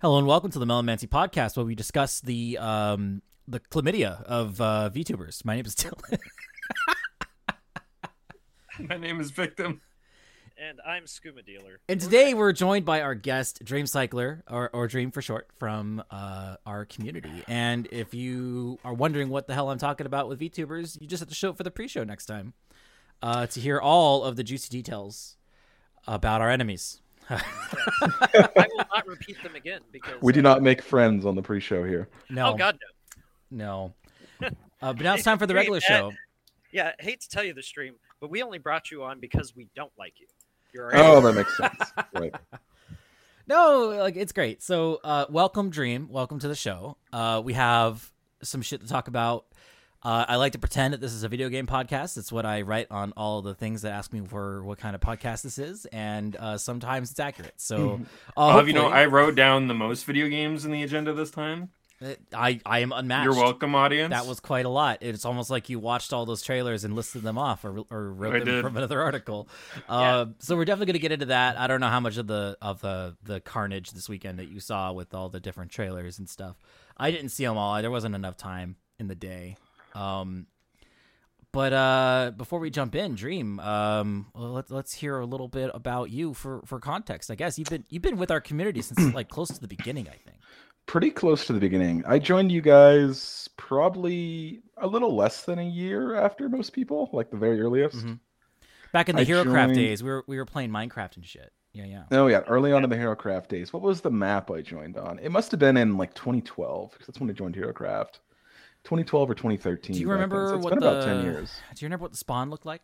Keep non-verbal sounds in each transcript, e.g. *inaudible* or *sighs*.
Hello and welcome to the Melomancy podcast, where we discuss the um, the chlamydia of uh, VTubers. My name is Dylan. *laughs* My name is Victim. And I'm Skooma Dealer. and today we're joined by our guest, Dream Cycler, or, or Dream for short, from uh, our community. And if you are wondering what the hell I'm talking about with VTubers, you just have to show up for the pre-show next time uh, to hear all of the juicy details about our enemies. I will not repeat them again because We do uh, not make friends on the pre-show here. No, Oh God, no. no. Uh, but now it's time for the Hey, regular Ed. show. Yeah, I hate to tell you the stream, but we only brought you on because we don't like you. You're Oh, that makes sense. *laughs* Right. No, like it's great. So, uh, welcome, Dream. Welcome to the show. Uh, we have some shit to talk about. Uh, I like to pretend that this is a video game podcast. It's what I write on all the things that ask me for what kind of podcast this is, and uh, sometimes it's accurate. So, *laughs* uh, Well, you know, I wrote down the most video games in the agenda this time. I, I am unmatched. You're welcome, audience. That was quite a lot. It's almost like you watched all those trailers and listed them off, or, or wrote I them did. from another article. *laughs* Uh, so we're definitely going to get into that. I don't know how much of the of the the carnage this weekend that you saw with all the different trailers and stuff. I didn't see them all. There wasn't enough time in the day. Um, but uh, before we jump in, Dream, um, well, let's let's hear a little bit about you for for context. I guess you've been you've been with our community since *clears throat* like close to the beginning. I think. Pretty close to the beginning. I joined you guys probably a little less than a year after most people, like the very earliest. Mhm. Back in the I HeroCraft joined- days, we were we were playing Minecraft and shit. Yeah, yeah. Oh yeah, early on in the HeroCraft days. What was the map I joined on? It must have been in like 2012 because that's when I joined HeroCraft. 2012 or 2013. Do you back then, remember so it's what been the about 10 years. Do you remember what the spawn looked like?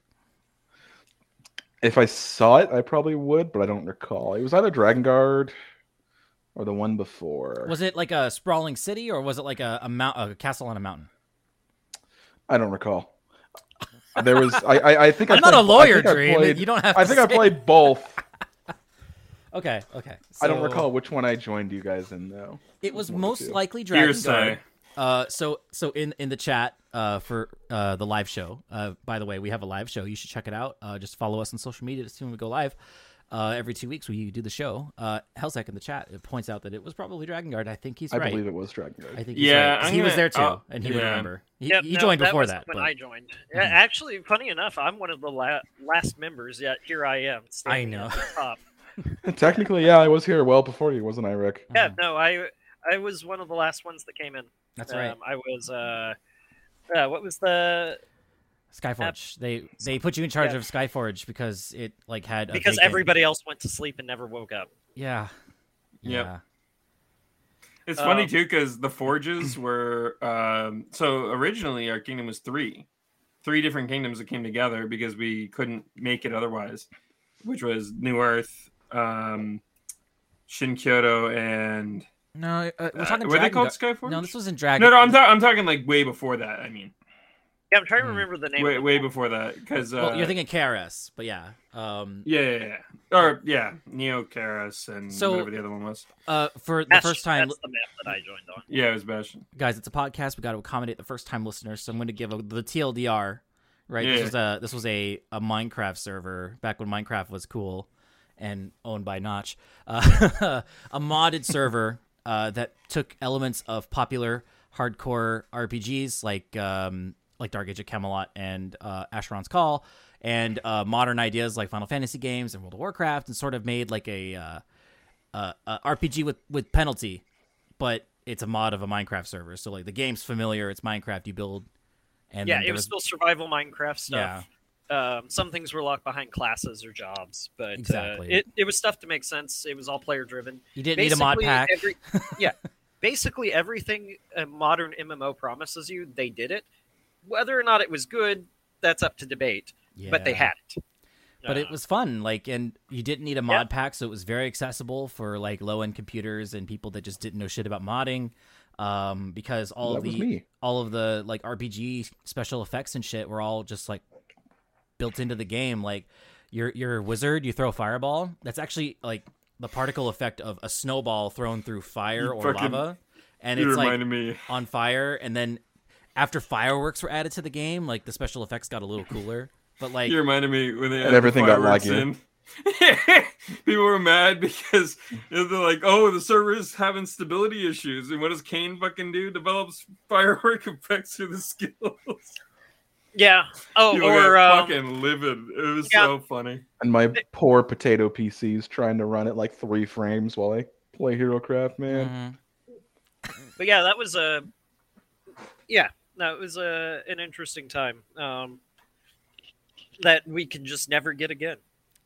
If I saw it, I probably would, but I don't recall. It was either Dragon Guard or the one before. Was it like a sprawling city or was it like a a, mount, a castle on a mountain? I don't recall. There was I I, I think I I'm not a played- lawyer, think Dream. played- you don't have. I to think I played both. *laughs* Okay, okay. I don't recall which one I joined you guys in though. It was One most two. likely Dragon Hearsay. Guard. Uh, so so in in the chat uh for uh the live show. Uh, by the way, we have a live show. You should check it out. Uh, just follow us on social media to see when we go live. Uh, every two weeks we do the show. Uh, Hellsec in the chat it points out that it was probably Dragon Guard. I think he's I right. believe it was Dragon Guard. I think he's Yeah, right. 'cause I'm he was there too, oh, and he would remember. He, Yep, he no, joined before was that. when but- I joined. Yeah, actually, funny enough, I'm one of the la- last members. Yet here I am. I know. at the top. *laughs* Technically, yeah, I was here well before you, wasn't I, Rick? Yeah, no, I I was one of the last ones that came in. That's right. Um, I was. uh uh, what was the Skyforge. They they put you in charge yeah. of Skyforge because it like had a because vacant- everybody else went to sleep and never woke up. Yeah. Yeah. Yep. It's funny Um, too because the forges *clears throat* were um, so originally our kingdom was three, three different kingdoms that came together because we couldn't make it otherwise, which was New Earth, um, Shin Kyoto, and No, uh, we're uh, talking. were they called Guard- Skyforge? No, this wasn't Dragon. no, no. I'm, ta- I'm talking like way before that. I mean, Yeah, I'm trying to Hmm. remember the name. way of way before that because uh, well, you're thinking KRS, but yeah. Um, yeah, yeah, yeah, or yeah, Neo Karas and So- whatever the other one was. uh, for the That's, first time, that's the map that I joined on. Yeah, it was Bastion. guys, it's a podcast. We got to accommodate the first time listeners, so I'm going to give a, the TLDR. Right, this Yeah. was a this was a, a Minecraft server back when Minecraft was cool and owned by Notch. Uh, *laughs* a modded server uh, that took elements of popular hardcore RPGs like um, like Dark Age of Camelot and uh, Asheron's Call, and uh, modern ideas like Final Fantasy games and World of Warcraft, and sort of made like a, uh, uh, a RPG with with penalty, but it's a mod of a Minecraft server. So like the game's familiar, it's Minecraft. You build, and yeah, it there was still survival Minecraft yeah. stuff. Um, some things were locked behind classes or jobs, but Exactly. uh, it it was stuff to make sense. It was all player driven. You didn't need a mod pack. Every, *laughs* yeah, basically everything a modern MMO promises you, they did it. Whether or not it was good, that's up to debate. But they had it. but it Uh, was fun like and you didn't need a mod Yeah. pack so it was very accessible for like low end computers and people that just didn't know shit about modding um because all that of the me. all of the like rpg special effects and shit were all just like built into the game like you're you're a wizard you throw a fireball that's actually like the particle effect of a snowball thrown through fire You or fucking- lava and it's like me. on fire and then after fireworks were added to the game like the special effects got a little cooler but like You reminded me when they And everything got fireworks laggy. in. *laughs* People were mad because they're like, "Oh, the server is having stability issues." And what does Kane fucking do? Develops firework *laughs* effects through the skills. Yeah. Oh, People or got um, fucking livid. It was yeah. so funny. And my poor potato PC's trying to run it like three frames while I play HeroCraft, man. Mhm. but yeah, that was a yeah, that was a an interesting time. Um, that we can just never get again,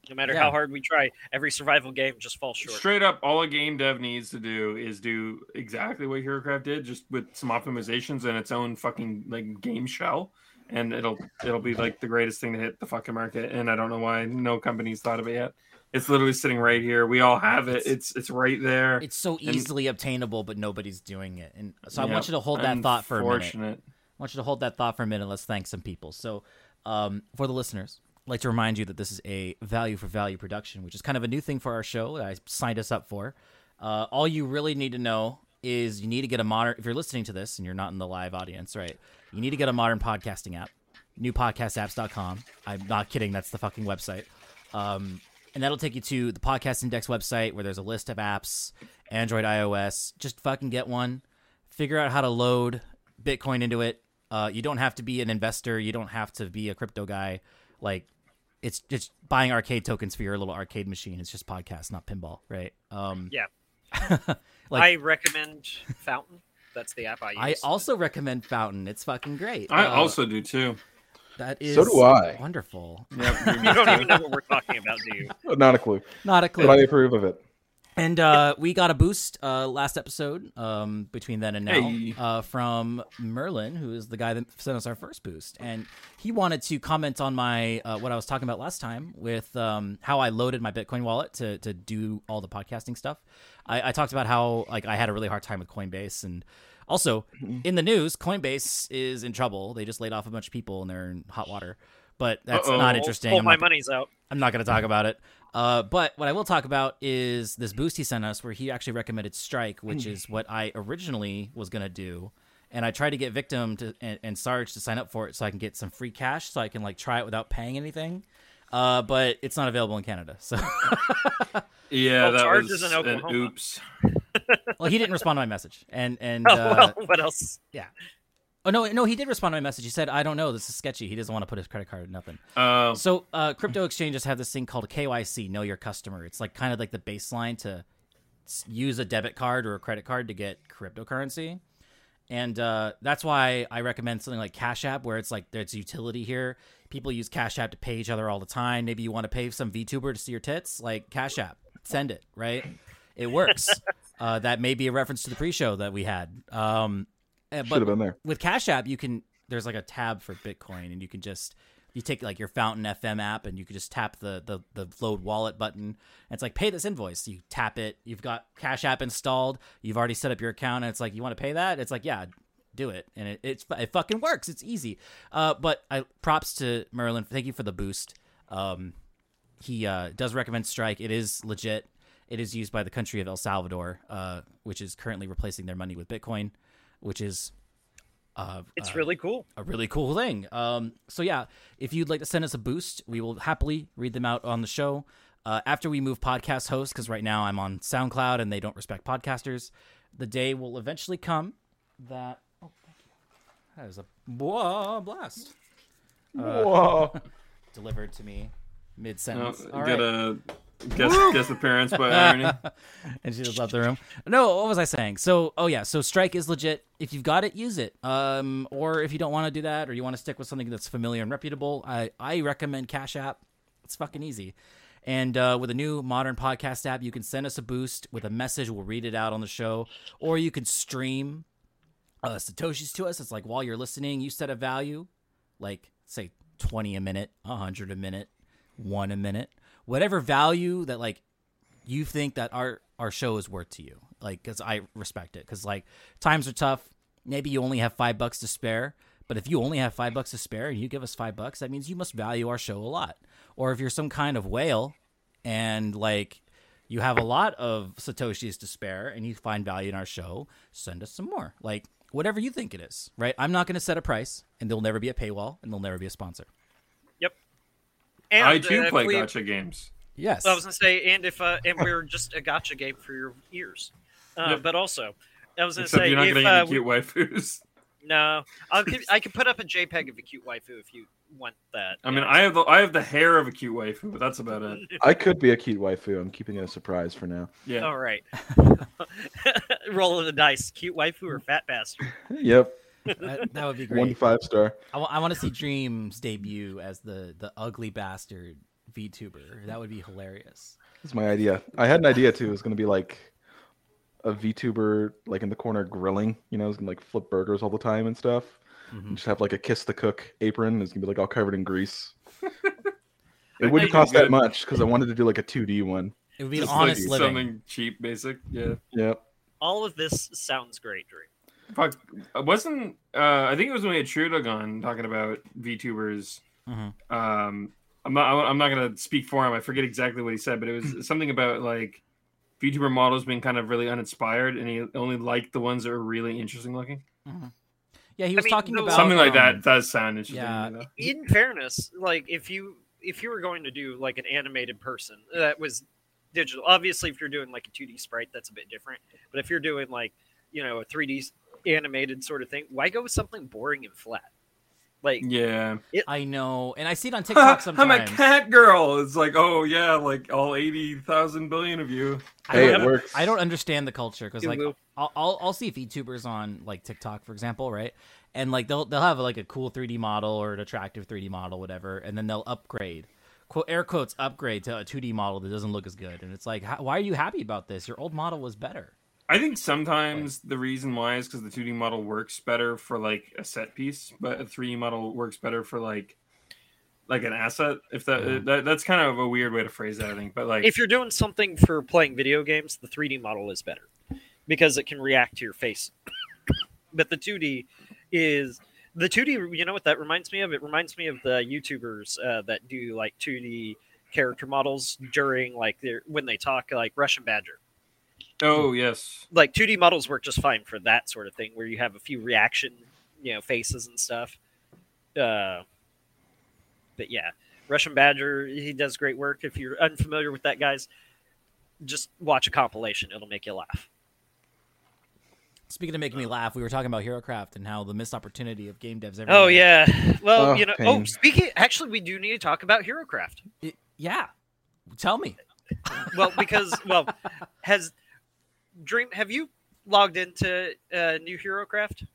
no matter Yeah. how hard we try. Every survival game just falls short. Straight up, all a game dev needs to do is do exactly what HeroCraft did, just with some optimizations and its own fucking like game shell, and it'll it'll be like the greatest thing to hit the fucking market. And I don't know why no company's thought of it yet. It's literally sitting right here. We all have it. It's it's right there. It's so And- easily obtainable, but nobody's doing it. And so I want you to hold that thought for a minute. I want you to hold that thought for a minute. Let's thank some people. So, um, for the listeners, I'd like to remind you that this is a value for value production, which is kind of a new thing for our show that I signed us up for. Uh, all you really need to know is you need to get a modern. If you're listening to this and you're not in the live audience, right? You need to get a modern podcasting app. Newpodcastapps.com. I'm not kidding. That's the fucking website. Um, and that'll take you to the podcast index website where there's a list of apps android ios just fucking get one figure out how to load bitcoin into it uh, you don't have to be an investor you don't have to be a crypto guy like it's just buying arcade tokens for your little arcade machine it's just podcast not pinball right um Yeah. *laughs* like I recommend Fountain. That's the app I use. I also recommend fountain it's fucking great I Uh, also do too. that is So do I. wonderful *laughs* Yep. *laughs* you don't even know what we're talking about, do you? Not a clue, not a clue but I approve of it. And uh, we got a boost uh, last episode um, between then and now Hey. uh, from Merlin, who is the guy that sent us our first boost, and he wanted to comment on my uh, what I was talking about last time with um, how I loaded my Bitcoin wallet to to do all the podcasting stuff. I, I talked about how like I had a really hard time with Coinbase, and also in the news, Coinbase is in trouble. They just laid off a bunch of people and they're in hot water. But that's Uh-oh. not interesting. Pull my not- money's out. I'm not going to talk about it. Uh, but what I will talk about is this boost he sent us, where he actually recommended Strike, which is what I originally was going to do, and I tried to get Victim to and, and Sarge to sign up for it so I can get some free cash, so I can like try it without paying anything. Uh, but it's not available in Canada, so *laughs* Yeah, Well, that Sarge was is in an oops. well, he didn't respond to my message, and and *laughs* Oh, uh, well, what else? Yeah. Oh no, no, he did respond to my message. He said, "I don't know, this is sketchy. He doesn't want to put his credit card, in nothing." Uh, So, uh, crypto exchanges have this thing called KYC, know your customer. It's like kind of like the baseline to use a debit card or a credit card to get cryptocurrency. And uh, that's why I recommend something like Cash App, where it's like there's utility here. People use Cash App to pay each other all the time. Maybe you want to pay some VTuber to see your tits, like Cash App, send it, right? It works. *laughs* uh, that may be a reference to the pre-show that we had. Um, eh, Should have been there. with Cash App, you can there's like a tab for Bitcoin, and you can just you take like your Fountain FM app, and you can just tap the the, the load wallet button. And it's like pay this invoice. You tap it. You've got Cash App installed. You've already set up your account, and it's like you want to pay that. It's like yeah, do it, and it it's it fucking works. It's easy. Uh, but I props to Merlin. Thank you for the boost. Um, he uh, does recommend Strike. It is legit. It is used by the country of El Salvador, uh, which is currently replacing their money with Bitcoin, which is uh, It's uh, really cool. a really cool thing. Um, so yeah, if you'd like to send us a boost, we will happily read them out on the show. Uh, after we move podcast hosts, because right now I'm on SoundCloud and they don't respect podcasters, the day will eventually come that. Thank you. That is a whoa, blast *laughs* Whoa. delivered to me mid no, sentence. get a guest guest appearance by irony. and she just left the room. No, what was I saying? So, oh yeah, so Strike is legit. If you've got it, use it. Um, or if you don't want to do that, or you want to stick with something that's familiar and reputable, I I recommend Cash App. It's fucking easy. And uh, with a new modern podcast app, you can send us a boost with a message. We'll read it out on the show, or you can stream uh, satoshis to us. It's like while you're listening, you set a value, like say twenty a minute, hundred a minute, one a minute, whatever value that like you think that our our show is worth to you. Like because i respect it. Because like times are tough. Maybe you only have five bucks to spare but if you only have five bucks to spare and you give us five bucks that means you must value our show a lot. Or if you're some kind of whale and like you have a lot of satoshis to spare and you find value in our show send us some more. Like whatever you think it is right i'm not going to set a price and there'll never be a paywall and there'll never be a sponsor And, I uh, too play we- gotcha games. Yes. I was gonna say, and if uh, and we're just a gotcha game for your ears, uh, Yep. but also, I was gonna Except say, you're not if getting uh, any cute waifus. no, I'll, I can put up a JPEG of a cute waifu if you want that. I mean, yeah. I have the I have the hair of a cute waifu, but that's about it. *laughs* I could be a cute waifu. I'm keeping it a surprise for now. Yeah. All right. *laughs* *laughs* Rolling the dice, cute waifu or fat bastard. Yep, that, that would be great. one great. five star. I want to see Dreams debut as the the ugly bastard VTuber. That would be hilarious. That's my idea. I had an idea too. It was gonna be like a VTuber like in the corner grilling. You know, it's gonna like flip burgers all the time and stuff. Mhm. And just have like a kiss the cook apron. It's gonna be like all covered in grease. *laughs* It wouldn't cost that much because I wanted to do like a 2D one. It would be an Just honest like living. something cheap, basic. Yeah. Yep. All of this sounds great, Dream. Fuck. Wasn't uh I think it was when we had Trudeau on talking about VTubers. Mhm. Um I'm not I'm not gonna speak for him. I forget exactly what he said, but it was *laughs* something about like VTuber models being kind of really uninspired and he only liked the ones that were really interesting looking. Yeah, he I was mean, talking no- about Something like um, that does sound interesting. yeah. to me. In fairness, like if you if you were going to do like an animated person that was digital, obviously if you're doing like a 2D sprite, that's a bit different. But if you're doing like you know a 3D animated sort of thing, why go with something boring and flat? Like Yeah. I know, and I see it on *laughs* TikTok sometimes. I'm a cat girl. It's like, oh yeah, like all eighty thousand billion of you. I Hey, don't, it works. I don't understand the culture because like I'll, I'll I'll see VTubers on like TikTok for example, right? And like they'll they'll have like a cool 3D model or an attractive 3D model, whatever, and then they'll upgrade, quote air quotes upgrade to a 2D model that doesn't look as good, and it's like, how, why are you happy about this? Your old model was better. I think sometimes the reason why is because the 2D model works better for like a set piece, but a 3D model works better for like like an asset. If that, Yeah. that that's kind of a weird way to phrase that, I think. But like, if you're doing something for playing video games, the 3D model is better because it can react to your face. *coughs* but the 2D is the 2D. You know what that reminds me of? It reminds me of the YouTubers uh, that do like 2D character models during like their when they talk like Russian Badger. Oh yes, Like 2D models work just fine for that sort of thing where you have a few reaction, you know, faces and stuff. Uh, but yeah, Russian Badger, he does great work. If you're unfamiliar with that, guys, just watch a compilation; it'll make you laugh. Speaking of making me laugh, we were talking about HeroCraft and how the missed opportunity of game devs everywhere. Oh yeah, well Oh, you know. Oh, speaking, actually, we do need to talk about HeroCraft. It- yeah. Tell me. Well, because well, has Dream? Have you logged into uh, new HeroCraft?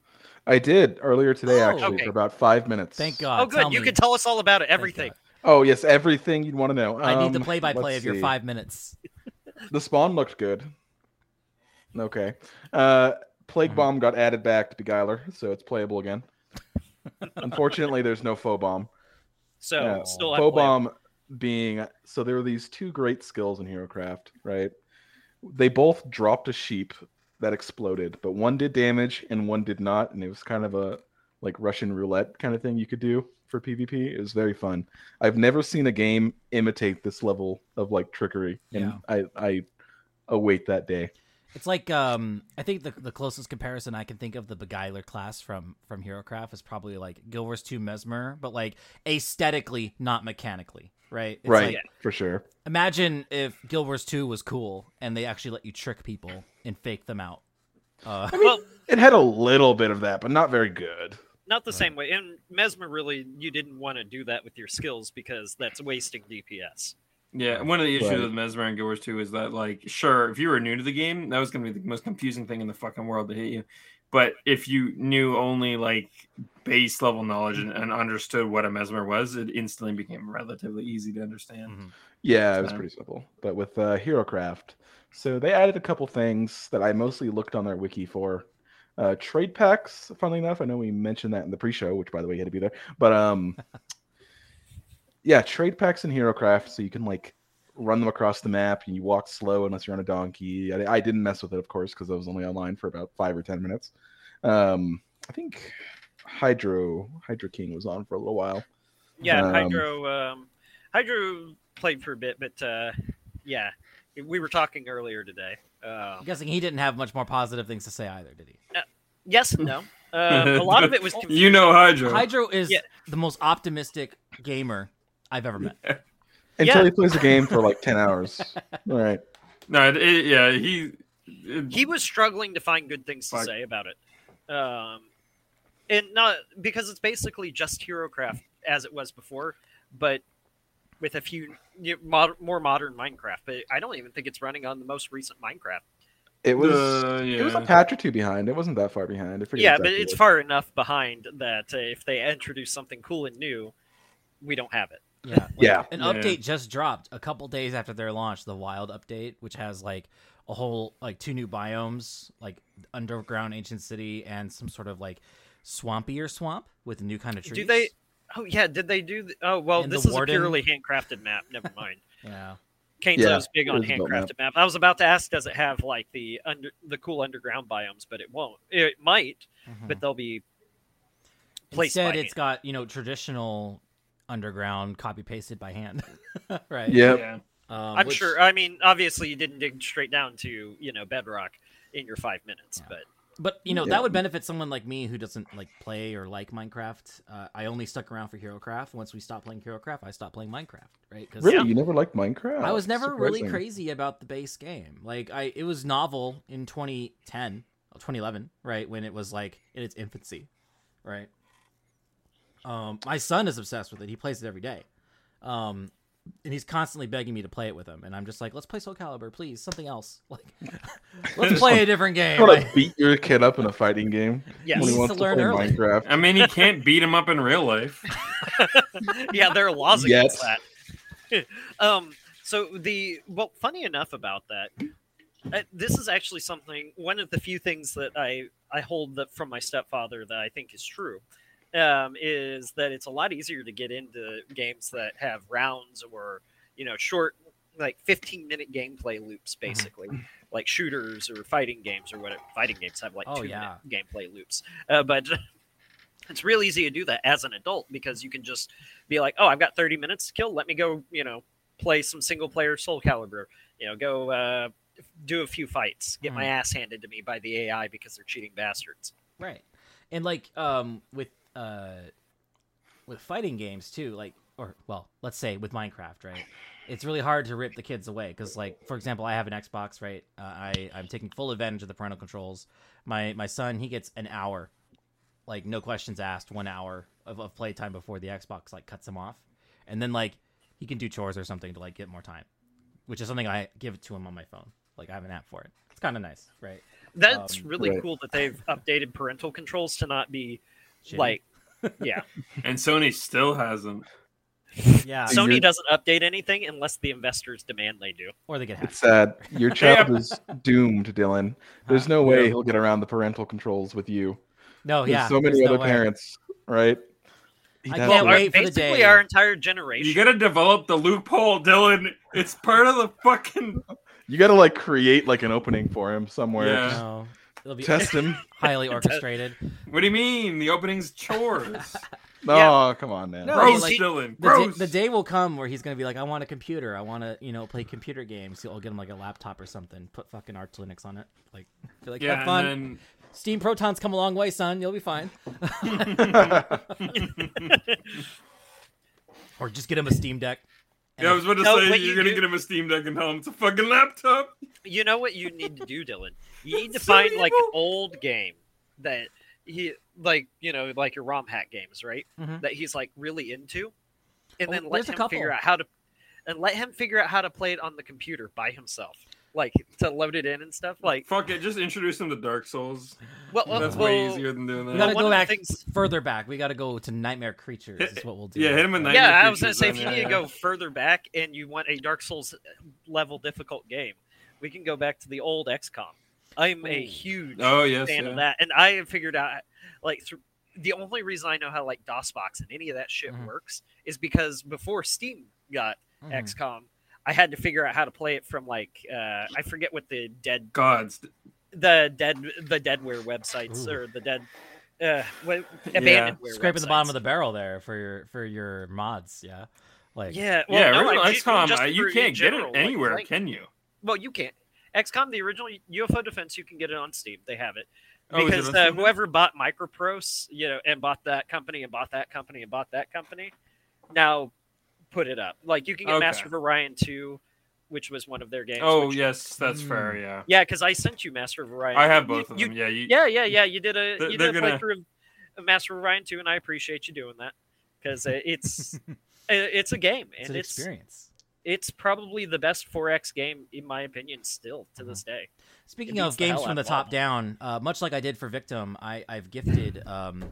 I did earlier today, Oh. actually, Okay. for about five minutes. Thank God. oh, good. tell You me. can tell us all about it. Everything. Oh yes, everything you'd want to know. I need the Um, play-by-play let's of your five minutes. The spawn looked good. Okay. Uh, Plague Mhm. Bomb got added back to Beguiler, so it's playable again. Unfortunately, there's no Faux Bomb. So Yeah, still Faux. Bomb being so there were these two great skills in HeroCraft, right? They both dropped a sheep that exploded, but one did damage and one did not, and it was kind of a like Russian roulette kind of thing you could do for PvP. It was very fun. I've never seen a game imitate this level of like trickery, and I I await that day. It's like um, I think the the closest comparison I can think of the beguiler class from from HeroCraft is probably like Guild Wars 2 Mesmer, but like aesthetically, not mechanically, right? It's right, like- for sure. imagine if Guild Wars 2 was cool and they actually let you trick people and fake them out. Uh, well, It had a little bit of that, but not very good. not the Right. same way. And Mesmer really, you didn't want to do that with your skills because that's wasting DPS. yeah. One of the issues Right. with Mesmer and Guild Wars 2 is that like, sure, if you were new to the game, that was going to be the most confusing thing in the fucking world to hit you. But if you knew only like base level knowledge and, and understood what a Mesmer was, it instantly became relatively easy to understand. mhm. Yeah, it was pretty simple. But with uh, HeroCraft, so they added a couple things that I mostly looked on their wiki for. Uh, trade packs, funnily enough, I know we mentioned that in the pre-show, which by the way you had to be there. But um, *laughs* yeah, trade packs in HeroCraft, so you can like run them across the map and you walk slow unless you're on a donkey. I, I didn't mess with it, of course, because I was only online for about five or ten minutes. Um, I think Hydro Hydro King was on for a little while. Yeah, Um, Hydro. Um, Hydro played for a bit, but uh, yeah, we were talking earlier today. Uh, I'm guessing he didn't have much more positive things to say either, did he? yes and no. Uh, a *laughs* lot of it was confusing. You know Hydro. Hydro is Yeah. the most optimistic gamer I've ever met. *laughs* until Yeah. he plays the game for like ten hours. *laughs* All right. No, it, it- yeah, he. it- he was struggling to find good things to Fuck. say about it. Um, and not because it's basically just HeroCraft as it was before, but with a few you know, mod, more modern Minecraft. But I don't even think it's running on the most recent Minecraft. It was. uh, It was a patch or two behind. It wasn't that far behind. I forget yeah, but it's what- far enough behind that uh, if they introduce something cool and new, we don't have it. *laughs* Yeah, like, Yeah. An Yeah. update just dropped a couple days after their launch. The Wild update, which has like a whole like two new biomes, like underground ancient city and some sort of like swampier swamp with a new kind of trees. Do they? Oh yeah, did they do? The, oh well, And this is Warden- a purely handcrafted map. Never mind. *laughs* Yeah. Kane's Yeah, always big on was map. handcrafted map. I was about to ask, does it have like the under the cool underground biomes? But it won't. It might, Mhm. but they'll be placed Instead, by it's got you know traditional underground copy pasted by hand, *laughs* right? Yep. Yeah. Um, I'm which- sure. I mean, obviously, you didn't dig straight down to you know bedrock in your five minutes, Yeah. but But you know Yeah. that would benefit someone like me who doesn't like play or like Minecraft. Uh, I only stuck around for HeroCraft. Once we stopped playing HeroCraft, I stopped playing Minecraft. Right? 'Cause Really, you never liked Minecraft? I was never really crazy about the base game. Like I, it was novel in 2010, 2011, right when it was like in its infancy, right. Um, my son is obsessed with it. He plays it every day, um, and he's constantly begging me to play it with him. And I'm just like, let's play Soul Calibur, please, something else. *laughs* Like, *laughs* let's play a different game. You want Like, to beat your kid up in a fighting game yes, when he wants to to, learn play early. Minecraft? I mean, he can't beat him up in real life. *laughs* yeah, there are laws Yet. against that. um, so the well, funny enough about that, uh, this is actually something. One of the few things that I I hold that from my stepfather that I think is true. Um, is that it's a lot easier to get into games that have rounds or you know short like 15 minute gameplay loops Mm-hmm. basically like shooters or fighting games or whatever fighting games have like Oh, two yeah. minute gameplay loops uh, but *laughs* it's real easy to do that as an adult because you can just be like, oh, I've got 30 minutes to kill. Let me go, you know, play some single player Soul Calibur. You know, go uh, do a few fights, get my Mhm. ass handed to me by the AI because they're cheating bastards. right and like um with uh with fighting games too like or well let's say with minecraft right? It's really hard to rip the kids away because like for example i have an xbox right? Uh, i i'm taking full advantage of the parental controls. My my son he gets an hour like no questions asked one hour of, of playtime before the xbox like cuts him off. And then like he can do chores or something to like get more time which is something i give to him on my phone. Like i have an app for it. It's kind of nice right? That's Um, really right. cool that they've updated parental controls to not be Shitty. like, *laughs* yeah. And Sony still hasn't. yeah Sony you're- doesn't update anything unless the investors demand they do. or they get hacked It's sad. Your *laughs* child is doomed, Dylan. There's no ah. way he'll get around the parental controls with you. no There's yeah so many there's no other parents, right? He'd I can't to- wait for the basically, day. our entire generation. You gotta develop the loophole, Dylan. It's part of the fucking. You got to like create like an opening for him somewhere. Yeah. No, it'll be Test him. *laughs* highly orchestrated. What do you mean? The opening's chores. No, *laughs* oh, Yeah. come on, man. No, Gross, like- Dylan. The day, the day will come where he's gonna be like, I want a computer. I want to, you know, play computer games. So I'll get him like a laptop or something. Put fucking Arch Linux on it. Like, be like, yeah, have fun. and Steam Proton's come a long way, son. You'll be fine. *laughs* or just get him a Steam Deck. Then, yeah, I was about to No, say you're you gonna do- get him a Steam Deck and tell him it's a fucking laptop. You know what you need to do, Dylan? You need to *laughs* So find like an old game that he like, you know, like your ROM hack games, right? Mhm. That he's like really into, and Oh, then let him figure out how to, and let him figure out how to play it on the computer by himself, like to load it in and stuff. Like, Fuck it, just introduce them to Dark Souls. well, well, That's way easier than doing that. We that. gotta one go back things- further back. We gotta go to Nightmare Creatures. Is what we'll do. Yeah, hit him with Right? Nightmare Yeah, I was gonna say if you need to go further back and you want a Dark Souls level difficult game, we can go back to the old XCOM. I'm a huge Oh yes, fan yeah. of that, and I have figured out like through the only reason I know how like DOSBox and any of that shit Mhm. works is because before Steam got Mhm. XCOM, I had to figure out how to play it from like uh, I forget what the dead Gods. the dead the deadware websites Ooh. or the dead uh what, Yeah. abandonware Scraping the bottom of the barrel there for your for your mods. Yeah, like yeah well, yeah, no, original I'm XCOM. just uh, you can't get general, it anywhere, like- can you? well you can't XCOM the original UFO Defense you can get it on Steam they have it Oh, is it because on uh, whoever bought Microprose, you know, and bought that company and bought that company and bought that company, now put it up. Like you can get Okay. Master of Orion 2, which was one of their games. Oh which- yes, that's Mm. fair. Yeah, Yeah, because I sent you Master of Orion. I have You- both of you- them. Yeah, you, Yeah, yeah, yeah. You did a They're- you did a gonna- playthrough of- of Master of Orion 2, and I appreciate you doing that because it's *laughs* it's a game It's and an it's experience. it's probably the best 4X game in my opinion still to this day. Speaking of beats the games from the top down, uh, much like I did for Victim, I, I've gifted um,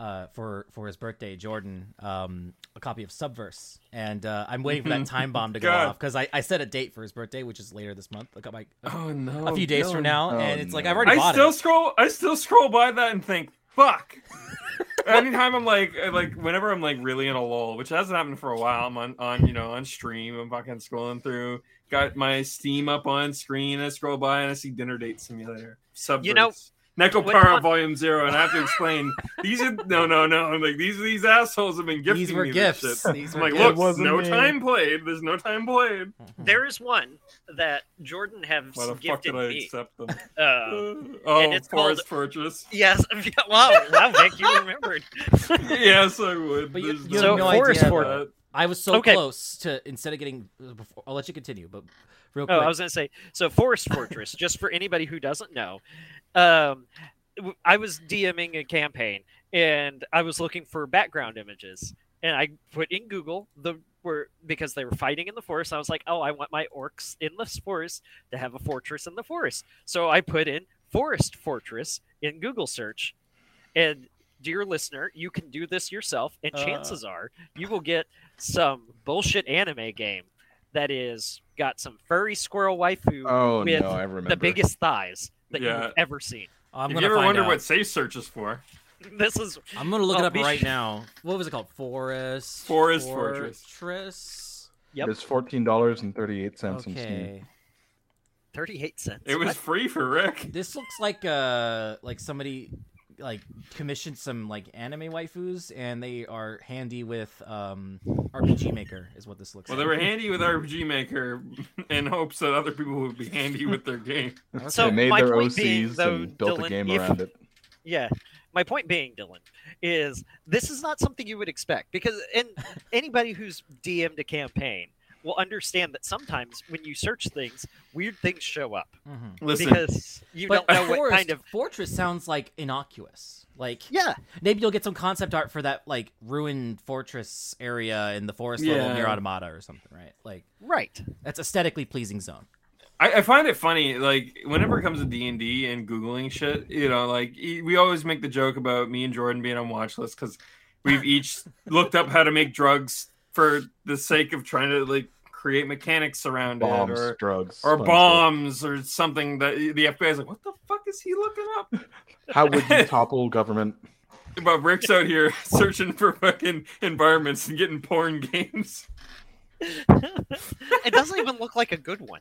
uh, for for his birthday Jordan um, a copy of Subverse, and uh, I'm waiting for that time bomb to go *laughs* God. off because I, I set a date for his birthday, which is later this month. Like a, Oh no! a few days no. from now, Oh, and it's like. I've already I bought still it. scroll. I still scroll by that and think, "Fuck." *laughs* Anytime I'm like, like whenever I'm like really in a lull, which hasn't happened for a while, I'm on, on you know on stream. I'm fucking scrolling through. Got my Steam up on screen. I scroll by and I see Dinner Date Simulator. Subverse. You know, Neko when Para Volume Zero, and I have to explain these are no, no, no. I'm like these these assholes have been gifting These were me gifts. this shit. These I'm were like, gifts. look, no me. time played. There's no time played. There is one that Jordan has Why the fuck gifted did I me. accept them? Uh, *laughs* oh, it's Forest called- Fortress. yes, *laughs* wow, wow, Vic, you remembered. *laughs* yes, I would. But you- There's you have no Forest idea, Fortress. I was so Okay. close to instead of getting. Before, I'll let you continue, but real quick. Oh. I was gonna say so. Forest Fortress, just for anybody who doesn't know, um, I was DMing a campaign and I was looking for background images, and I put in Google the were because they were fighting in the forest. I was like, oh, I want my orcs in the forest to have a fortress in the forest. So I put in Forest Fortress in Google search, and dear listener, you can do this yourself, and Uh. chances are you will get some bullshit anime game that is got some furry squirrel waifu Oh with no, the biggest thighs that Yeah. you've ever seen. I'm if gonna you ever wonder out. what safe search is for, *laughs* This is I'm gonna look it Oh, up be right sure- now. What was it called? Forest. Forest Fortress. Fortress. Yep. It's fourteen dollars and thirty eight cents on Steam. Okay. thirty-eight cents. it was What? free for Rick. This looks like uh like somebody like commissioned some like anime waifus and they are handy with um RPG Maker is what this looks like. Well, they were handy with RPG Maker in hopes that other people would be handy with their game. *laughs* So they made their OCs being, though, and built Dylan, a game if- around it. Yeah. My point being, Dylan, is this is not something you would expect because and anybody who's DM'd a campaign will understand that sometimes when you search things, weird things show up Mhm. Listen, because you But don't know what kind of fortress sounds like innocuous. Like yeah. maybe you'll get some concept art for that like ruined fortress area in the forest level NieR Automata or something, right? Like Right. that's aesthetically pleasing zone. I, I find it funny, like whenever it comes to D and D and googling shit, you know, like e- we always make the joke about me and Jordan being on watch list because we've each *laughs* looked up how to make drugs for the sake of trying to like create mechanics around Bombs, it, or drugs, or fun stuff. bombs, or something that the FBI is like, what the fuck is he looking up? *laughs* How would you *laughs* topple government? But Rick's out here *laughs* searching for fucking environments and getting porn games. it doesn't even look like a good one.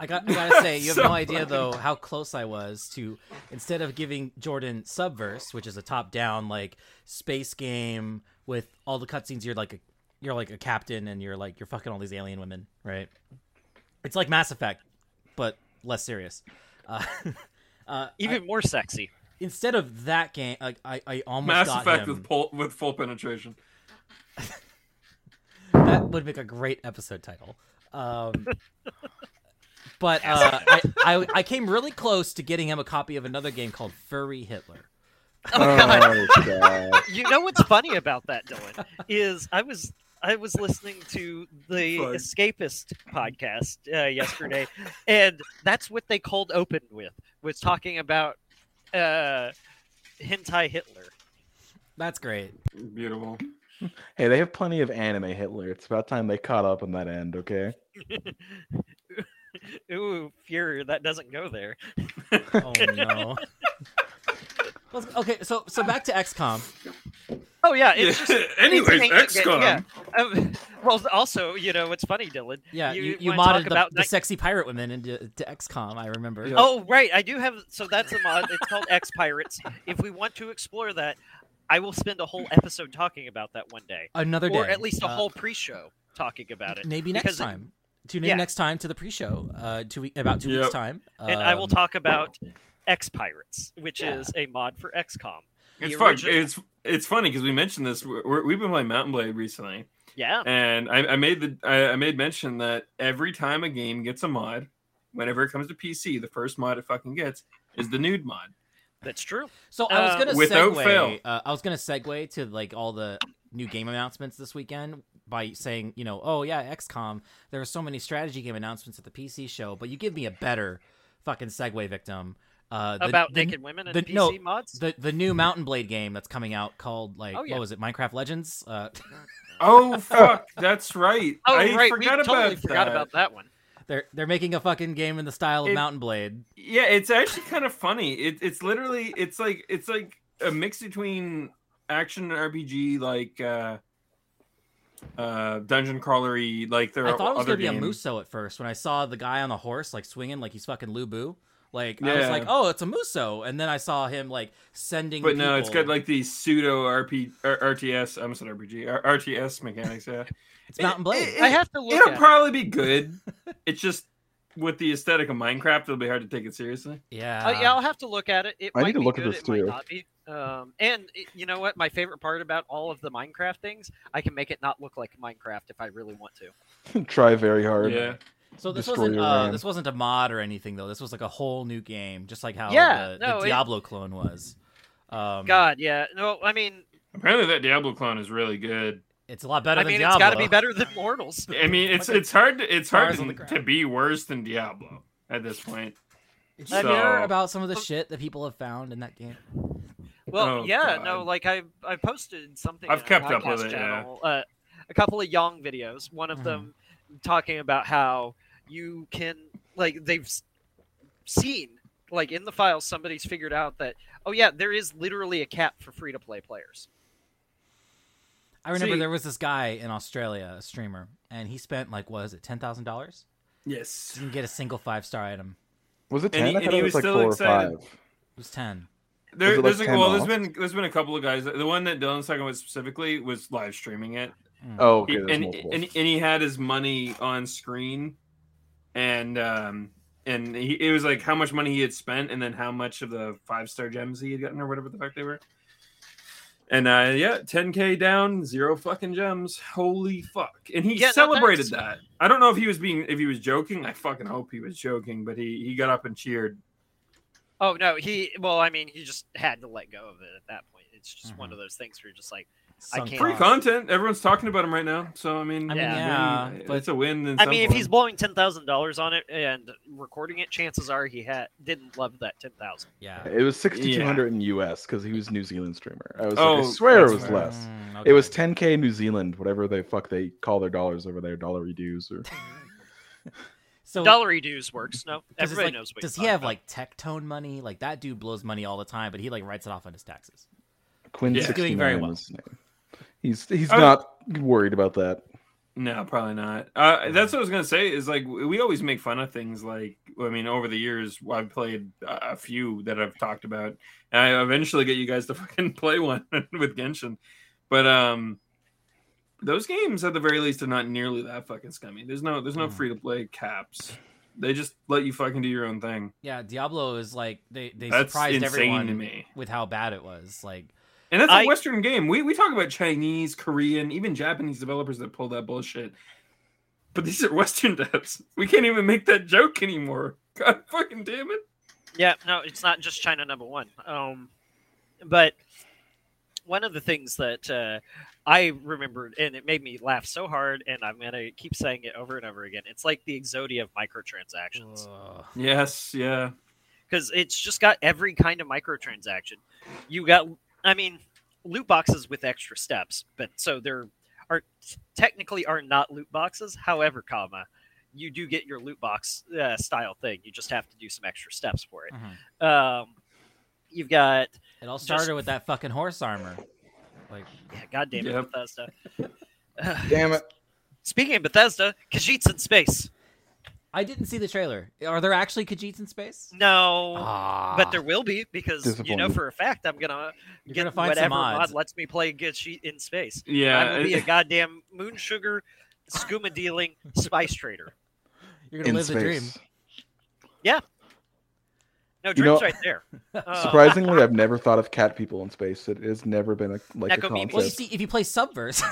I got I gotta say, you have So no idea funny. though how close I was to instead of giving Jordan Subverse, which is a top down like space game with all the cutscenes, you're like a you're like a captain and you're like you're fucking all these alien women, right? It's like Mass Effect, but less serious. Uh, *laughs* uh, Even more sexy. instead of that game, like I, I almost Mass got Effect him. with full, with full penetration. *laughs* That would make a great episode title. Um, *laughs* but uh, I, I I came really close to getting him a copy of another game called Furry Hitler. Oh god. Oh, God. you know what's funny about that, Dylan, is I was I was listening to *laughs* the Fun. Escapist podcast uh, *laughs* yesterday, and that's what they called open with was talking about uh, hentai Hitler. That's great. Beautiful. *laughs* Hey, they have plenty of anime Hitler. It's about time they caught up on that end, okay? Ooh, Fury, that doesn't go there. Oh no. Okay, so so back to XCOM. Oh yeah, it's just. Anyways, it's an- XCOM. yeah. Um, *laughs* well, also, you know, what's funny, Dylan? Yeah, you, you, wanna modded the, about the night- sexy pirate women into to XCOM. I remember. Yeah. Oh, right. I do have. So that's a mod. It's called X Pirates. If we want to explore that, I will spend a whole episode talking about that one day, Another day, or at least a Uh, whole pre-show talking about it. maybe next because it- time. Tune in Yeah. next time to the pre-show. Uh, two week, about two Yep. weeks time. And I will Um, talk about X Pirates, which Yeah. is a mod for XCOM. It's fun. It's it's funny because we mentioned this. We're, we're- we've been playing Mount & Blade recently, Yeah. and I, I made the I, I made mention that every time a game gets a mod, whenever it comes to PC, the first mod it fucking gets is the nude mod. That's true. So I was gonna Without segue. fail. Uh, I was gonna segue to like all the new game announcements this weekend by saying, you know, oh yeah, XCOM. There are so many strategy game announcements at the PC show, but you give me a better fucking segue victim. Uh, the, About the, naked women and the- PC no, mods. the the new Mount & Blade game that's coming out called like Oh, yeah. what was it, Minecraft Legends? Uh, Oh *laughs* fuck, that's right. oh I right, we forgot totally about forgot that. about that one. they're they're making a fucking game in the style of It- Mount & Blade. Yeah, it's actually kind of funny. It, it's literally it's like it's like a mix between action and RPG, like uh, uh, dungeon crawlery. Like there I thought it was gonna be a games. Musou at first when I saw the guy on the horse like swinging like he's fucking Lu Bu. Like I was like, oh, it's a Musou, and then I saw him like sending. But no, it's people- got like these pseudo RP or RTS. I'm sorry, RPG R- RTS mechanics. Yeah, *laughs* it's Mount & Blade. It- I have to look it'll at. it. probably be good. *laughs* it's just with the aesthetic of Minecraft, it'll be hard to take it seriously. yeah, Uh, yeah, I'll have to look at it. It I might need to be look at good, this it might too. not be. Um, and it- you know what? My favorite part about all of the Minecraft things, I can make it not look like Minecraft if I really want to. *laughs* Try very hard. Yeah, So this wasn't uh, this wasn't a mod or anything though. This was like a whole new game, just like how Yeah, the, no, the it- Diablo clone was. Um, God, yeah. No, I mean, apparently that Diablo clone is really good. it's a lot better I than mean, Diablo. it's got to be better than Mortals. *laughs* I mean, it's Fucking it's hard to, it's hard stars on the to, to be worse than Diablo at this point. Did you So- hear about some of the shit that people have found in that game? Well, Oh, yeah, God. no, like I I posted something. I've in kept up with podcast it, yeah. uh, a couple of Young videos. One of Mhm. them talking about how you can like they've seen like in the files somebody's figured out that oh yeah there is literally a cap for free to play players. I remember See- there was this guy in Australia, a streamer, and he spent like what is it, ten thousand dollars? Yes. Didn't get a single five star item. Was it And ten? he- I and he it was was like still four or excited. five. It was ten. There, Was like there's a, 10 well, there's off? been there's been a couple of guys. The one that Dylan's talking about specifically was live streaming it, Oh, okay. There's and, and and he had his money on screen, and um and he, it was like how much money he had spent, and then how much of the five star gems he had gotten, or whatever the fuck they were. And uh yeah, 10k down, zero fucking gems. Holy fuck! And he Yeah, celebrated that's- that. I don't know if he was being if he was joking. I fucking hope he was joking, but he he got up and cheered. Oh no, he well I mean he just had to let go of it at that point. It's just one Mhm. of those things where you're just like I Sunk can't- Free content. Everyone's talking about him right now. So I mean, I mean, Yeah. yeah, but it's a win. In I some mean if form. he's blowing ten thousand dollars on it and recording it, chances are he had didn't love that ten thousand. yeah. It was 6200 in US because he was a New Zealand streamer. I was like, Oh, I swear it was fair. less. Mm, It was okay. 10k New Zealand, whatever the fuck they call their dollars over there, dollar dues or *laughs* *laughs* so. Dollary dues works. No, *laughs* everybody like- knows. What does he have talking like Tectone money? Like that dude blows money all the time, but he like writes it off on his taxes. Quin Yeah. He's doing very well. Is his name. He's he's I- not worried about that. No, probably not. Uh, that's what I was gonna say. Is like we always make fun of things. Like I mean, over the years, I've played a a few that I've talked about, and I eventually get you guys to *laughs* fucking play one *laughs* with Genshin. But um, those games at the very least are not nearly that fucking scummy. There's no there's no Hmm. free to play caps. They just let you fucking do your own thing. Yeah, Diablo is like they they That's surprised everyone to me. with how bad it was. Like And that's a I- Western game. We we talk about Chinese, Korean, even Japanese developers that pull that bullshit. But these are Western *laughs* devs. We can't even make that joke anymore. *laughs* God fucking damn it. Yeah, no, it's not just China number one. Um, but one of the things that uh, I remembered, and it made me laugh so hard, and I'm gonna keep saying it over and over again. It's like the Exodia of microtransactions ugh. Yes, yeah. because it's just got every kind of microtransaction. You got, I mean, loot boxes with extra steps, but so there are technically are not loot boxes. However, comma, you do get your loot box uh, style thing. You just have to do some extra steps for it. Mhm. Um, you've got It all Just- started with that fucking horse armor. Like yeah, goddamn it, Yep. Bethesda. Damn it. Speaking of Bethesda, Khajiit's in space. I didn't see the trailer. Are there actually Khajiits in space? No, Ah, but there will be because you know for a fact I'm gonna You're get gonna find whatever some mods. mod lets me play Khajiit in space. Yeah. I will be a goddamn moon sugar, skooma dealing spice trader. You're gonna In live the dream. space. No, You know- Dream's right there. *laughs* Uh, Surprisingly, *laughs* I've never thought of cat people in space. It has never been a like a Neko memes. Well, you see, if you play Subverse,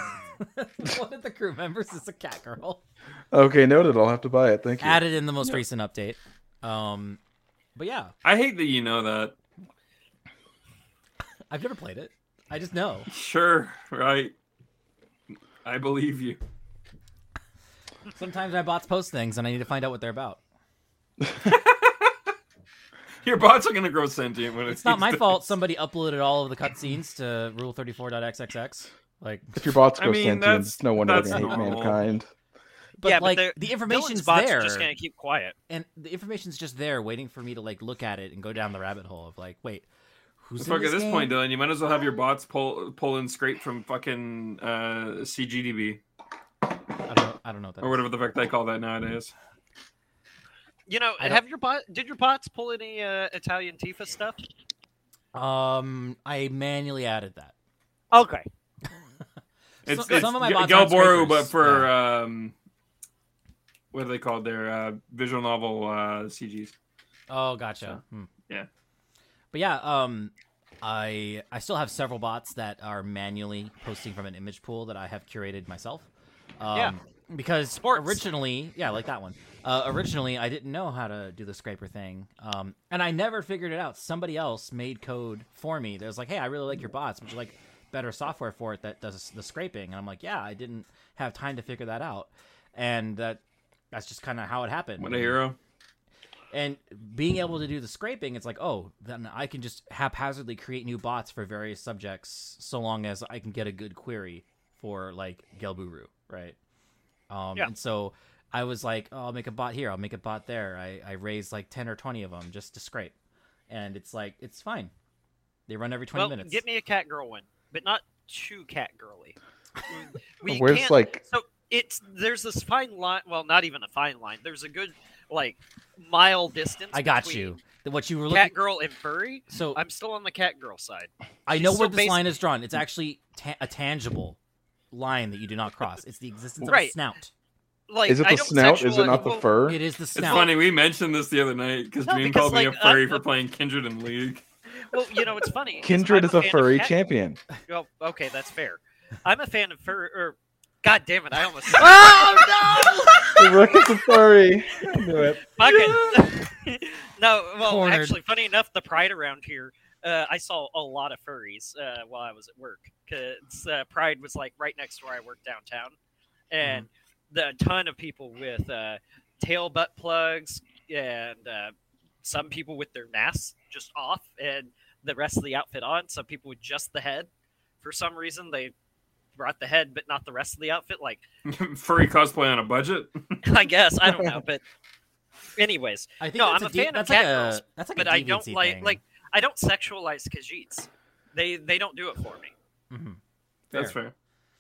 *laughs* one of the crew members is a cat girl. Okay, noted. I'll have to buy it. Thank you. Added in the most recent update. Um, but yeah, I hate that you know that. I've never played it. I just know. Sure, right. I believe you. Sometimes my bots post things and I need to find out what they're about. Your bots are gonna grow sentient when It's not my fault. Somebody uploaded all of the cutscenes to Rule34.xxx. Like, If your bots I go mean, sentient, that's- it's no wonder they're that's gonna hate normal. mankind. but yeah, like but the information's bots there, are just gonna keep quiet. and the information's just there, waiting for me to like look at it and go down the rabbit hole of like, wait, who's in Fuck, this at this game? point, Dylan, you might as well have your bots pull pull and scrape from fucking uh, CGDB I don't know. I don't know what that or is. whatever the fuck they call that nowadays. You know, I don't- have your bot? Did your bots pull any uh, Italian Tifa stuff? Um, I manually added that. Okay. It's, Some- it's some of my G- bots aren't Gelbooru, but for um, what are they called? Their uh, visual novel uh, CGs. Oh, gotcha. Hmm. yeah. But yeah, um, I I still have several bots that are manually posting from an image pool that I have curated myself. Um, Yeah. Because Sports. originally, yeah, like that one. Uh, originally, I didn't know how to do the scraper thing, um, and I never figured it out. Somebody else made code for me. That was like, "Hey, I really like your bots. Would you like better software for it that does the scraping?" And I'm like, "Yeah, I didn't have time to figure that out," and that that's just kind of how it happened. What a hero! And being able to do the scraping, it's like, oh, then I can just haphazardly create new bots for various subjects, so long as I can get a good query for like Gelbooru, right? Um, Yeah. And so I was like, oh, I'll make a bot here, I'll make a bot there. I I raised like ten or twenty of them just to scrape, and it's like it's fine. They run every twenty well, minutes. get me a cat girl one, but not too cat girly. *laughs* We Where's can't- like so it's there's this fine line. Well, not even a fine line. There's a good like mile distance. I got between you. What you were Cat looking. girl and furry. So I'm still on the cat girl side. I know where so this line is drawn. It's actually ta- a tangible line that you do not cross. It's the existence of a snout. Like, is it I the don't snout? Is it not the fur? It is the snout. It's funny we mentioned this the other night because No, Dream because, called me a furry I'm- for playing Kindred in League. *laughs* Well, you know, it's funny. Kindred is a fan of furry champion. Well, okay, that's fair. I'm a fan of fur. Or, God damn it! I almost. *laughs* oh no! *laughs* Rook is a furry. I knew it. Fuck it. no, well, Cornered. actually, funny enough, the Pride around here, uh, I saw a lot of furries uh, while I was at work because uh, Pride was like right next to where I work downtown, and the a ton of people with uh, tail butt plugs and uh, some people with their masks just off and the rest of the outfit on. Some people with just the head. For some reason, they brought the head but not the rest of the outfit. Like *laughs* furry cosplay on a budget. *laughs* I guess I don't know, *laughs* but anyways. I think No, I'm a a de- fan of that's cat like a, girls, That's like but a I don't deviancy like thing. like I don't sexualize Khajiits. They they don't do it for me. Mhm. That's Fair.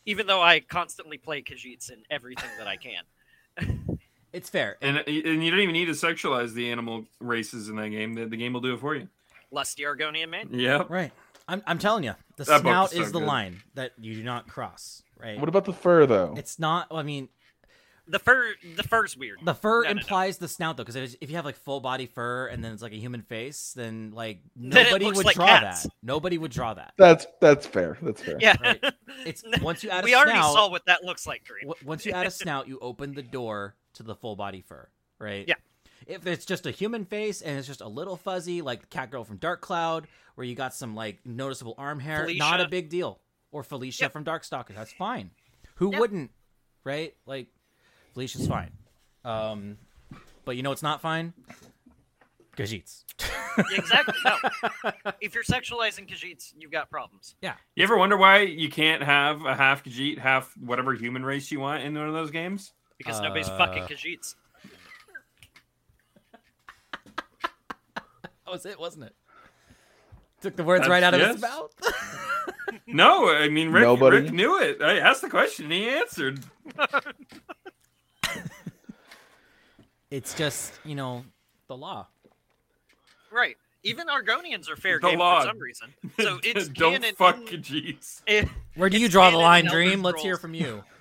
Fair. Even though I constantly play Khajiits in everything that I can. *laughs* It's fair. And and you don't even need to sexualize the animal races in that game. The, the game will do it for you. Lusty Argonian man. Yep. Right. I'm, I'm telling you, the That snout is so the good. line that you do not cross. Right. What about the fur though? It's not. I mean, The fur the fur's weird. the fur No, no, no. implies the snout though, because if you have like full body fur and then it's like a human face, then like *laughs* nobody looks would like draw cats. that. Nobody would draw that. That's that's fair. That's fair. Yeah. Right. *laughs* It's once you add a we already snout. saw what that looks like, Dream. w- once you add a snout, you open the door to the full body fur, right? Yeah. If it's just a human face and it's just a little fuzzy, like Cat Girl from Dark Cloud, where you got some like noticeable arm hair, not a big deal. Or Felicia Yep. from Darkstalker, that's fine. Who Yep. wouldn't, right? Like Felicia's fine. Um, but you know it's not fine. Khajiits. *laughs* exactly. No. *laughs* if you're sexualizing Khajiits, you've got problems. Yeah. You ever wonder why you can't have a half Khajiit, half whatever human race you want in one of those games? Because nobody's Uh, fucking Khajiits. That was it, wasn't it? Took the words That's- right out of yes. his mouth. *laughs* No, I mean Rick, Nobody. Rick knew it. I asked the question, and he answered. It's just, you know, the law. Right. Even Argonians are fair The game law. for some reason. So *laughs* it's don't canon fuck in- Khajiits. eh, Where do you draw the line, Dream? Let's hear from you. *laughs*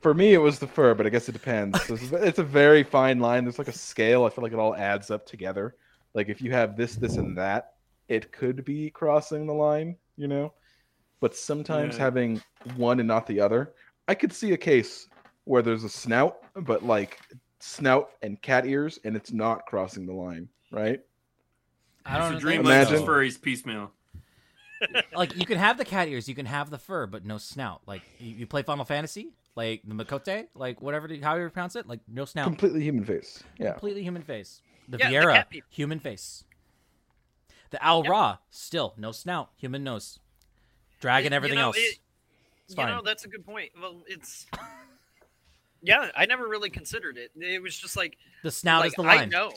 For me, it was the fur, but I guess it depends. So it's, it's a very fine line. There's like a scale. I feel like it all adds up together. Like if you have this, this, and that, it could be crossing the line, you know. But sometimes Yeah. having one and not the other, I could see a case where there's a snout, but like snout and cat ears, and it's not crossing the line, right? I don't dream think Imagine- like furries piecemeal. *laughs* like you can have the cat ears, you can have the fur, but no snout. Like you, you play Final Fantasy, like the Makote, like whatever, how you pronounce it, like no snout, Completely human face. Yeah. completely human face. The Yeah, Viera, cat people. human face. The Al Yep. Ra, still no snout, human nose. Dragon, You everything know, else. it- it's you fine. know, that's a good point. Well, it's *laughs* yeah, I never really considered it. It was just like the snout like, is the I line. know,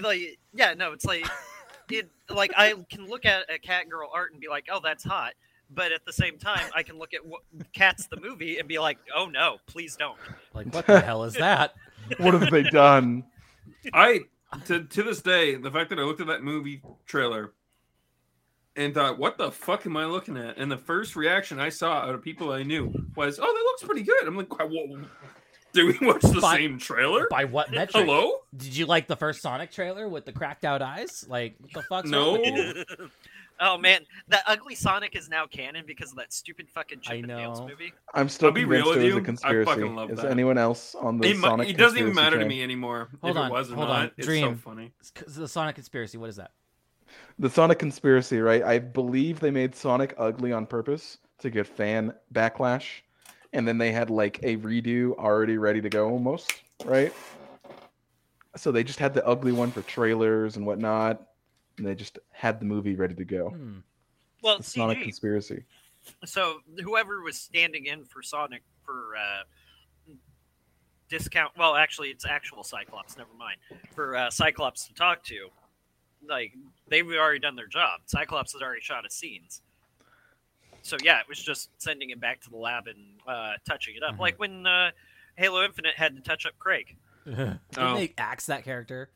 like yeah, no, it's like it. Like I can look at a cat girl art and be like, oh, that's hot. But at the same time, I can look at what, Cats the movie and be like, "Oh no, please don't." Like what the hell is that? *laughs* What have they done? *laughs* I to to this day, the fact that I looked at that movie trailer and thought, "What the fuck am I looking at?" And the first reaction I saw out of people I knew was, "Oh, that looks pretty good." I'm like, "Whoa, whoa, *laughs* did we watch the By- same trailer?" By what *laughs* metric? Hello? Did you like the first Sonic trailer with the cracked out eyes? Like what the *laughs* fuck's No. with you? oh man, that ugly Sonic is now canon because of that stupid fucking I Chip and Dale's movie. I'm still I'll be convinced real with it was you, a I conspiracy. fucking love Is that. anyone else on the It, mu- Sonic it doesn't even conspiracy matter to me anymore Hold if on, it was or hold not. on. It's Dream. so funny. It's 'cause the Sonic conspiracy. What is that? The Sonic conspiracy, right? I believe they made Sonic ugly on purpose to get fan backlash, and then they had like a redo already ready to go almost, right? So they just had the ugly one for trailers and whatnot, and they just had the movie ready to go. Hmm. Well, The not a conspiracy. So whoever was standing in for Sonic for uh, discount, well, actually, it's actual Cyclops. Never mind. For uh, Cyclops to talk to, like they've already done their job. Cyclops has already shot his scenes. So yeah, it was just sending it back to the lab and uh, touching it up, Mhm. like when uh, Halo Infinite had to touch up Craig. *laughs* Didn't Oh. they axe that character?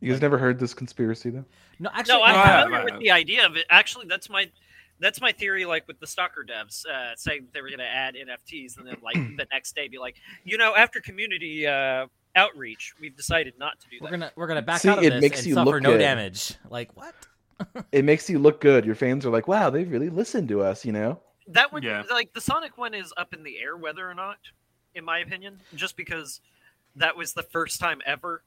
You guys never heard this conspiracy though? No, actually, No, I'm I have, familiar I with the idea of it. Actually, that's my that's my theory. Like with the Stalker devs, uh, saying they were going to add NFTs, and then like *clears throat* the next day be like, you know, after community uh, outreach, we've decided not to do we're that. gonna we're gonna back See, out of it this makes and you suffer look no good. damage. Like what? It makes you look good. Your fans are like, "Wow, they really listened to us," you know. That would Yeah. like the Sonic one is up in the air whether or not, in my opinion, just because that was the first time ever.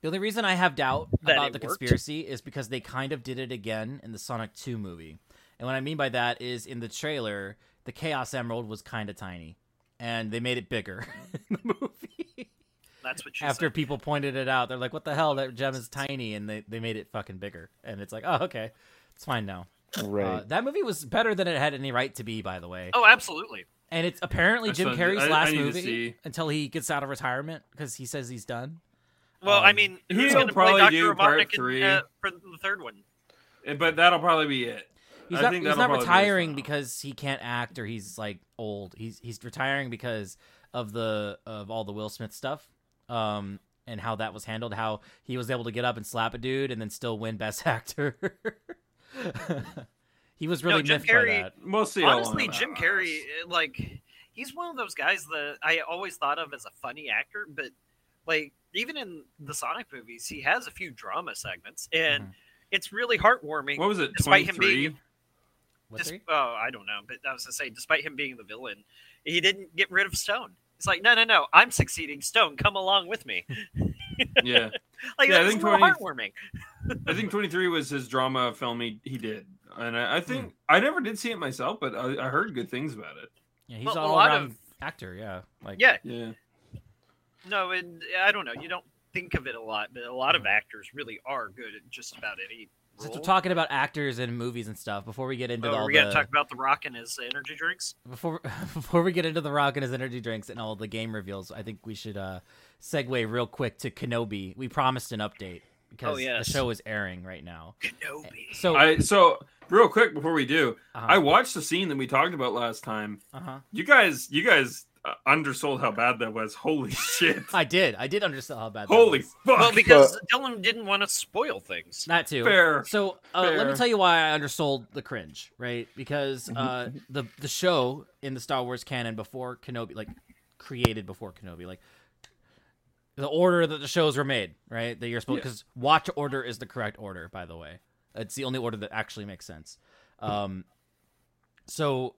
The only reason I have doubt That about the worked? conspiracy is because they kind of did it again in the Sonic 2 movie. And what I mean by that is in the trailer, the Chaos Emerald was kind of tiny. And they made it bigger *laughs* in the movie. That's what she After said. people pointed it out, they're like, what the hell? That gem is tiny. And they, they made it fucking bigger. And it's like, oh, okay. It's fine now. Right. Uh, that movie was better than it had any right to be, by the way. Oh, absolutely. And it's apparently That's Jim what- Carrey's I- I last need to movie until he gets out of retirement because he says he's done. Well, I Um, mean, he'll who's going to play probably Doctor do part Robotnik in, uh, for the third one? Eh, But that'll probably be it. He's I not, think he's not probably be retiring because he can't act or he's like old. He's he's retiring because of the of all the Will Smith stuff. Um and how that was handled, how he was able to get up and slap a dude and then still win best *laughs* actor. he was really Jim miffed by Carrey- that. We'll see. Honestly, Jim lasts. Carrey, uh, like, he's one of those guys that I always thought of as a funny actor, but like, even in the Sonic movies, he has a few drama segments, and Mhm. it's really heartwarming. What was it? Despite him being- Dis- oh, I don't know, but I was gonna say, despite him being the villain, he didn't get rid of Stone. It's like, no, no, no, I'm succeeding. Stone, come along with me. *laughs* Yeah, *laughs* Like Yeah, I think 20 heartwarming. I think twenty three was his drama film he, he did, and I, I Hmm. think I never did see it myself, but I, I heard good things about it. Yeah, he's Well, a all lot around of- actor, yeah. Like Yeah, Yeah, no, and I don't know. You don't think of it a lot, but a lot of actors really are good at just about any. Since we're talking about actors and movies and stuff, before we get into Oh, all we're the gonna talk about the Rock and his energy drinks. before *laughs* before we get into the rock and his energy drinks and all the game reveals, I think we should uh segue real quick to Kenobi. We promised an update because Oh, yes. the show is airing right now. Kenobi. So I so real quick before we do, uh I watched the scene that we talked about last time. uh-huh. You guys, you guys uh, undersold how bad that was. Holy *laughs* shit! I did. I did understand how bad that Holy was. fuck! Well, because Dylan didn't want to spoil things. That too. Fair. So uh, let me tell you why I undersold the cringe, right? Because uh, the the show in the Star Wars canon before Kenobi, like created before Kenobi, like the order that the shows were made, right? That you're supposed Yeah. because watch order is the correct order, by the way. It's the only order that actually makes sense. Um, so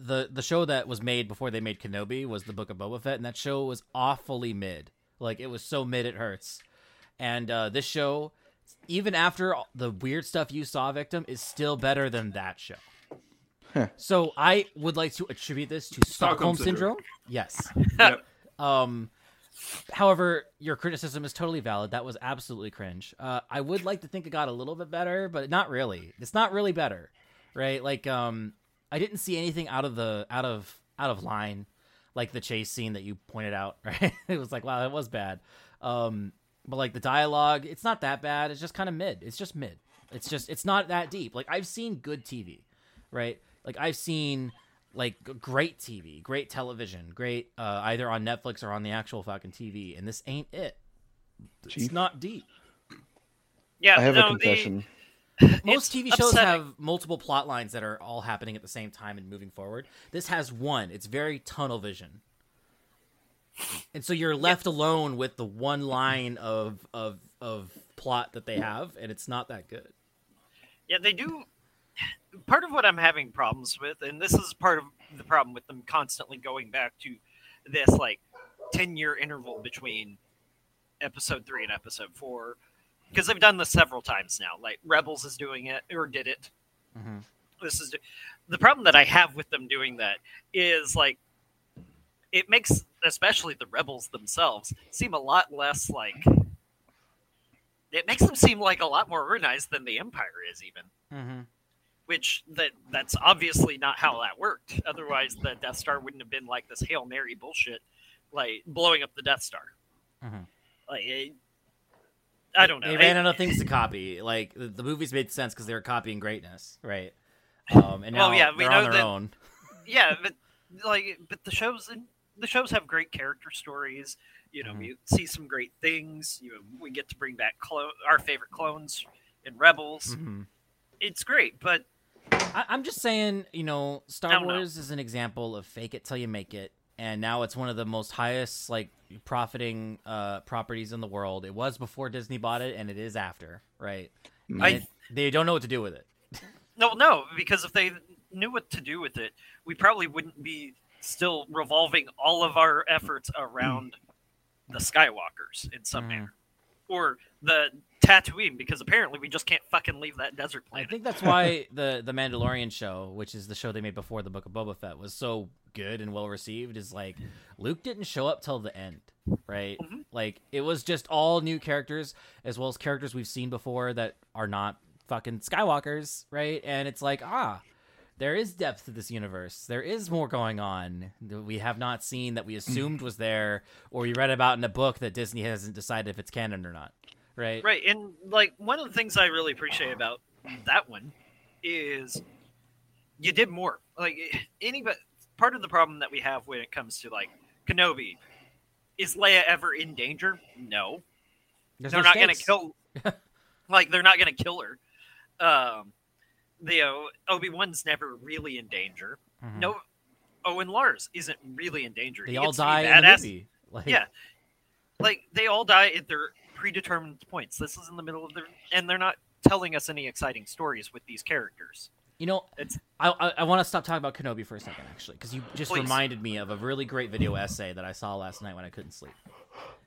the the show that was made before they made Kenobi was the Book of Boba Fett, and that show was awfully mid. Like it was so mid it hurts. And uh, this show, even after the weird stuff you saw, victim, is still better than that show. Huh. So I would like to attribute this to Stockholm, Stockholm syndrome. syndrome. Yes. *laughs* Yep. Um, however, your criticism is totally valid. That was absolutely cringe. Uh, I would like to think it got a little bit better, but not really. It's not really better, right? Like, um, I didn't see anything out of the out of out of line, like the chase scene that you pointed out. *laughs* Right? it was like, wow, that was bad. Um, but like the dialogue, it's not that bad. It's just kind of mid. It's just mid. It's just it's not that deep. Like I've seen good TV, right? Like I've seen like great TV, great television, great uh, either on Netflix or on the actual fucking TV, and this ain't it. It's not deep. Yeah, I have no, a confession. Most TV shows upsetting. have multiple plot lines that are all happening at the same time and moving forward. This has one. It's very tunnel vision. And so you're left alone with the one line of of of plot that they have, and it's not that good. Yeah, they do. Part of what I'm having problems with, and this is part of the problem with them constantly going back to this like 10 year interval between episode three and episode four, because they've done this several times now. Like Rebels is doing it or did it. Mhm. This is the problem that I have with them doing that is like it makes especially the rebels themselves seem a lot less like it makes them seem like a lot more organized than the empire is even Mm-hmm. which that that's obviously not how that worked otherwise the death star wouldn't have been like this hail mary bullshit like blowing up the death star Mhm. like it, i don't know They ran out of things to copy. Like the, the movies made sense because they were copying greatness, right? *laughs* Um, and now Well, yeah, we they're know on their that- own. *laughs* yeah but like but the shows the shows have great character stories you know Mhm. we see some great things you know we get to bring back clo- our favorite clones in rebels Mhm. it's great but I, I'm just saying, you know, Star don't know. Wars is an example of fake it till you make it, and now it's one of the most highest like profiting uh, properties in the world. It was before Disney bought it, and it is after, right? I- it- they don't know what to do with it. no no because if they knew what to do with it we probably wouldn't be still revolving all of our efforts around the skywalkers in some Mhm. manner or the Tatooine because apparently we just can't fucking leave that desert planet. I think that's why the the Mandalorian show, which is the show they made before the Book of Boba Fett, was so good and well received. Is like Luke didn't show up till the end, right? Mhm. Like it was just all new characters as well as characters we've seen before that are not fucking Skywalkers, right? And it's like ah. There is depth to this universe. There is more going on that we have not seen that we assumed was there, or we read about in a book that Disney hasn't decided if it's canon or not. Right? Right, and like one of the things I really appreciate about that one is you did more. Like anybody, part of the problem that we have when it comes to like Kenobi is Leia ever in danger? No, There's they're no not going to kill. *laughs* like they're not going to kill her. Um, the uh, Obi Wan's never really in danger. Mhm. No, Owen Lars isn't really in danger. They He all gets to be die in the movie. Like, yeah like they all die at their predetermined points this is in the middle of their and they're not telling us any exciting stories with these characters You know, It's- I I, I want to stop talking about Kenobi for a second, actually, because you just Please. reminded me of a really great video essay that I saw last night when I couldn't sleep.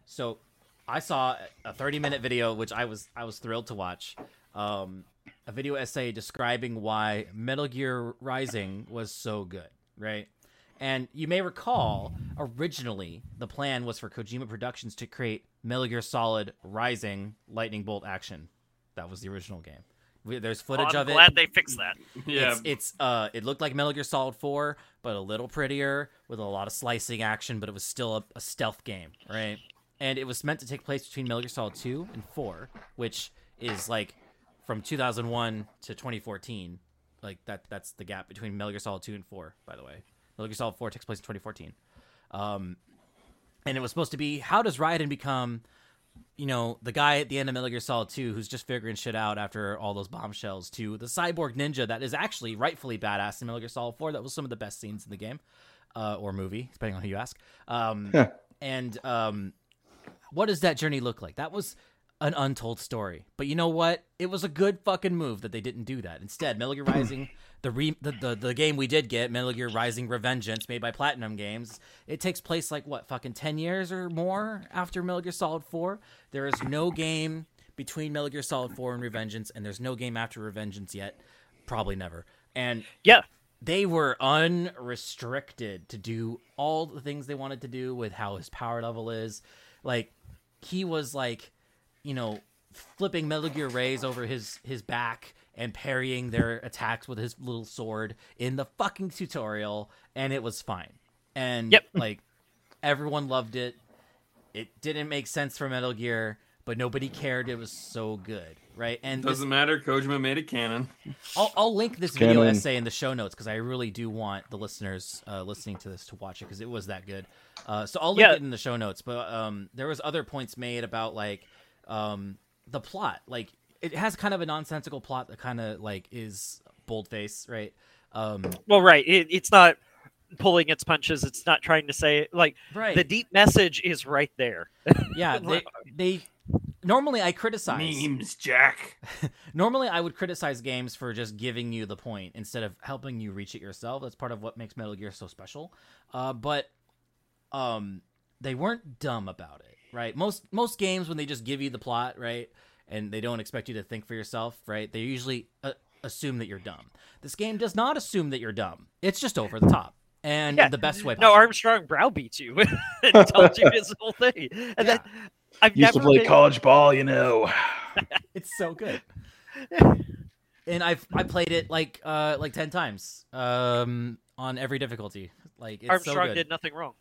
So, I saw a 30 minute video, which I was I was thrilled to watch. Um, a video essay describing why Metal Gear Rising was so good, right? And you may recall, originally the plan was for Kojima Productions to create Metal Gear Solid Rising Lightning Bolt Action. That was the original game. We- There's footage Well, I'm of it. glad they fixed that Yeah, It's, it's uh it looked like Metal Gear Solid 4, but a little prettier with a lot of slicing action, but it was still a, a stealth game, right? And it was meant to take place between Metal Gear Solid 2 and 4, which is like from 2001 to 2014. Like that that's the gap between Metal Gear Solid 2 and 4, by the way. Metal Gear Solid 4 takes place in 2014. Um and it was supposed to be how does Raiden become you know, the guy at the end of Metal Gear Solid 2 who's just figuring shit out after all those bombshells to the cyborg ninja that is actually rightfully badass in Metal Gear Solid 4. That was some of the best scenes in the game uh, or movie, depending on who you ask. Um, *laughs* and um, what does that journey look like? That was an untold story. But you know what? It was a good fucking move that they didn't do that. Instead, Metal Gear Rising, the, re- the the the game we did get, Metal Gear Rising Revengeance, made by Platinum Games, it takes place like what fucking ten years or more after Metal Gear Solid Four. There is no game between Metal Gear Solid Four and Revengeance, and there's no game after Revengeance yet. Probably never. And Yeah, they were unrestricted to do all the things they wanted to do with how his power level is. Like he was like, you know, flipping Metal Gear rays over his his back and parrying their attacks with his little sword in the fucking tutorial, and it was fine. And Yep. *laughs* like everyone loved it. It didn't make sense for Metal Gear, but nobody cared. It was so good, right? And this- Doesn't matter. Kojima made it canon. I'll, I'll link this video essay in the show notes because I really do want the listeners uh, listening to this to watch it because it was that good. Uh, so I'll link Yeah. it in the show notes. But um, there was other points made about like um, the plot. Like it has kind of a nonsensical plot that kind of like is boldface, right? Um, well, right. It, it's not pulling its punches. It's not trying to say like right. the deep message is right there. *laughs* yeah. They, they normally I criticize. Memes, Jack. *laughs* Normally, I would criticize games for just giving you the point instead of helping you reach it yourself. That's part of what makes Metal Gear so special. Uh, but um, they weren't dumb about it, right? Most most games when they just give you the plot, right, and they don't expect you to think for yourself, right? They usually uh, assume that you're dumb. This game does not assume that you're dumb. It's just over the top and Yeah. the best way. No, possible. Armstrong browbeats you *laughs* and tells you his whole thing. And then I've Used to never play been- college ball, you know. *laughs* It's so good. *laughs* and I've I played it like uh like ten times um on every difficulty. Like it's Armstrong so good. did nothing wrong.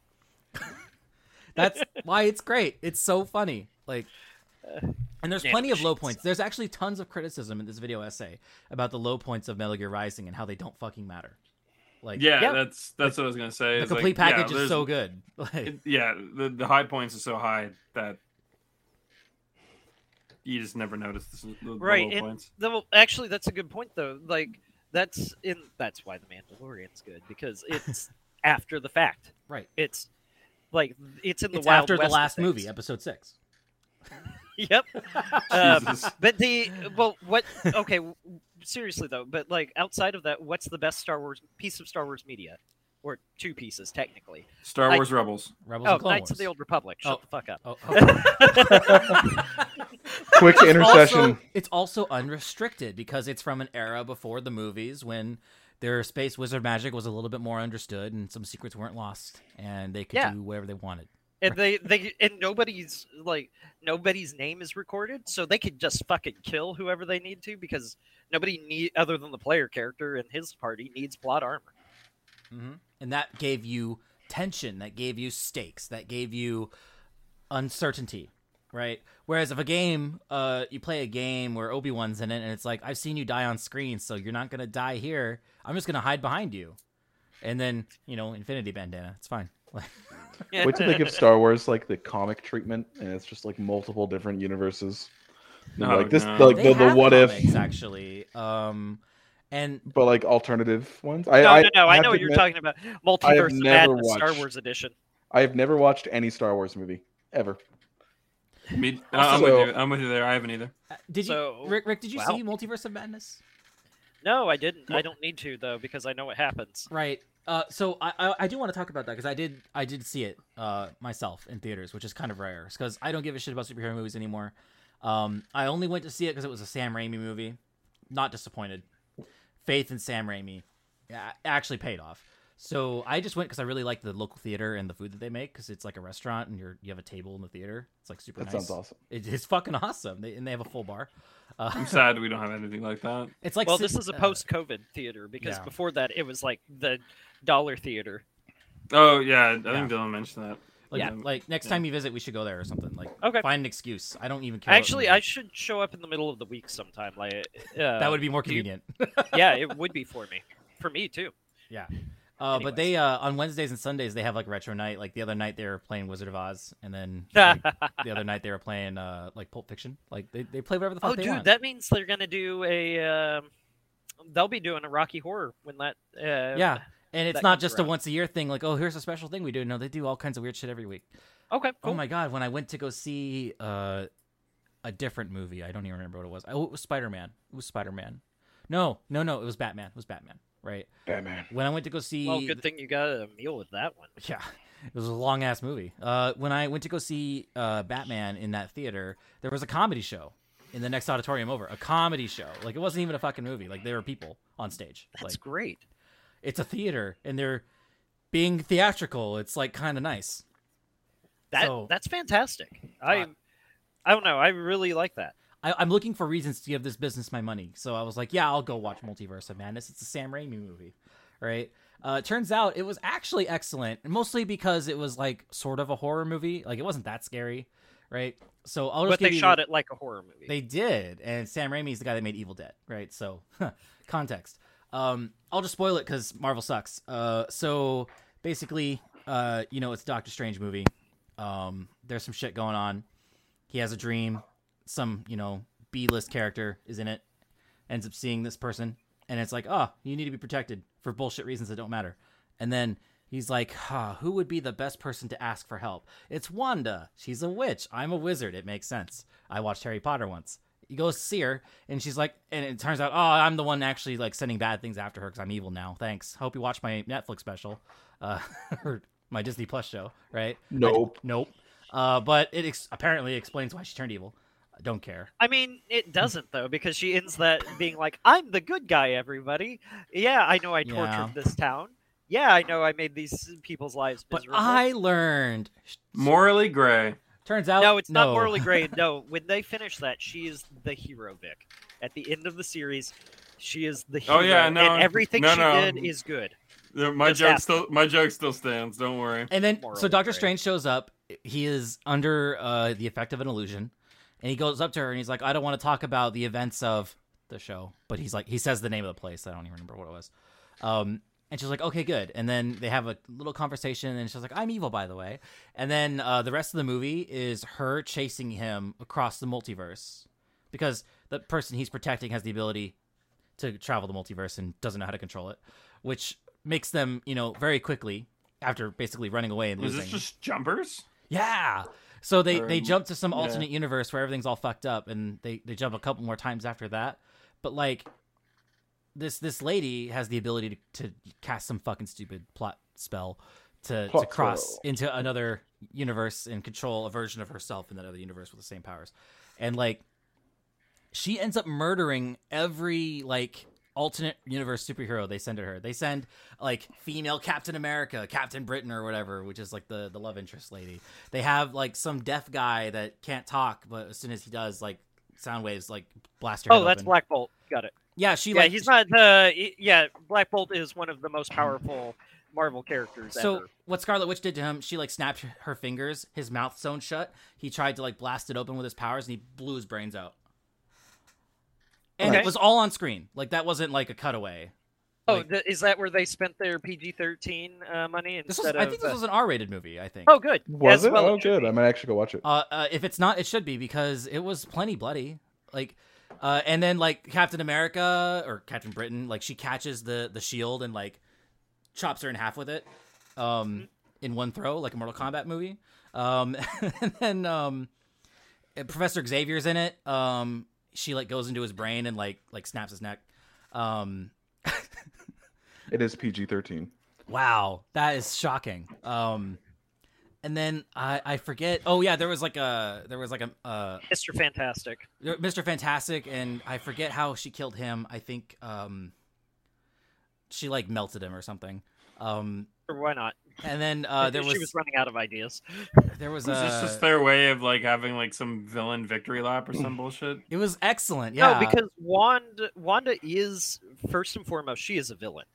That's why it's great. It's so funny. Like and there's plenty of low points. There's actually tons of criticism in this video essay about the low points of Metal Gear Rising and how they don't fucking matter. Like Yeah, Yeah. that's that's what I was gonna say. the It's like, complete yeah, package is so good. *laughs* Like it- yeah, the the high points are so high that you just never notice the, the, the Right, low and points. Though actually, that's a good point though. Like that's in that's why the Mandalorian's good because *laughs* it's after the fact. right. It's like it's in the It's wild after the west of last movie, episode 6. *laughs* *laughs* Yep. *laughs* Um, but the well, what? Okay, seriously though, but like outside of that, what's the best Star Wars piece of Star Wars media, or two pieces technically? Star I- Wars Rebels. Rebels Oh, and Clone Knights of the Old Republic. Shut Oh. the fuck up. Oh, oh. *laughs* Quick It's intercession. Also, it's also unrestricted because it's from an era before the movies when their space wizard magic was a little bit more understood and some secrets weren't lost and they could Yeah. do whatever they wanted. And they they and nobody's like nobody's name is recorded, so they could just fucking kill whoever they need to because nobody need other than the player character and his party needs plot armor. hmm And that gave you tension, that gave you stakes, that gave you uncertainty, right? Whereas if a game, uh, you play a game where Obi Wan's in it, and it's like I've seen you die on screen, so you're not gonna die here. I'm just gonna hide behind you, and then you know, Infinity Bandana, it's fine. Wait till they give *laughs* Star Wars like the comic treatment, and it's just like multiple different universes. And, Oh, like this, no. like They the, the have what comics, if, actually, um, and but like alternative ones. I, no, I, no, no. I have know to what you're admit, talking about. Multiverse of never Madness, Star Wars edition. I have never watched any Star Wars movie ever. Me, uh, I'm So- with you. I'm with you there. I haven't either. uh, did So- you, Rick? Rick, did you wow. see Multiverse of Madness? No, I didn't. I don't need to though because I know what happens. Right. Uh, so I, I I do want to talk about that because I did I did see it uh myself in theaters, which is kind of rare because I don't give a shit about superhero movies anymore. Um, I only went to see it because it was a Sam Raimi movie. Not disappointed. Faith in Sam Raimi actually paid off. So I just went because I really like the local theater and the food that they make because it's like a restaurant and you're you have a table in the theater. It's like super That nice. sounds awesome. It, it's fucking awesome. They, and they have a full bar. Uh, I'm sad we don't have anything like that. *laughs* it's like well, sit- this is a uh, post-COVID theater because yeah. before that it was like the dollar theater. Oh yeah, I Yeah. think Dylan mentioned that. Like, Yeah. like next Yeah. time you visit, we should go there or something. Like, Okay. find an excuse. I don't even care. Actually. I should show up in the middle of the week sometime. Like uh, that would be more do you- convenient. yeah, *laughs* it would be for me. For me too. yeah. Uh, but they uh, on Wednesdays and Sundays they have like retro night. Like the other night they were playing Wizard of Oz, and then *laughs* like, the other night they were playing uh, like Pulp Fiction. Like they, they play whatever the fuck oh, dude, want. that means they're gonna do a. Um, they'll be doing a Rocky Horror when that. Uh, yeah, and it's not just a once a year thing. Like oh, here's a special thing we do. No, they do all kinds of weird shit every week. Okay, cool. Oh my god! When I went to go see uh, a different movie, I don't even remember what it was. Oh, it was Spider Man. It was Spider Man. No, no, no. It was Batman. It was Batman. Right. Batman. When I went to go see, well, good thing you got a meal with that one. *laughs* yeah, it was a long ass movie. Uh, when I went to go see uh, Batman in that theater, there was a comedy show in the next auditorium over. A comedy show. Like it wasn't even a fucking movie. Like there were people on stage. That's like great. it's a theater, and they're being theatrical. It's like kind of nice. That So- that's fantastic. I I don't know. I really like that. I, I'm looking for reasons to give this business my money. So I was like, yeah, I'll go watch Multiverse of Madness. It's a Sam Raimi movie, right? Uh, turns out it was actually excellent, mostly because it was like sort of a horror movie. Like it wasn't that scary, right? So I'll just But they you shot it like a horror movie. They did, and Sam Raimi is the guy that made Evil Dead, right? So *laughs* context. Um, I'll just spoil it because Marvel sucks. Uh, so basically, uh, you know, it's a Doctor Strange movie. Um, there's some shit going on. He has a dream. Some, you know, B list character is in it. Ends up seeing this person, and it's like, oh, you need to be protected for bullshit reasons that don't matter. And then he's like, huh, who would be the best person to ask for help? It's Wanda. She's a witch. I'm a wizard. It makes sense. I watched Harry Potter once. He goes to see her, and she's like, and it turns out, oh, I'm the one actually like sending bad things after her because I'm evil now. Thanks. Hope you watch my Netflix special, uh, *laughs* or my Disney Plus show, right? Nope. Nope. Uh, but it ex- apparently explains why she turned evil. I don't care. I mean, it doesn't though, because she ends that being like, "I'm the good guy, everybody." Yeah, I know I tortured Yeah. this town. Yeah, I know I made these people's lives But. I learned. Morally gray. Turns out, no, it's not morally gray. *laughs* No, when they finish that, she is the hero, Vic. At the end of the series, she is the hero. Oh, yeah, no, and everything no, she no. did is good. My Just joke ask still my joke still stands. Don't worry. And then, so Doctor gray. Strange shows up. He is under uh, the effect of an illusion, and he goes up to her and he's like, "I don't want to talk about the events of the show," but he's like, he says the name of the place. I don't even remember what it was. Um, and she's like, "Okay, good." And then they have a little conversation, and she's like, "I'm evil, by the way." And then uh, the rest of the movie is her chasing him across the multiverse because the person he's protecting has the ability to travel the multiverse and doesn't know how to control it, which makes them, you know, very quickly after basically running away and losing. this just jumpers? Yeah. So they Or- they jump to some yeah. alternate universe where everything's all fucked up, and they they jump a couple more times after that. But like, this this lady has the ability to, to cast some fucking stupid plot spell to to cross spell. into another universe and control a version of herself in that other universe with the same powers, and like, she ends up murdering every like alternate universe superhero they send to her. They send like female Captain America, Captain Britain or whatever, which is like the the love interest lady. They have like some deaf guy that can't talk, but as soon as he does, like sound waves like blast her. Oh, that's open. Black Bolt. Got it. Yeah, she yeah, like he's not. Uh, y- yeah, Black Bolt is one of the most powerful Marvel characters So ever. what Scarlet Witch did to him, she like snapped her fingers, his mouth sewn shut. He tried to like blast it open with his powers, and he blew his brains out. And it was all on screen. Like that wasn't like a cutaway. Oh, like- th- is that where they spent their PG thirteen uh, money This instead was, I think this uh, was an R-rated movie. I think. Oh, good. Was As it? well oh, it should good. be. I might actually go watch it. Uh, uh, if it's not, it should be because it was plenty bloody. Like, uh, and then like Captain America or Captain Britain, like she catches the the shield and like chops her in half with it, um, in one throw, like a Mortal Kombat movie. Um, *laughs* and then um, Professor Xavier's in it. Um, she like goes into his brain and like like snaps his neck. Um, It is PG thirteen. Wow, that is shocking. Um, and then I I forget. Oh yeah, there was like a there was like a uh, Mr. Fantastic. Mr. Fantastic, and I forget how she killed him. I think um, she like melted him or something. Um, Or why not? And then *laughs* uh, there she was, was running out of ideas. there was *laughs* Was this a just their way of like having like some villain victory lap or some bullshit? it was excellent. Yeah, No, because Wanda, Wanda is first and foremost she is a villain,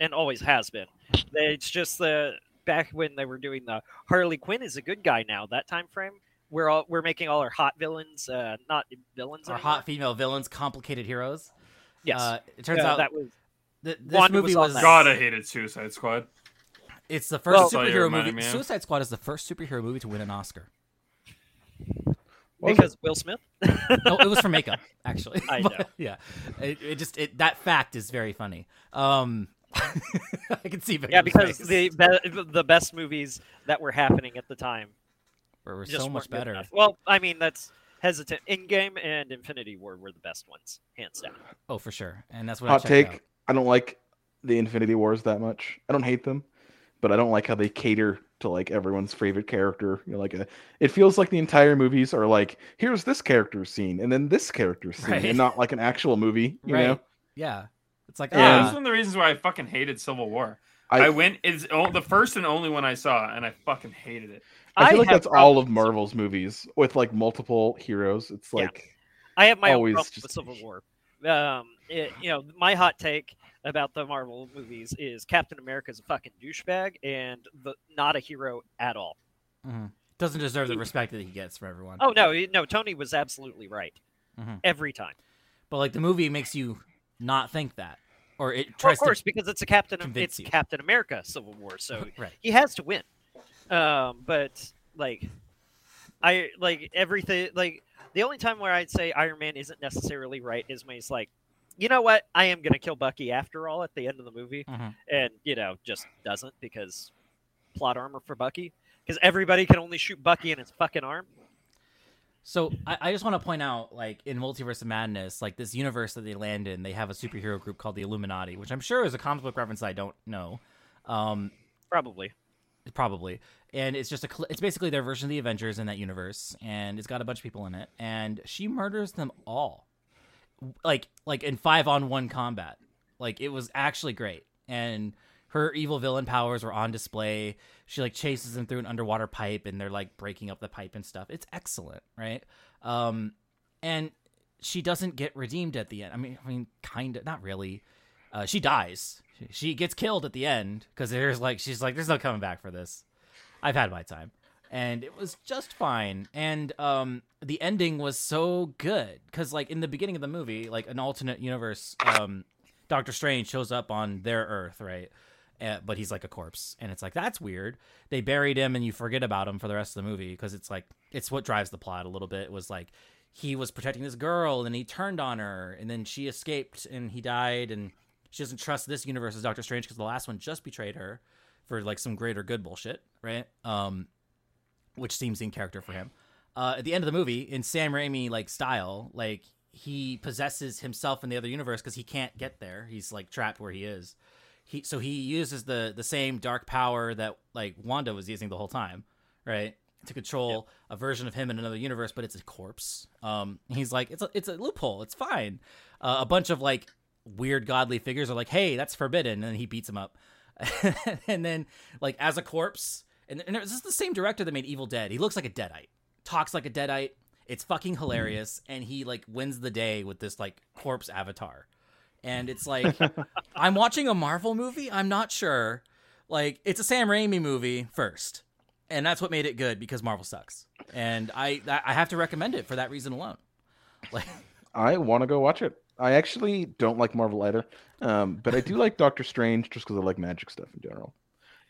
and always has been. It's just the back when they were doing the Harley Quinn is a good guy now. That time frame, we're all we're making all our hot villains uh, not villains. our anymore. hot female villains, complicated heroes. Yes, Uh, it turns Uh, out that was th- this Wanda movie was was. God, I hated Suicide Squad. It's the first Well- superhero movie. me. Suicide Squad is the first superhero movie to win an Oscar. Was because Will Smith. *laughs* no, it was for makeup, *laughs* actually. I But, know. yeah, it, it just it that fact is very funny. Um, *laughs* I can see. Yeah, because face. the be- the best movies that were happening at the time were, we're so much better. enough. Well, I mean that's hesitant. Endgame and Infinity War were the best ones, hands down. Oh, for sure, and that's what Hot I take: out. I don't like the Infinity Wars that much. I don't hate them, but I don't like how they cater to like everyone's favorite character. You know, like a, it feels like the entire movies are like, here's this character scene and then this character scene, Right. and not like an actual movie. You right? know, Yeah, it's like Yeah, ah, that's one of the reasons why I fucking hated Civil War. I- I, went is o- the first and only one I saw, and I fucking hated it. I feel like have that's all of Marvel's movies with like multiple heroes. It's Yeah. like I have my always own problem just- with Civil War. Um, it, you know, my hot take about the Marvel movies is Captain America's a fucking douchebag and the, not a hero at all. mhm. doesn't deserve the respect that he gets from everyone. Oh no, no, Tony was absolutely right Mhm. every time. But like the movie makes you not think that, or it Well, tries of course, because it's a Captain, it's you. Captain America Civil War, so. *laughs* Right. he has to win. Um, but like, I like everything. Like the only time where I'd say Iron Man isn't necessarily right is when he's like, you know what, I am gonna kill Bucky after all at the end of the movie, Mhm. and you know just doesn't because plot armor for Bucky because everybody can only shoot Bucky in his fucking arm. So I, I just want to point out, like in Multiverse of Madness, like this universe that they land in, they have a superhero group called the Illuminati, which I'm sure is a comic book reference I don't know. Um, Probably. probably and it's just a cl- it's basically their version of the avengers in that universe and it's got a bunch of people in it and she murders them all like like in five on one combat. Like it was actually great. And her evil villain powers were on display. She like chases them through an underwater pipe and they're like breaking up the pipe and stuff. It's excellent right? Um and she doesn't get redeemed at the end. I mean i mean kind of not really. Uh, she dies. She- She gets killed at the end because there's like she's like there's no coming back for this. I've had my time, and it was just fine. And um, the ending was so good because like in the beginning of the movie, like an alternate universe, um, Doctor Strange shows up on their Earth, right? Uh, but he's like a corpse, and it's like that's weird. They buried him, and you forget about him for the rest of the movie because it's like it's what drives the plot a little bit. It was like he was protecting this girl, and he turned on her, and then she escaped, and he died, and she doesn't trust this universe as Doctor Strange because the last one just betrayed her for like some greater good bullshit, right? Um, which seems in character for him. Uh, at the end of the movie, in Sam Raimi like style, like he possesses himself in the other universe because he can't get there. He's like trapped where he is. He so he uses the the same dark power that like Wanda was using the whole time, right? To control a version of him in another universe, but it's a corpse. Um, he's like, it's a it's a loophole. It's fine. Uh, a bunch of like weird godly figures are like, hey, that's forbidden, and then he beats him up. *laughs* and then like as a corpse, and, and this is the same director that made Evil Dead. He looks like a deadite, talks like a deadite. It's fucking hilarious, and he like wins the day with this like corpse avatar. And it's like *laughs* I'm watching a Marvel movie. I'm not sure. Like it's a Sam Raimi movie first, and that's what made it good because Marvel sucks. And I I have to recommend it for that reason alone. Like *laughs* I want to go watch it. I actually don't like Marvel either, um, but I do like Doctor Strange just because I like magic stuff in general.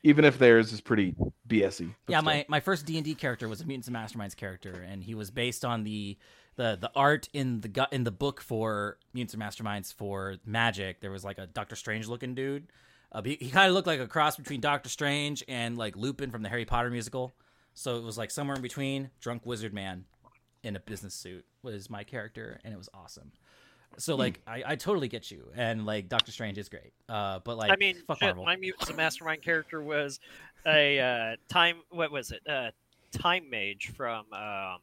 Even if theirs is pretty BSy. yeah, still. my, my first D and D character was a Mutants and Masterminds character, and he was based on the the the art in the in the book for Mutants and Masterminds for Magic. There was like a Doctor Strange looking dude. Uh, he he kind of looked like a cross between Doctor Strange and like Lupin from the Harry Potter musical. So it was like somewhere in between. Drunk wizard man in a business suit was my character, and it was awesome. So like I, I totally get you, and like Doctor Strange is great. Uh, but like I mean, fuck shit, Marvel. my Mutants and Mastermind character was a uh, time. What was it? Uh, time mage from um, I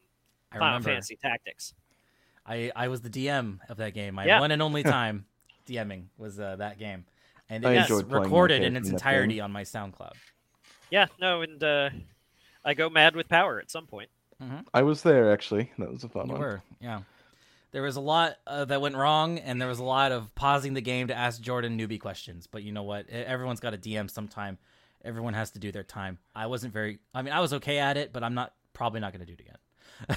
Final remember. Fantasy Tactics. I, I was the DM of that game. My Yeah. one and only *laughs* time DMing was uh, that game, and I it's enjoyed playing that recorded in its entirety on my SoundCloud. Yeah, no, and uh, I go mad with power at some point. I was there actually. That was a fun You one. were, yeah. There was a lot uh, that went wrong, and there was a lot of pausing the game to ask Jordan newbie questions. But you know what? Everyone's got a DM sometime. Everyone has to do their time. I wasn't very. I mean, I was okay at it, but I'm not probably not going to do it again. *laughs*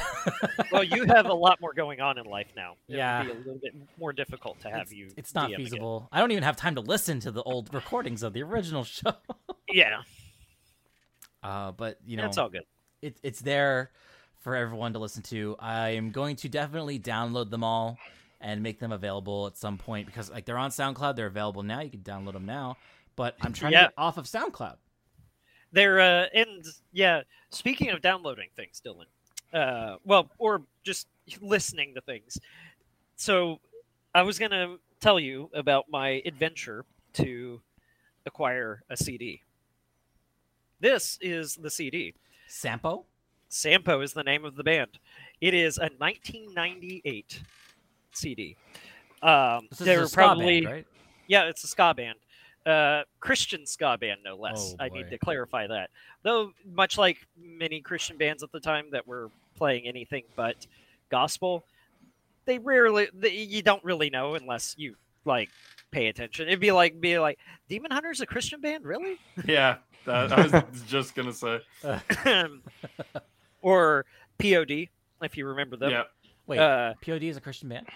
Well, you have a lot more going on in life now. It Yeah. a little bit more difficult to have it's, you. it's not DM again. feasible. I don't even have time to listen to the old recordings of the original *laughs* show. Yeah, Uh, but you know, that's all good. it, it's there for everyone to listen to. I am going to definitely download them all and make them available at some point because like they're on SoundCloud, they're available now. You can download them now, but I'm trying Yeah. to get off of SoundCloud. They're uh, and yeah. Speaking of downloading things, Dylan, uh, well, or just listening to things. So, I was gonna tell you about my adventure to acquire a CD. This is the CD. Sampo? Sampo is the name of the band. It is a 1998 CD. Um, This is they a were ska probably band, right? yeah, it's a ska band. Uh, Christian ska band, no less. Oh, I need to clarify that. Though, much like many Christian bands at the time that were playing anything but gospel, they rarely, they, you don't really know unless you like pay attention. It'd be like, be like, Demon Hunter's a Christian band, really? *laughs* Yeah, that, I was *laughs* just gonna say. *laughs* or POD, if you remember them. Yeah, Wait, Uh, POD is a Christian band?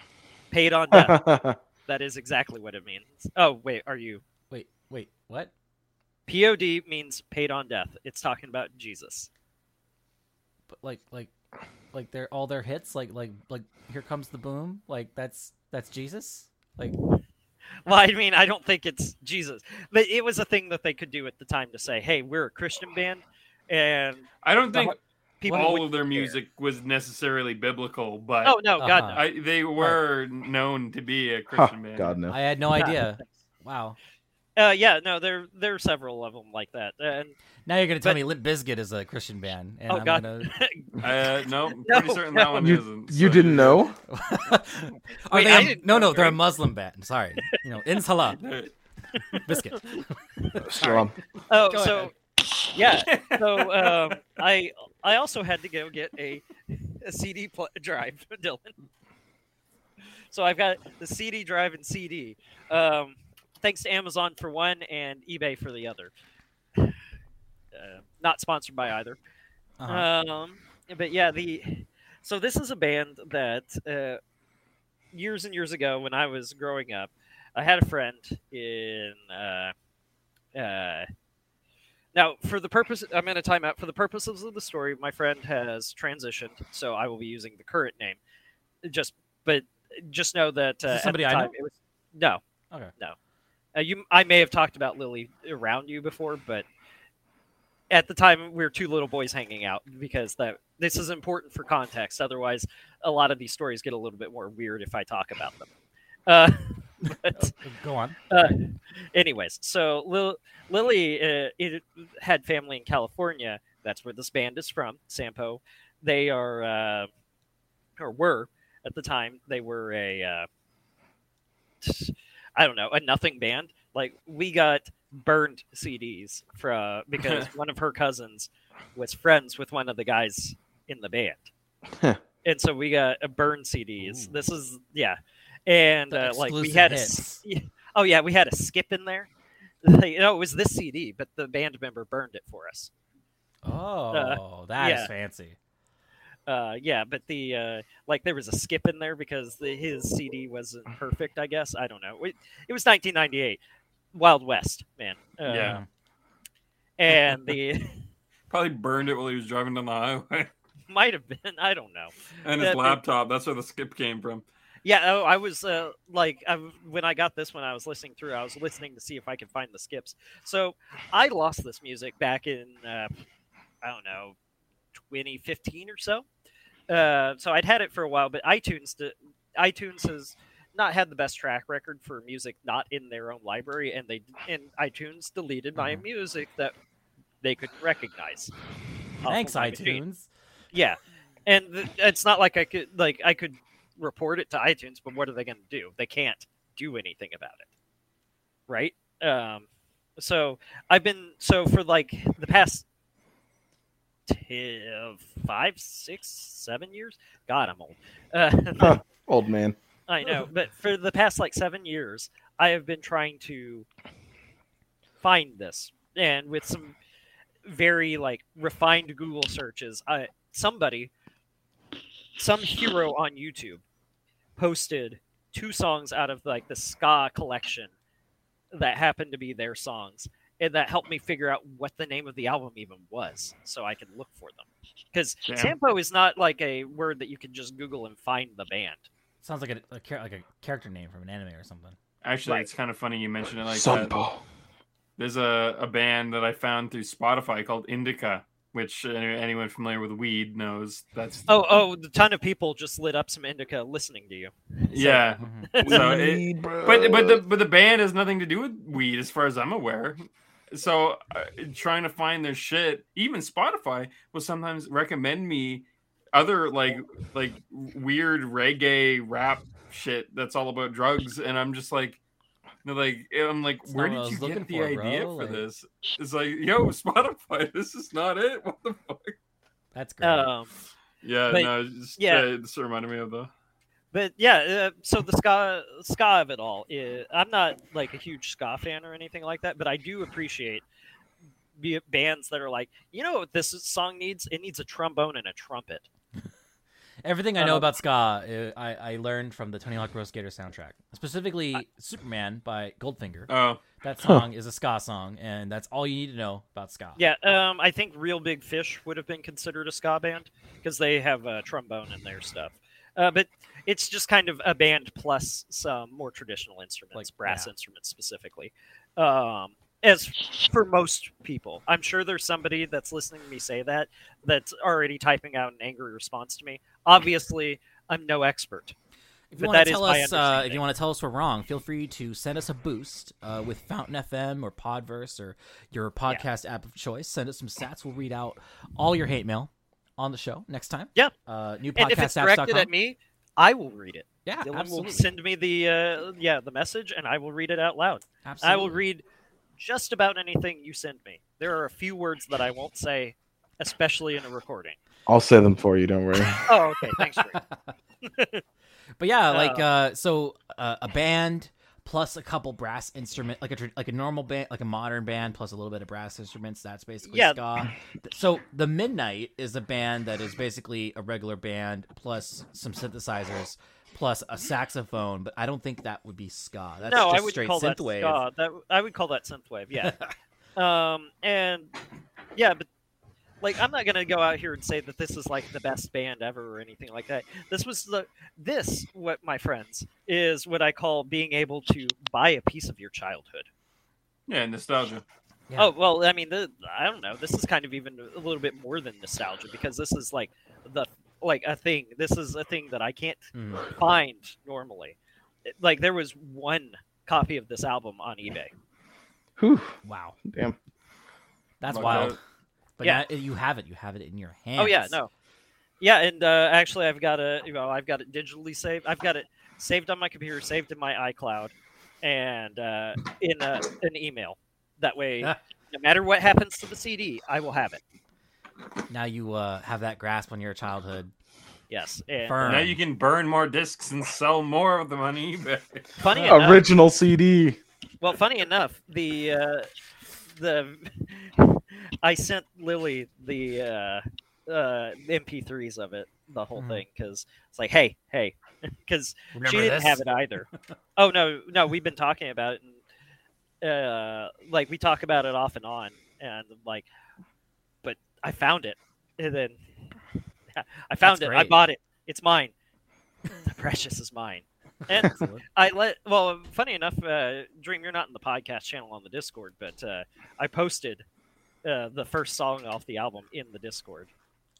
paid on death. *laughs* that is exactly what it means. Oh, wait, are you? Wait, wait, what? POD means paid on death. It's talking about Jesus. But like, like, like they're all their hits, like, like, like, here comes the boom, like that's that's Jesus, like, Well, I mean, I don't think it's Jesus, but it was a thing that they could do at the time to say, "Hey, we're a Christian band," and I don't think people all of their care. music was necessarily biblical, but Oh no, God Uh-huh. no. I, they were known to be a Huh, Christian band. God no. I had no idea. *laughs* Wow. Uh, yeah, no, there there are several of them like that, and Now you're gonna tell But- me Limp Bizkit is a Christian band, and oh I'm God, gonna. *laughs* Uh, no, *laughs* I'm No, pretty certain no. that one You, isn't. you so didn't know? Are Wait, they I a- didn't no, know, no, they're a Muslim band. Sorry, you know, Inshallah biscuit. Shalom. oh, Go so yeah, *laughs* so um, I I also had to go get a, a CD pl- drive, *laughs* Dylan. So I've got the CD drive and CD. Um, thanks to Amazon for one and eBay for the other. *sighs* Uh, not sponsored by either. Uh-huh. Um, but yeah, the so this is a band that uh, years and years ago when I was growing up, I had a friend in. Uh, uh, now, for the purpose, I'm going to time out. For the purposes of the story, my friend has transitioned, so I will be using the current name. Just, but just know that uh, at somebody the I time, know? was no, Okay. no. Uh, you, I may have talked about Lily around you before, but at the time we were two little boys hanging out because that this is important for context. Otherwise, a lot of these stories get a little bit more weird if I talk about them. Uh, *laughs* *laughs* but Go on. uh, anyways, so Lil- Lily uh, it had family in California. That's where this band is from, Sampo. They are uh, or were at the time. They were a uh, I don't know a nothing band. Like we got burned CDs from because *laughs* one of her cousins was friends with one of the guys in the band, and so we got a burned CDs. Ooh. This is yeah, and uh, like we had a hits. s- *laughs* yeah. oh yeah we had a skip in there. *laughs* you know it was this CD, but the band member burned it for us. Oh, that is yeah. fancy. Uh, yeah, but the uh, like there was a skip in there because the, his CD wasn't perfect. I guess I don't know. It, it was 1998, Wild West, man. Uh, Yeah. and the *laughs* Probably burned it while he was driving down the highway. might have been. I don't know. and his Yeah, the- laptop. That's where the skip came from. Yeah, oh, I was uh, like, I, when I got this one, I was listening through. I was listening to see if I could find the skips. So I lost this music back in, uh, I don't know, 2015 or so. Uh, so I'd had it for a while, but iTunes, d- iTunes has not had the best track record for music not in their own library, and they and iTunes deleted my Mhm. music that they couldn't recognize. Thanks, my machine. iTunes. Yeah, and th- it's not like I could like I could report it to iTunes, but what are they going to do? They can't do anything about it, right? Um, so I've been so for like the past t- five, six, seven years. God, I'm old. Uh, old man. *laughs* I know, but for the past like seven years, I have been trying to find this, and with some very like refined Google searches, I somebody, some hero on YouTube, posted two songs out of like the ska collection that happened to be their songs, and that helped me figure out what the name of the album even was, so I could look for them. Because Damn. Sampo is not like a word that you can just Google and find the band. Sounds like a, a like a character name from an anime or something. Actually, Right. it's kind of funny you mentioned it like that. Sampo. there's a, a band that I found through Spotify called Indica, which anyone familiar with weed knows that's Oh, oh, the ton of people just lit up some indica listening to you. yeah. Mhm. So it- But but the but the band has nothing to do with weed, as far as I'm aware. So uh, trying to find their shit, even Spotify will sometimes recommend me other like like weird reggae rap shit that's all about drugs, and I'm just like, they're like I'm like, It's where not what I did you get the for, idea bro, for like- this? It's like, yo, *laughs* Spotify, this is not it. What the fuck? That's great. Um, Yeah, But, no, it's just, yeah. uh, this reminded me of the. but yeah, uh, so the ska ska of it all. Is, I'm not like a huge ska fan or anything like that, but I do appreciate be bands that are like, you know, what this song needs? It needs a trombone and a trumpet. Everything I know uh, about ska, uh, I, I learned from the Tony Hawk Pro Skater soundtrack, specifically Superman by Goldfinger. Oh, That *laughs* song is a ska song, and that's all you need to know about ska. Yeah, um, I think Real Big Fish would have been considered a ska band because they have a trombone in their stuff. Uh, but it's just kind of a band plus some more traditional instruments, Like, brass yeah. instruments specifically. Um, as for most people, I'm sure there's somebody that's listening to me say that that's already typing out an angry response to me. Obviously, I'm no expert. If you But want that to tell us, uh, if you want to tell us we're wrong, feel free to send us a boost uh, with Fountain FM or Podverse or your podcast app of choice. Send us some stats. We'll read out all your hate mail on the show next time. Yeah. Uh, new And if it's directed at me, I will read it. yeah, Dylan absolutely. will send me the uh, yeah the message, and I will read it out loud. absolutely. I will read just about anything you send me. There are a few words that I won't say, especially in a recording. I'll say them for you. Don't worry. *laughs* Oh, okay. Thanks, *laughs* But yeah, like uh, so uh, a band plus a couple brass instrument, like a like a normal band, like a modern band plus a little bit of brass instruments. That's basically Yeah. ska. So the Midnight is a band that is basically a regular band plus some synthesizers plus a saxophone. But I don't think that would be ska. That's no, just I would straight call that synthwave. ska. That I would call that synthwave. Yeah. *laughs* um, and yeah, but like I'm not gonna go out here and say that this is like the best band ever or anything like that. This was the this what my friends is what I call being able to buy a piece of your childhood. yeah, nostalgia. Yeah. Oh well, I mean, the, I don't know. This is kind of even a little bit more than nostalgia because this is like the like a thing. This is a thing that I can't Mm. find normally. Like there was one copy of this album on eBay. Whew, Wow, damn. that's Like wild. that. But Yeah. yeah, you have it. You have it in your hand. Oh yeah, no, yeah, and uh, actually, I've got a you know I've got it digitally saved. I've got it saved on my computer, saved in my iCloud, and uh, in a, an email. That way, Ah. no matter what happens to the CD, I will have it. Now you uh, have that grasp on your childhood. Yes, and Burn. Now you can burn more discs and sell more of them on eBay. *laughs* funny *laughs* enough, Original CD. Well, funny enough, the uh, the *laughs* I sent Lily the uh, uh, MP3s of it, the whole Mhm. thing, because it's like, hey, hey, *laughs* because she didn't this? have it either. oh no, no, we've been talking about it, and uh, like we talk about it off and on, and like, but I found it, and then *laughs* I found That's it, I bought it, it's mine. the precious is mine. And I let well, funny enough, uh, Dream, you're not in the podcast channel on the Discord, but uh, I posted uh, the first song off the album in the Discord.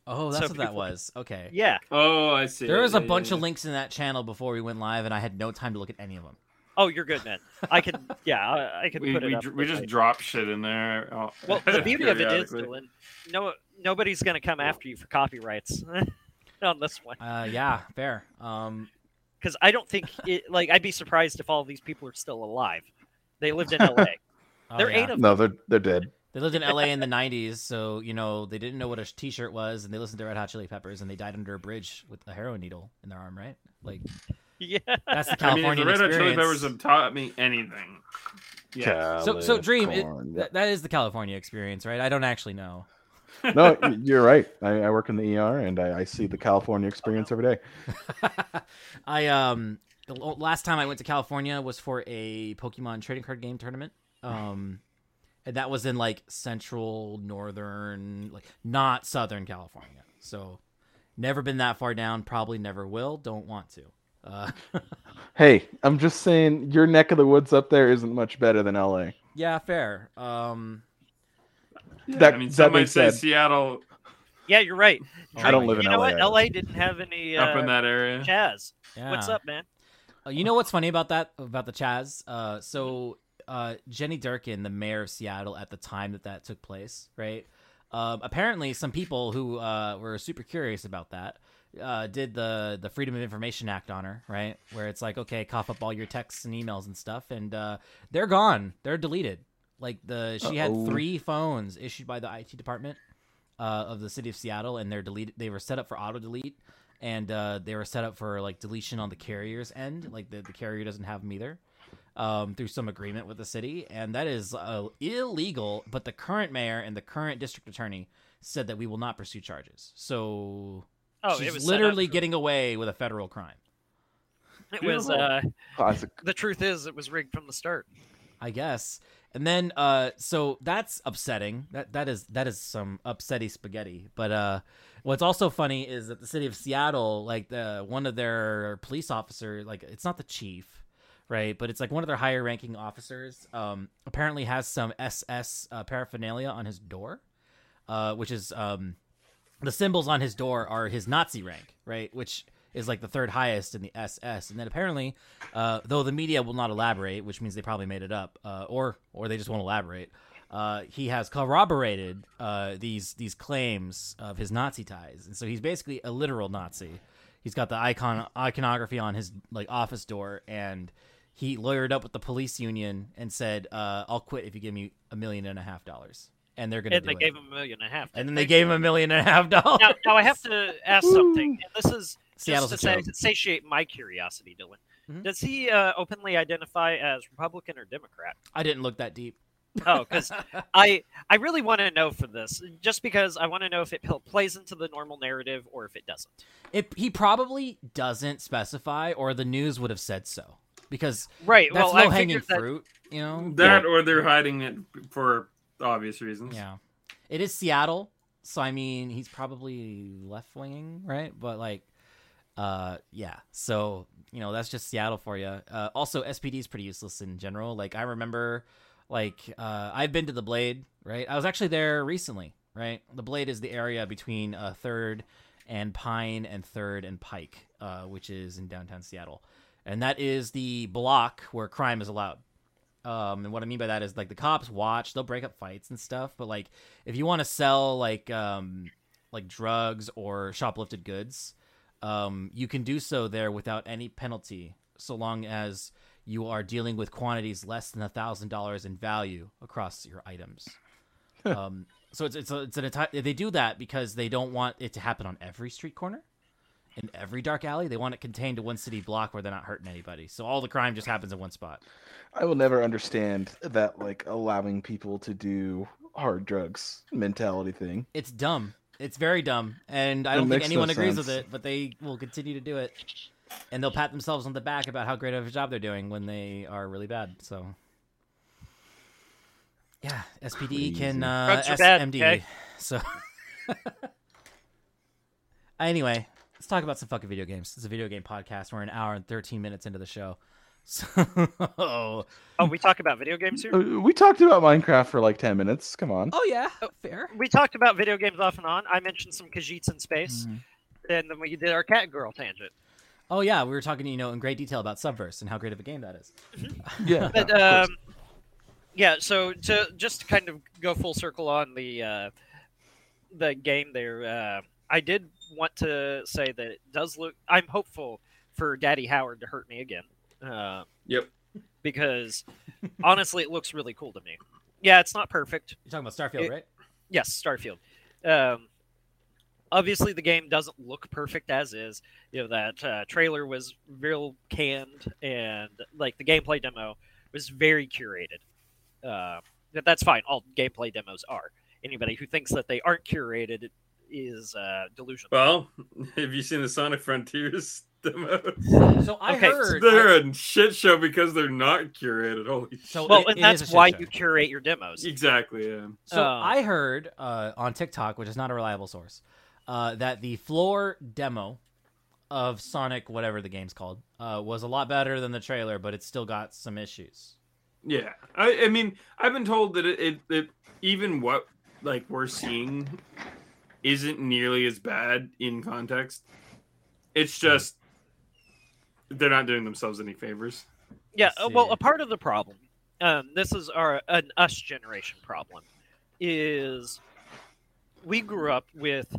Oh, that's So what that people- was. Okay. Yeah. Oh, I see. There was a Yeah, bunch yeah, of links in that channel before we went live, and I had no time to look at any of them. Oh, you're good, man. I could, yeah, I, I could We, put it we, up. we just like- drop shit in there. oh, well, the *laughs* beauty of it is, periodically. Dylan, no, nobody's gonna come after you for copyrights *laughs* on this one Uh, yeah, fair. Um, because I don't think *laughs* it. Like, I'd be surprised if all these people are still alive. They lived in LA. oh, there yeah. ain't a No, they're they're dead. They lived in LA in the '90s, so you know they didn't know what a T-shirt was, and they listened to Red Hot Chili Peppers, and they died under a bridge with a heroin needle in their arm. Right? Like yeah. that's the I mean, if California the Red Hot Chili experience. Peppers have taught me anything. Yeah. so, so Dream, it, California. that, that is the California experience, right? I don't actually know. *laughs* no, you're right. I, I work in the ER and I, I see the California experience every day. *laughs* I um the last time I went to California was for a Pokemon trading card game tournament. Um and that was in like central northern like not southern California. So never been that far down, probably never will, don't want to. Uh *laughs* Hey, I'm just saying your neck of the woods up there isn't much better than LA. yeah, fair. Um, That, I mean, that some might say said, Seattle Yeah, you're right. I don't live in you know LA. what? LA didn't have any uh, up in that area. Chaz. yeah. What's up, man? Uh, you know what's funny about that about the Chaz? Uh, so uh, Jenny Durkan, the mayor of Seattle at the time that that took place, right? Um, apparently, some people who uh, were super curious about that uh, did the the Freedom of Information Act on her, right? Where it's like, okay, cough up all your texts and emails and stuff, and uh, they're gone. They're deleted. Like the she had Uh-oh. three phones issued by the IT department uh, of the city of Seattle, and they're deleted. They were set up for auto delete, and uh, they were set up for like deletion on the carrier's end. Like the, the carrier doesn't have them either, um, through some agreement with the city, and that is uh, illegal. But the current mayor and the current district attorney said that we will not pursue charges. So Oh, she's it was literally for- getting away with a federal crime. It was. Uh, classic. the truth is, it was rigged from the start. I guess. And then uh so that's upsetting. That that is that is some upsetty spaghetti. But uh what's also funny is that the city of Seattle, like the one of their police officer, like it's not the chief, right? But it's like one of their higher ranking officers, um, apparently has some SS uh, paraphernalia on his door. Uh, which is um the symbols on his door are his Nazi rank, right? Which is like the third highest in the SS. And then apparently, uh, though the media will not elaborate, which means they probably made it up, uh, or or they just won't elaborate. Uh, he has corroborated uh, these these claims of his Nazi ties, and so he's basically a literal Nazi. He's got the icon iconography on his like office door, and he lawyered up with the police union and said, uh, "I'll quit if you give me a million and a half dollars." And they're And do they it. gave him a million and a half. and then they gave him a million and a half dollars. Now, now I have to *laughs* ask something. And this is Seattle's just to satiate my curiosity, Dylan. Mhm. Does he uh, openly identify as Republican or Democrat? I didn't look that deep. Oh, because *laughs* I I really want to know for this, just because I want to know if it plays into the normal narrative or if it doesn't. It, he probably doesn't specify, or the news would have said so, because Right. that's well, low hanging figured that. fruit. You know, That or they're hiding it for obvious reasons. yeah. It is Seattle, so I mean, he's probably left winging, right? But like, uh, yeah. So you know, that's just Seattle for you. Uh, also, SPD is pretty useless in general. Like, I remember, like, uh, I've been to the Blade, right? I was actually there recently, right? The Blade is the area between uh, Third and Pine and Third and Pike, uh, which is in downtown Seattle, and that is the block where crime is allowed. Um, and what I mean by that is like the cops watch, they'll break up fights and stuff, but like if you want to sell like um like drugs or shoplifted goods, um, you can do so there without any penalty, so long as you are dealing with quantities less than a thousand dollars in value across your items. um, so it's it's a, it's an entire they do that because they don't want it to happen on every street corner, in every dark alley. They want it contained to one city block where they're not hurting anybody. So all the crime just happens in one spot. I will never understand that like allowing people to do hard drugs mentality thing. It's dumb. It's very dumb, and I It don't think makes no anyone agrees with it. But they will continue to do it, and they'll pat themselves on the back about how great of a job they're doing when they are really bad. So, yeah, SPD can Crazy. uh, Drugs are bad, SMD. okay? So, *laughs* anyway, let's talk about some fucking video games. It's a video game podcast. We're an hour and thirteen minutes into the show. *laughs* So, Oh, we talk about video games here. Uh, We talked about Minecraft for like ten minutes. Come on. oh yeah, fair. We talked about video games off and on. I mentioned some Khajiits in space, Mhm. and then we did our cat girl tangent. Oh yeah, we were talking, you know, in great detail about Subverse and how great of a game that is. Yeah. But *laughs* of course. um, yeah, so to just to kind of go full circle on the uh, the game there, uh, I did want to say that it does look. I'm hopeful for Daddy Howard to hurt me again. Uh, Yep. because *laughs* honestly, it looks really cool to me. Yeah, it's not perfect. You're talking about Starfield, It- right? Yes, Starfield. Um, obviously, the game doesn't look perfect as is. You know that uh, trailer was real canned, and like the gameplay demo was very curated. Uh, that's fine. All gameplay demos are. Anybody who thinks that they aren't curated is uh, delusional. Well, *laughs* have you seen the Sonic Frontiers *laughs* demo? So I Okay, heard. They're a shit show because they're not curated. Holy So shit. well, and it that's is a shit why show. you curate your demos. Exactly. Yeah. So Uh, I heard uh, on TikTok, which is not a reliable source, uh, that the floor demo of Sonic, whatever the game's called, uh, was a lot better than the trailer, but it still got some issues. Yeah, I, I mean, I've been told that it, it, it even what like we're seeing isn't nearly as bad in context. It's just they're not doing themselves any favors. Yeah, uh, well, a part of the problem, um, this is our an us generation problem, is we grew up with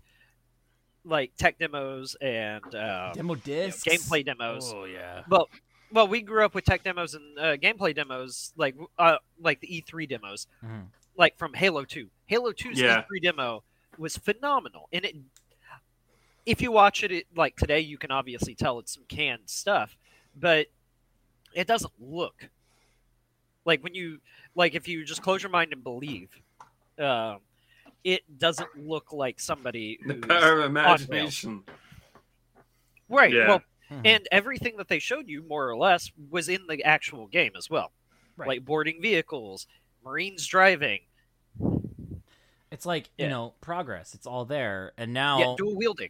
like tech demos and um, Demo discs, gameplay demos. Oh yeah. Well, well, we grew up with tech demos and uh, gameplay demos, like uh, like the E3 demos, Mhm. like from Halo 2. Halo 2's Yeah. E3 demo was phenomenal, and it. If you watch it, it like today, you can obviously tell it's some canned stuff, but it doesn't look like when you like if you just close your mind and believe. Um, it doesn't look like somebody The power of on imagination. right. Yeah. Well, Mhm. and everything that they showed you more or less was in the actual game as well Right. like boarding vehicles marines driving it's like you know progress. It's all there, and now yeah dual wielding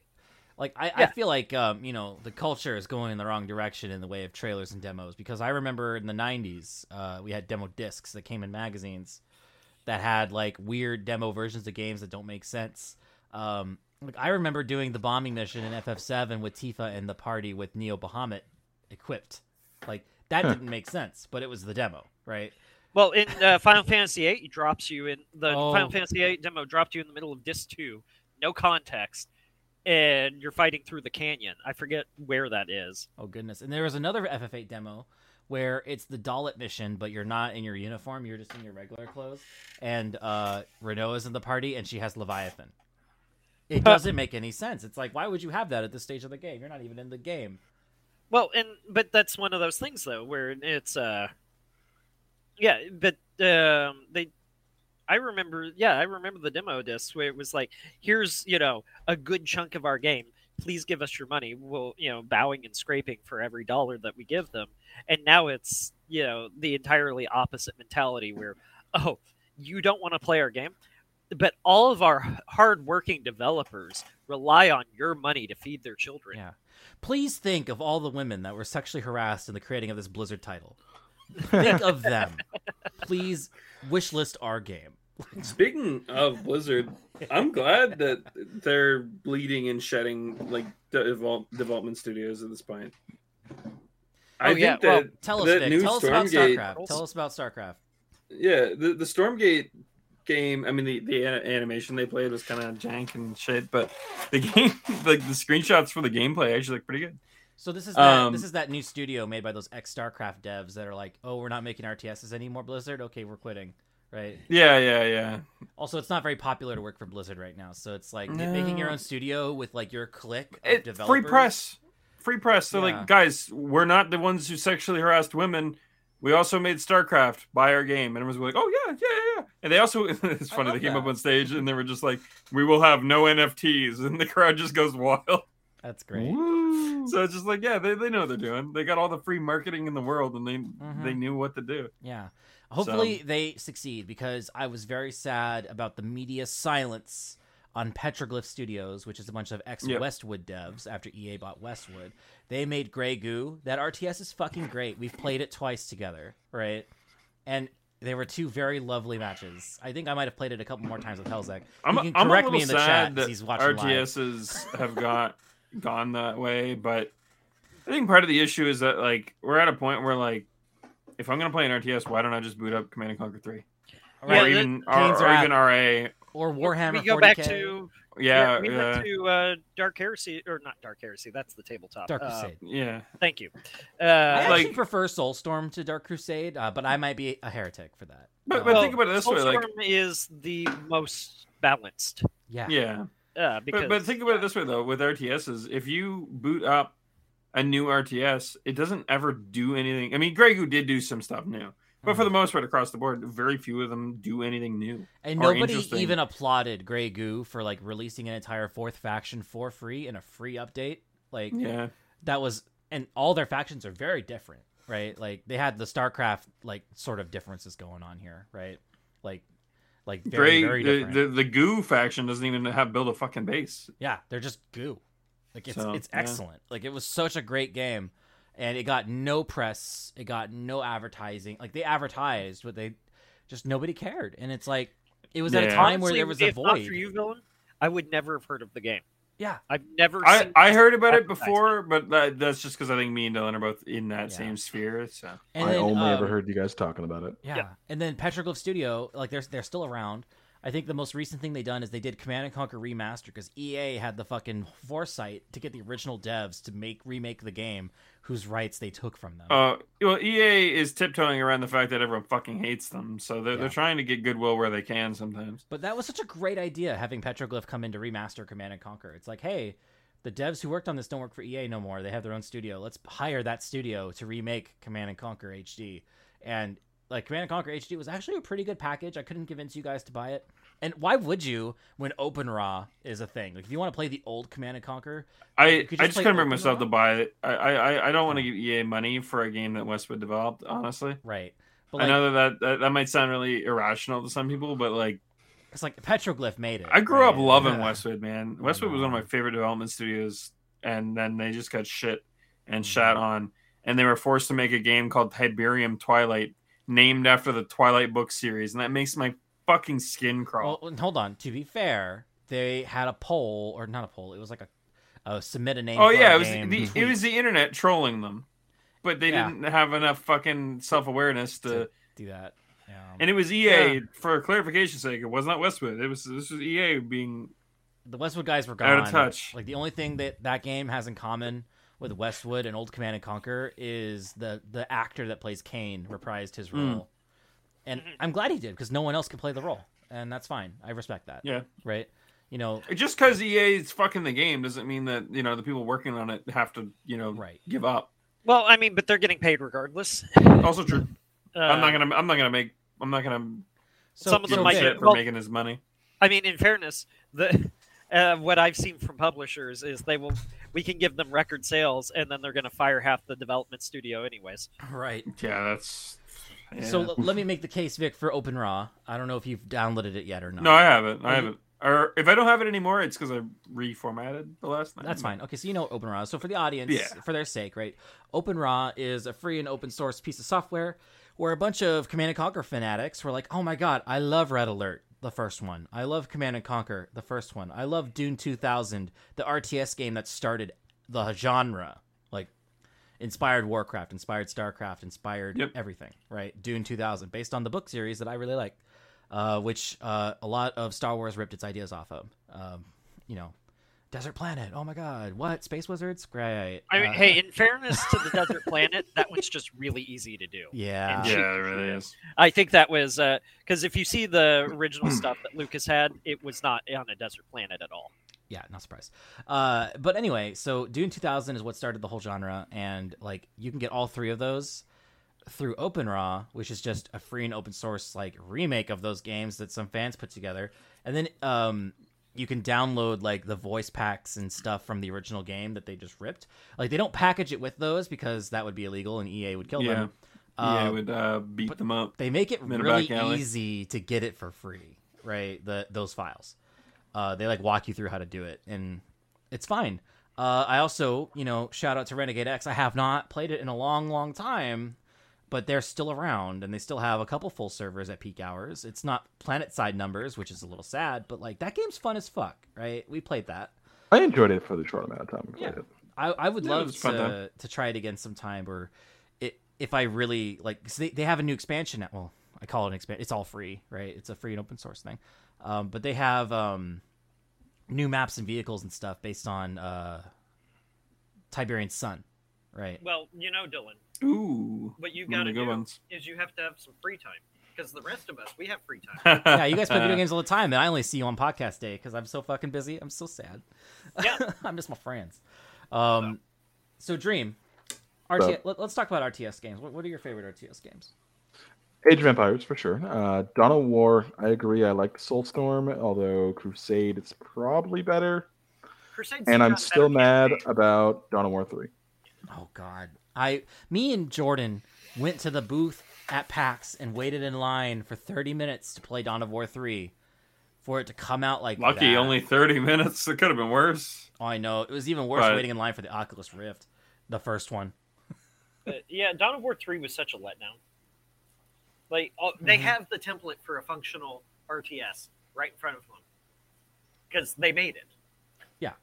Like I, I feel like um, you know the culture is going in the wrong direction in the way of trailers and demos because I remember in the '90s uh, we had demo discs that came in magazines that had like weird demo versions of games that don't make sense. Um, like I remember doing the bombing mission in FF7 with Tifa and the party with Neo Bahamut equipped. Like that Huh. didn't make sense, but it was the demo, right? Well in uh, final fantasy VIII, it drops you in the Oh. final fantasy VIII demo dropped you in the middle of disc 2 no context and you're fighting through the canyon i forget where that is Oh goodness! And there was another FF8 demo where it's the Dollet mission, but you're not in your uniform; you're just in your regular clothes. And uh, Rinoa is in the party, and she has Leviathan. It doesn't make any sense. It's like, why would you have that at this stage of the game? You're not even in the game. Well, and but that's one of those things though, where it's uh, yeah, but um, they, I remember, yeah, I remember the demo disc where it was like, here's you know a good chunk of our game. Please give us your money. We'll you know bowing and scraping for every dollar that we give them. And now it's you know the entirely opposite mentality where, oh, you don't want to play our game. But all of our hardworking developers rely on your money to feed their children. Yeah. Please think of all the women that were sexually harassed in the creating of this Blizzard title. Think of them. Please wish list our game. Speaking of Blizzard, I'm glad that they're bleeding and shedding like develop, development studios at this point. Oh, I Oh, think yeah, that well, Tell us, the Vic. new Tell us about Stormgate, StarCraft. Tell us about StarCraft. yeah, the the Stormgate game. I mean, the the animation they played was kind of jank and shit, but the *laughs* game, like the screenshots for the gameplay, actually look pretty good. So this is that, Um, this is that new studio made by those ex StarCraft devs that are like, oh, we're not making RTSs anymore, Blizzard. Okay, we're quitting. Right. Yeah, yeah, yeah. Also, it's not very popular to work for Blizzard right now, so it's like ma- making your own studio with like your clique of It, developers. free press, free press. They're Yeah. like, guys, we're not the ones who sexually harassed women. We also made StarCraft buy our game, and everyone's like, "Oh yeah, yeah, yeah." And they also, *laughs* it's funny. They love came up on stage and they were just like, "We will have no NFTs," *laughs* and the crowd just goes wild. That's great. Woo. So it's just like, yeah, they, they know what they're doing. They got all the free marketing in the world, and they Mhm. they knew what to do. Yeah. Hopefully they succeed because I was very sad about the media silence on Petroglyph Studios, which is a bunch of ex Yep. Westwood devs after EA bought Westwood. They made Grey Goo. That RTS is fucking great. We've played it twice together, right? And they were two very lovely matches. I think I might have played it a couple more times with Hellzek. I'm, You can I'm a correct little me in the sad chat 'cause that he's watching live. RTSs have got *laughs* gone that way, but I think part of the issue is that like we're at a point where like if I'm gonna play an RTS, why don't I just boot up Command and Conquer Three Yeah, or even or, or are even RA? Or Warhammer we go 40K. back to Yeah, we yeah, went to uh, Dark Heresy or not Dark Heresy. That's the tabletop. Dark Uh, Crusade. yeah. thank you. I Uh, actually like- prefer Soulstorm to Dark Crusade, uh, but I might be a heretic for that. But, Uh, but well, think about it this way, like is the most balanced. yeah. yeah. Uh, because But, but think about it this way though, with RTSs, if you boot up a new RTS, it doesn't ever do anything. I mean, Grey Goo did do some stuff new, but Mm-hmm. for the most part, across the board, very few of them do anything new. And nobody even applauded Grey Goo for like releasing an entire fourth faction for free in a free update. Like Yeah, that was and all their factions are very different, right? Like they had the StarCraft like sort of differences going on here, right? Like like very Grey very different. the the Goo faction doesn't even have build a fucking base. Yeah, they're just goo. Like it's So, it's yeah. excellent. Like it was such a great game. and it got no press. It got no advertising. Like they advertised, but they just nobody cared. And it's like it was at a Yeah. time where there was a void. if not for you, villain, I would never have heard of the game. Yeah, I've never. I, seen I heard about it advertising. before, but that, that's just because I think me and Dylan are both in that Yeah. same sphere. So and I then, only ever um, heard you guys talking about it. Yeah. Yeah. And then Petroglyph Studio, like they're they're still around. I think the most recent thing they done is they did Command and Conquer Remaster because EA had the fucking foresight to get the original devs to make remake the game whose rights they took from them. Uh, well, EA is tiptoeing around the fact that everyone fucking hates them, so they're, Yeah. they're trying to get goodwill where they can sometimes. But that was such a great idea having Petroglyph come in to remaster Command and Conquer. It's like, hey, the devs who worked on this don't work for EA no more. They have their own studio. Let's hire that studio to remake Command and Conquer HD. And like Command and Conquer HD was actually a pretty good package. I couldn't convince you guys to buy it. And why would you when Open Raw is a thing? Like if you want to play the old Command and Conquer, I, could I just just couldn't bring myself to buy it. I, I, I- don't want to give EA money for a game that Westwood developed. Honestly, right? But I know that, that that might sound really irrational to some people, but like it's like Petroglyph made it. I grew up loving Yeah. Westwood, man. Westwood was one of my favorite development studios, and then they just got shit and shat Mm-hmm. on, and they were forced to make a game called Tiberian Twilight, named after the Twilight book series, and that makes my fucking skin crawl. Well, hold on. To be fair, they had a poll, or not a poll. It was like a, a submit a name. oh yeah, it was the, it was the internet trolling them, but they Yeah. didn't have enough fucking self awareness to. to do that. Um, And it was EA for clarification's sake. It was not Westwood. It was this was EA being the Westwood guys were Out of touch. Like the only thing that that game has in common with Westwood and Old Command and Conquer is the the actor that plays Kane reprised his Mm. Role, and I'm glad he did because no one else could play the role, and that's fine. I respect that. yeah. Right. You know. Just because EA is fucking the game doesn't mean that you know the people working on it have to you know Right. give up. Well, I mean, but they're getting paid regardless. Also true. Uh, I'm not gonna. I'm not gonna make. I'm not gonna So, Some of them might- get for well- making his money. I mean, in fairness, the *laughs* uh, what I've seen from publishers is they will we can give them record sales, and then they're going to fire half the development studio anyways. right. Yeah, that's. Yeah. So let me make the case, Vic, for OpenRA. I don't know if you've downloaded it yet or not. no, I haven't. I haven't. Or if I don't have it anymore, it's because I reformatted the last time. That's fine. Okay, so you know OpenRA. So for the audience, Yeah. for their sake, right? OpenRA is a free and open source piece of software where a bunch of Command and Conquer fanatics were like, "Oh my god, I love Red Alert, the first one. I love Command and Conquer, the first one. I love Dune 2000, the RTS game that started the genre, inspired Warcraft, inspired StarCraft, inspired Yep. everything, right? Dune 2000, based on the book series that I really like, uh, which uh, a lot of Star Wars ripped its ideas off of. Um, you know, Desert Planet. Oh my God, what Space Wizards? Great. I mean, Uh, hey, *laughs* in fairness to the desert planet, that one's just really easy to do. *laughs* yeah, and Yeah, it really is. I think that was because if you see the original stuff that Lucas had, it was not on a desert planet at all. Yeah, not surprised. Uh, but anyway, so Dune 2000 is what started the whole genre, and like you can get all three of those through OpenRA, which is just a free and open source like remake of those games that some fans put together, and then um, you can download like the voice packs and stuff from the original game that they just ripped. Like they don't package it with those because that would be illegal and EA would kill Yeah. them. yeah, Uh, it would uh, beat them up. they make it really easy to get it for free right the those files uh, they like walk you through how to do it and it's fine uh, i also you know shout out to renegade x i have not played it in a long long time but they're still around and they still have a couple full servers at peak hours it's not planet side numbers which is a little sad but like that game's fun as fuck right we played that I enjoyed it for the short amount of time we Yeah. it. I, I would Yeah, love was a fun time. to to try it again sometime. Or it if I really like, 'cause they they have a new expansion now. Well, I call it an expansion. It's all free, right? It's a free and open source thing. Um, but they have um, new maps and vehicles and stuff based on uh, Tiberian Sun, right? Well, you know, Dylan, Ooh, what you one got to the good do ones. is you have to have some free time because the rest of us we have free time. *laughs* yeah, you guys play video *laughs* games all the time, and I only see you on podcast day because I'm so fucking busy. I'm so sad. Yeah. *laughs* I'm just my friends. Um, so Dream, So- RTS, let, us talk about RTS games. What, what are your favorite RTS games? Age of Empires for sure. Uh, Dawn of War, I agree. I like Soulstorm, although Crusade it's probably better. Crusade's And I'm still mad campaign. about Dawn of War three. Oh God, I, me and Jordan went to the booth at PAX and waited in line for 30 minutes to play Dawn of War 3 for it to come out like Lucky, that. only thirty minutes. It could have been worse. Oh, I know. It was even worse But- waiting in line for the Oculus Rift, the first one. Uh, yeah, Dawn of War three was such a letdown. Like uh, they Mhm. have the template for a functional RTS right in front of them because they made it. Yeah.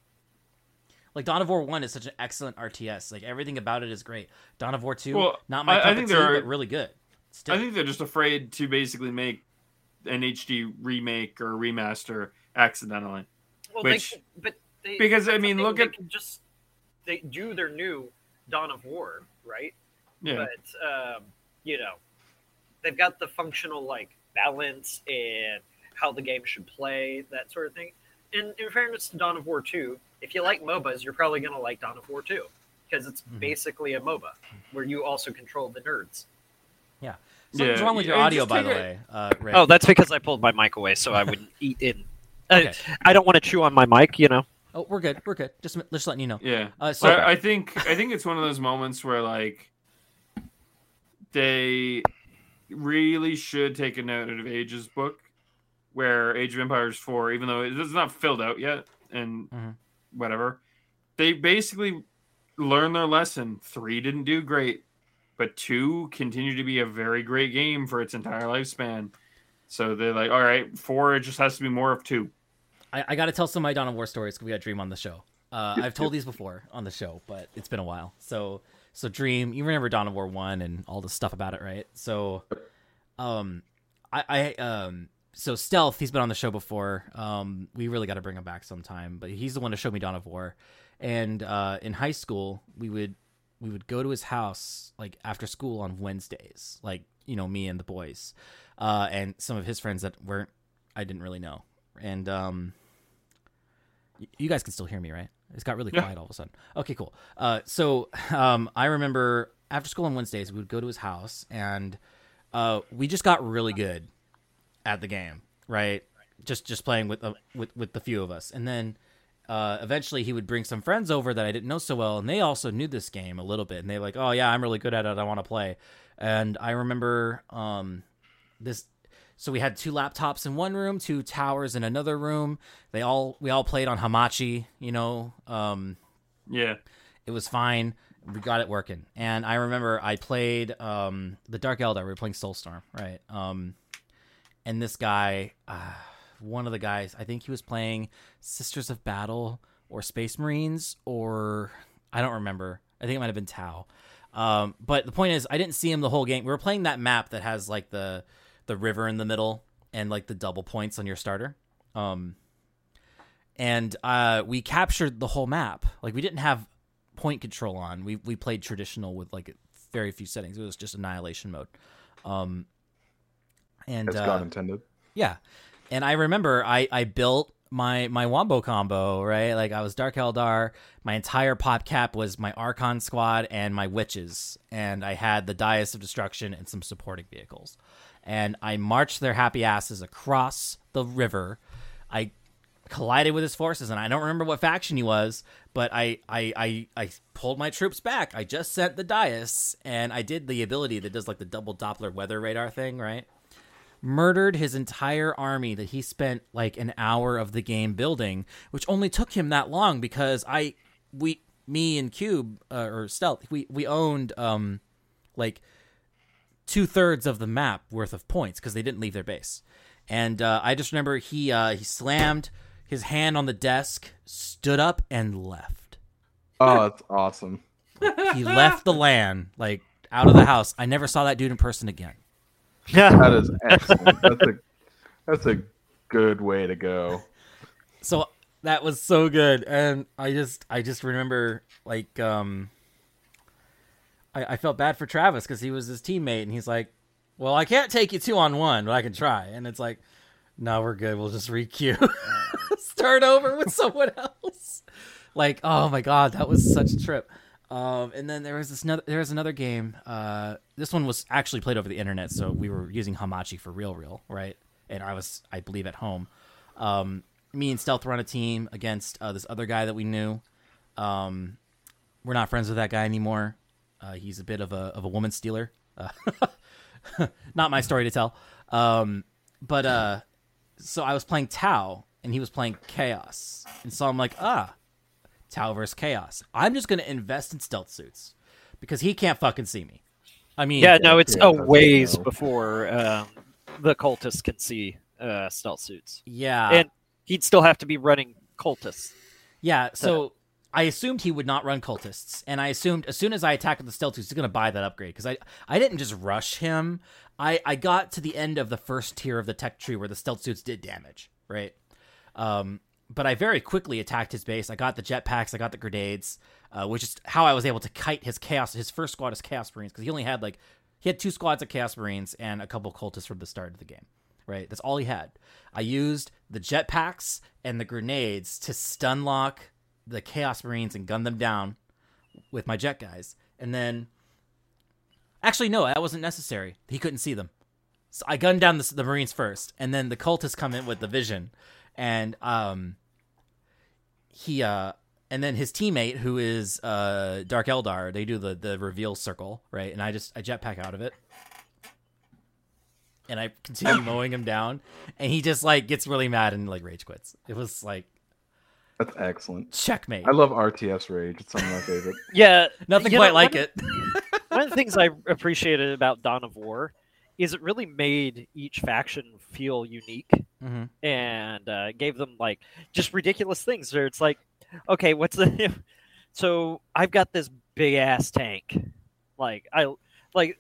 Like Dawn of War One is such an excellent RTS. Like everything about it is great. Dawn of War Two, Well, not my I- I think of tea, are- but really good. Still, I think they're just afraid to basically make an HD remake or remaster accidentally. Well, Which- they, but they, because, I mean, look they at- can just they do their new Dawn of War, right? Yeah, But um, you know, they've got the functional like balance and how the game should play, that sort of thing. And in fairness to Dawn of War 2, if you like MOBAs, you're probably going to like Dawn of War 2 because it's Mhm. basically a MOBA where you also control the nerds. something's Yeah, wrong with your yeah, audio, by the it- way. Uh, Ray. Oh, that's because I pulled my mic away so I wouldn't *laughs* eat in. Uh, Okay. I don't want to chew on my mic, you know. oh, we're good. We're good. Just just letting you know. yeah. Uh, so So I, I think I think it's one of those moments where like they really should take a note out of Age's book, where Age of Empires four, even though it's not filled out yet and Mhm. whatever, they basically learned their lesson. Three didn't do great, but two continued to be a very great game for its entire lifespan. So they're like, all right, four it just has to be more of two. I, I got to tell some of my Dawn of War stories because we got Dream on the show. Uh, *laughs* I've told these before on the show, but it's been a while. So, so Dream, you remember Dawn of War one and all the stuff about it, right? So, um, I, I um, so Stealth, he's been on the show before. Um, we really got to bring him back sometime, but he's the one to show me Dawn of War. And uh, in high school, we would we would go to his house like after school on Wednesdays, like you know me and the boys, uh, and some of his friends that weren't I didn't really know, and um, y- you guys can still hear me, right? It's got really Yeah. quiet all of a sudden. Okay, cool. Uh, so *laughs* um, I remember after school on Wednesdays, we would go to his house, and uh, we just got really good at the game, right? Just just playing with uh, with with the few of us, and then uh, eventually he would bring some friends over that I didn't know so well, and they also knew this game a little bit, and they like, oh yeah, I'm really good at it, I want to play. And I remember um, this. So we had two laptops in one room, two towers in another room. They all we all played on Hamachi, you know. Um, Yeah. it was fine. We got it working. And I remember I played um, the Dark Eldar. We were playing Soulstorm, right? Um, and this guy, uh, one of the guys, I think he was playing Sisters of Battle or Space Marines, or I don't remember. I think it might have been Tau. Um, but the point is, I didn't see him the whole game. We were playing that map that has like the the river in the middle and like the double points on your starter. Um, and uh, we captured the whole map. Like we didn't have point control on. We we played traditional with like very few settings. It was just annihilation mode. Um, and uh, God intended. yeah, and I remember I I built my my wombo combo right. Like I was Dark Eldar. My entire pop cap was my Archon squad and my witches, and I had the Dais of Destruction and some supporting vehicles. And I marched their happy asses across the river. I collided with his forces, and I don't remember what faction he was, but I I I, I pulled my troops back. I just sent the Dais, and I did the ability that does like the double Doppler weather radar thing, right? Murdered his entire army that he spent like an hour of the game building, which only took him that long because I we me and Cube uh, or Stealth we we owned um like two thirds of the map worth of points because they didn't leave their base. And uh, I just remember he uh, he slammed his hand on the desk, stood up, and left. Oh, that's awesome. He left the land, like out of the house. I never saw that dude in person again. Yeah, That *laughs* is excellent. that's a that's a good way to go. So that was so good, and I just I just remember like um. I, I felt bad for Travis because he was his teammate, and he's like, "Well, I can't take you two on one, but I can try." And it's like, "No, we're good. We'll just requeue, *laughs* start over with someone else." Like, oh my god, that was such a trip. Um, and then there was this another, there was another game. Uh, this one was actually played over the internet, so we were using Hamachi for real, real, right? And I was, I believe, at home. Um, me and Stealth were on a team against uh, this other guy that we knew. Um, we're not friends with that guy anymore. Uh, he's a bit of a of a woman stealer. Uh, *laughs* not my story to tell. Um, but uh, so I was playing Tau, and he was playing Chaos, and so I'm like, ah, Tau versus Chaos. I'm just gonna invest in stealth suits because he can't fucking see me. I mean, Yeah, no, it's Yeah, a ways no. before um, the cultists can see uh, stealth suits. yeah, And he'd still have to be running cultists. yeah. So I assumed he would not run cultists, and I assumed as soon as I attacked with the stealth suits, he's gonna buy that upgrade because I I didn't just rush him. I I got to the end of the first tier of the tech tree where the stealth suits did damage, right? Um, but I very quickly attacked his base. I got the jetpacks, I got the grenades, uh, which is how I was able to kite his chaos. His first squad is chaos marines because he only had like he had two squads of chaos marines and a couple cultists from the start of the game. Right, that's all he had. I used the jetpacks and the grenades to stun lock the chaos marines and gun them down with my jet guys, and then actually no, that wasn't necessary. He couldn't see them. So I gunned down the, the Marines first, and then the cultists come in with the vision, and um, he uh, and then his teammate who is uh Dark Eldar, they do the the reveal circle right, and I just I jetpack out of it, and I continue *laughs* mowing him down, and he just like gets really mad and like rage quits. It was like That's excellent. checkmate. I love RTS Rage. It's some of my favorite. *laughs* Yeah, Nothing you quite know, like one, it. One of the things I appreciated about Dawn of War is it really made each faction feel unique hmm and uh, gave them like just ridiculous things. Where it's like, okay, what's the? *laughs* so I've got this big ass tank. Like I like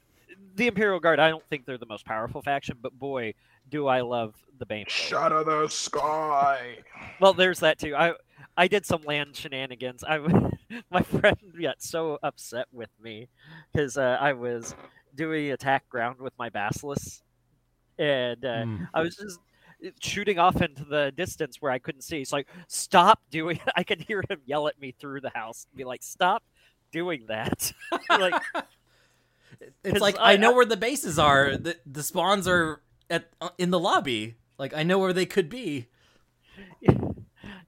the Imperial Guard. I don't think they're the most powerful faction, but boy, do I love the Bane. Blade. Shut of the sky. Well, there's that too. I I did some land shenanigans. I *laughs* my friend got so upset with me because uh, I was doing attack ground with my basilisk, and uh, Mm. I was just shooting off into the distance where I couldn't see. It's like, stop doing. it. *laughs* I could hear him yell at me through the house, be like, stop doing that. *laughs* like, It's like I, I- know I- where the bases are. The the spawns are at uh, in the lobby. Like I know where they could be.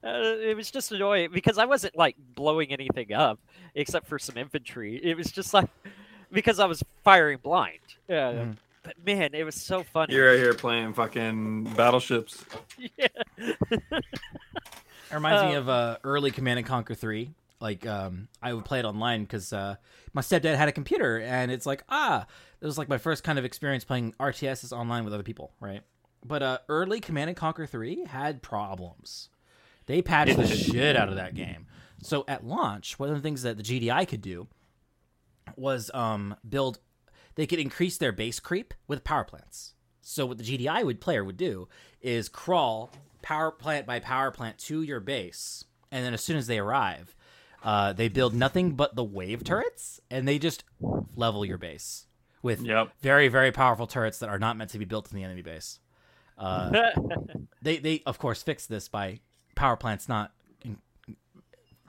Uh, it was just annoying because I wasn't like blowing anything up except for some infantry. It was just like *laughs* because I was firing blind. Yeah, Mhm. but man, it was so funny. You're right here playing fucking battleships. *laughs* yeah. It reminds me Um, of uh, early Command and Conquer Three. Like um, I would play it online because uh, my stepdad had a computer, and it's like ah, it was like my first kind of experience playing RTSs online with other people, right? But uh, early Command and Conquer Three had problems. They patched the shit out of that game. So at launch, one of the things that the GDI could do was um, build. They could increase their base creep with power plants. So what the GDI would player would do is crawl power plant by power plant to your base, and then as soon as they arrive, uh, they build nothing but the wave turrets, and they just level your base with Yep. very very powerful turrets that are not meant to be built in the enemy base. Uh, *laughs* they they of course fixed this by power plants not in,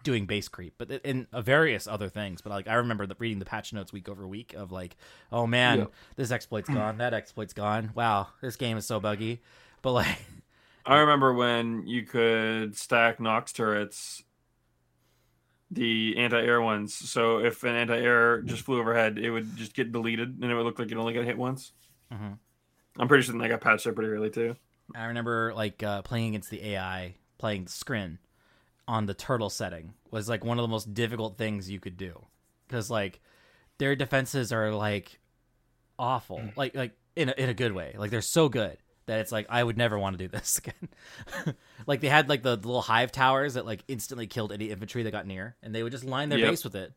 doing base creep, but in uh, various other things. But like I remember the, reading the patch notes week over week of like, oh man, Yeah. this exploit's gone, that exploit's gone. Wow, this game is so buggy. But like, *laughs* I remember when you could stack Nox turrets, the anti-air ones. So if an anti-air just flew overhead, it would just get deleted, and it would look like it only got hit once. Mhm. I'm pretty sure that got patched up pretty early too. I remember like uh, playing against the AI, playing Scrin on the turtle setting was like one of the most difficult things you could do because like their defenses are like awful, mm. like like in a, in a good way. Like they're so good that it's like I would never want to do this *laughs* again. *laughs* like they had like the, the little hive towers that like instantly killed any infantry that got near, and they would just line their Yep. base with it.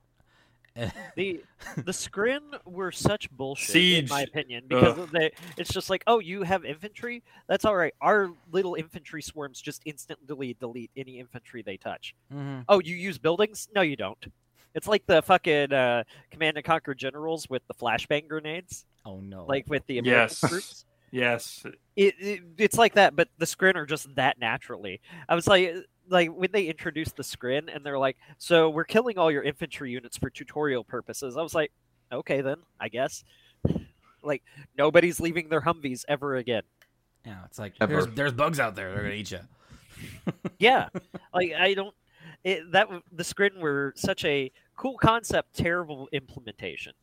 The the scrin were such bullshit in my opinion because they it's just like oh you have infantry? That's all right. Our little infantry swarms just instantly delete any infantry they touch. Mhm. oh you use buildings? No you don't. It's like the fucking uh, command and conquer generals with the flashbang grenades. Oh no! like with the American Yes. troops. Yes, it, it it's like that, but the scrin are just that naturally. I was like, like when they introduced the scrin, and they're like, "So we're killing all your infantry units for tutorial purposes." I was like, "Okay, then I guess." *laughs* like nobody's leaving their Humvees ever again. yeah, it's like Ever. there's there's bugs out there. They're gonna eat you. *laughs* Yeah, like I don't. It, that the scrin were such a cool concept, terrible implementation.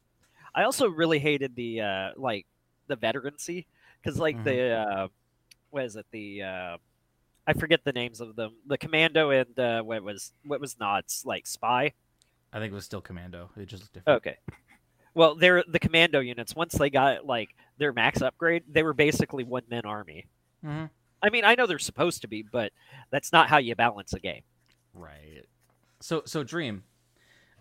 I also really hated the uh, like the veterancy because like Mhm. the uh, what is it the uh, I forget the names of them. The commando and uh, what was what was Nod's like spy. I think it was still Commando. It just looked different. Okay. Well, they're the commando units. Once they got like their max upgrade, they were basically one man army. Mhm. I mean, I know they're supposed to be, but that's not how you balance a game. Right. So so Dream.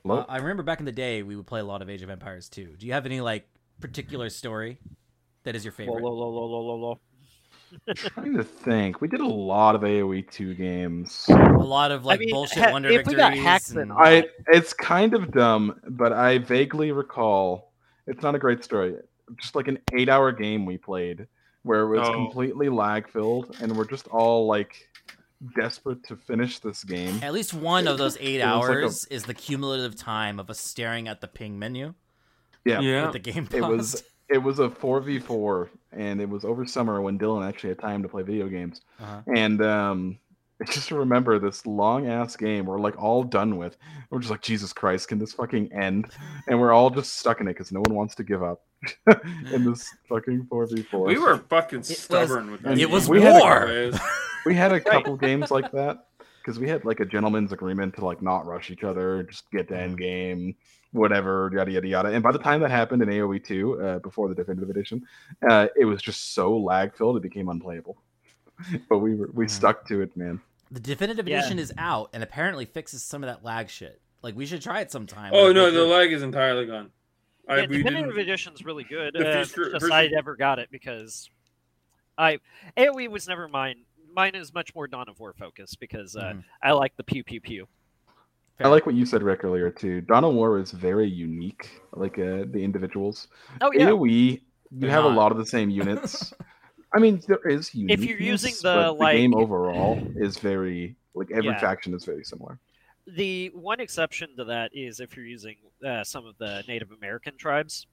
Hello? Uh, I remember back in the day we would play a lot of Age of Empires 2. Do you have any like particular story that is your favorite? whoa, whoa, whoa, whoa, whoa, whoa. Trying to think. We did a lot of AOE two games. A lot of like mean, bullshit ha- wonder if we victories. got hacked, and- I it's kind of dumb, but I vaguely recall it's not a great story. Just like an eight hour game we played where it was Oh. completely lag filled and we're just all like desperate to finish this game. At least one of those eight It was like a- hours is the cumulative time of us staring at the ping menu Yeah. Yeah. with the game It was it was a four v four and it was over summer when Dylan actually had time to play video games. Uh-huh. And um I just remember this long ass game we're like all done with. We're just like, Jesus Christ, can this fucking end? And we're all just stuck in it because no one wants to give up *laughs* in this fucking 4v4. We were fucking was- stubborn with that. it game. was We had a- war. We had a couple *laughs* games like that because we had like a gentleman's agreement to like not rush each other, just get to end game, whatever, yada yada yada. And by the time that happened in AOE two, uh, before the definitive edition, uh, it was just so lag filled it became unplayable. *laughs* but we were we stuck to it, man. The definitive Yeah. edition is out and apparently fixes some of that lag shit. Like we should try it sometime. Oh no, the lag is entirely gone. I, yeah, we definitive didn't. edition's really good. The Uh, first- just first- I never got it because I AOE was never mine. Mine is much more Dawn of War focused because uh, Mhm. I like the pew pew pew. I like what you said, Rick, earlier too. Dawn of War is very unique, like uh, the individuals. Oh yeah, AOE, you They're have not. a lot of the same units. I mean, there is uniqueness. *laughs* If you're using but the, the game like- overall is very like every Yeah. faction is very similar. the one exception to that is if you're using uh, some of the Native American tribes,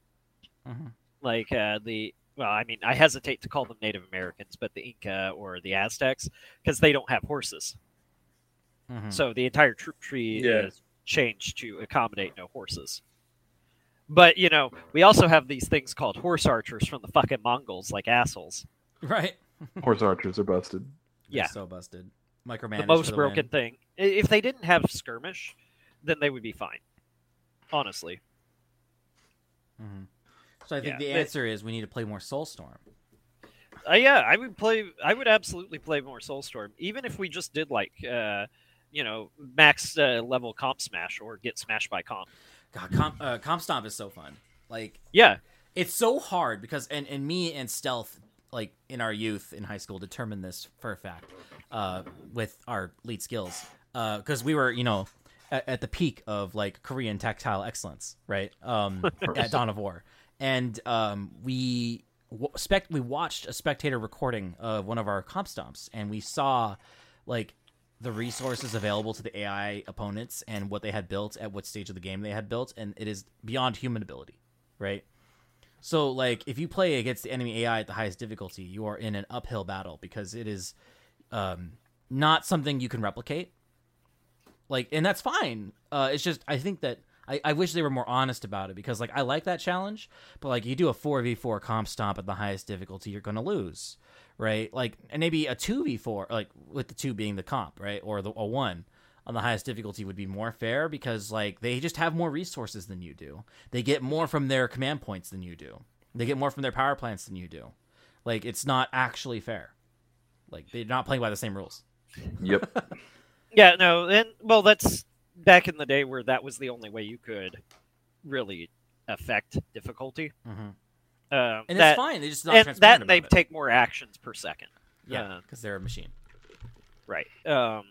Mhm. like uh, the well, I mean, I hesitate to call them Native Americans, but the Inca or the Aztecs, because they don't have horses. Mhm. So the entire troop tree Yeah. is changed to accommodate no horses. But you know, we also have these things called horse archers from the fucking Mongols, like assholes. *laughs* Right. Horse archers are busted. They're Yeah. So busted. Micromanaged the most the broken win. thing. If they didn't have skirmish, then they would be fine. Honestly, Mhm. So I think Yeah, the but- answer is we need to play more Soulstorm. uh, yeah, I would play. I would absolutely play more Soulstorm, even if we just did like, uh, you know, max uh, level comp smash or get smashed by comp. God, comp, uh, comp stomp is so fun. Like Yeah, it's so hard because and, and me and stealth like in our youth in high school determined this for a fact uh, with our lead skills because we were you know at, at the peak of like korean tactile excellence right um, *laughs* at dawn of war and um, we spec we watched a spectator recording of one of our comp stomps and we saw like the resources available to the ai opponents and what they had built at what stage of the game they had built and it is beyond human ability right so, like, if you play against the enemy AI at the highest difficulty, you are in an uphill battle because it is um, not something you can replicate. Like, and that's fine. Uh, it's just I think that I, I wish they were more honest about it because, like, I like that challenge, but like, you do a four v four comp stomp at the highest difficulty, you're gonna lose, right? Like, and maybe a two v four, like with the two being the comp, right, or the a one on the highest difficulty would be more fair because like they just have more resources than you do. They get more from their command points than you do. They get more from their power plants than you do. Like it's not actually fair. Like they're not playing by the same rules. Yep. *laughs* yeah, no, and well, that's back in the day where that was the only way you could really affect difficulty. Mm-hmm. Um, And that, it's fine. They just not and that they it. take more actions per second. yeah, uh, because they're a machine. Right. Um,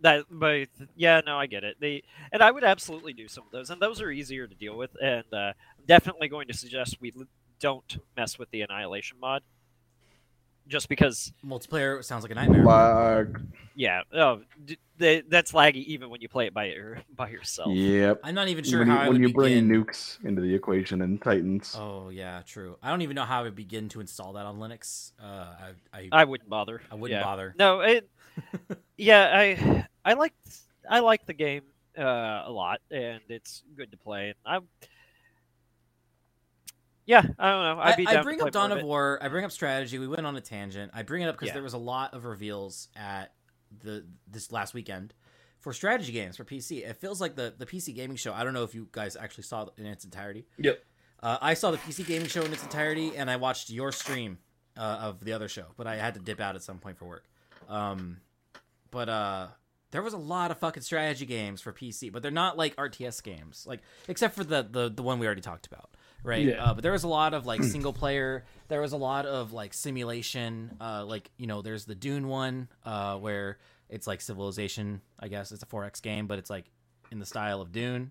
that, but yeah, no, I get it. They and I would absolutely do some of those, and those are easier to deal with. And uh, I'm definitely going to suggest we don't mess with the annihilation mod, just because, Multiplayer sounds like a nightmare. Lag. yeah, oh, d- they, that's laggy even when you play it by your by yourself. Yep. I'm not even sure when how you, I when would you bring nukes into the equation and Titans. Oh yeah, true. I don't even know how I would begin to install that on Linux. Uh, I, I, I wouldn't bother. I wouldn't Yeah. bother. No, it, *laughs* yeah, I I like I like the game uh, a lot, and it's good to play. And I, yeah, I don't know. I'd be I, down I bring to up Dawn more of it. War. I bring up strategy. We went on a tangent. I bring it up because Yeah. there was a lot of reveals at the this last weekend for strategy games for PC. It feels like the the PC gaming show. I don't know if you guys actually saw it in its entirety. Yep. Uh, I saw the PC gaming show in its entirety, and I watched your stream uh, of the other show, but I had to dip out at some point for work. Um, but uh, there was a lot of fucking strategy games for PC, but they're not like RTS games, like except for the the, the one we already talked about, right? Yeah. Uh, but there was a lot of like *clears throat* single player. There was a lot of like simulation. Uh, like you know, there's the Dune one uh, where it's like Civilization. I guess it's a 4X game, but it's like in the style of Dune.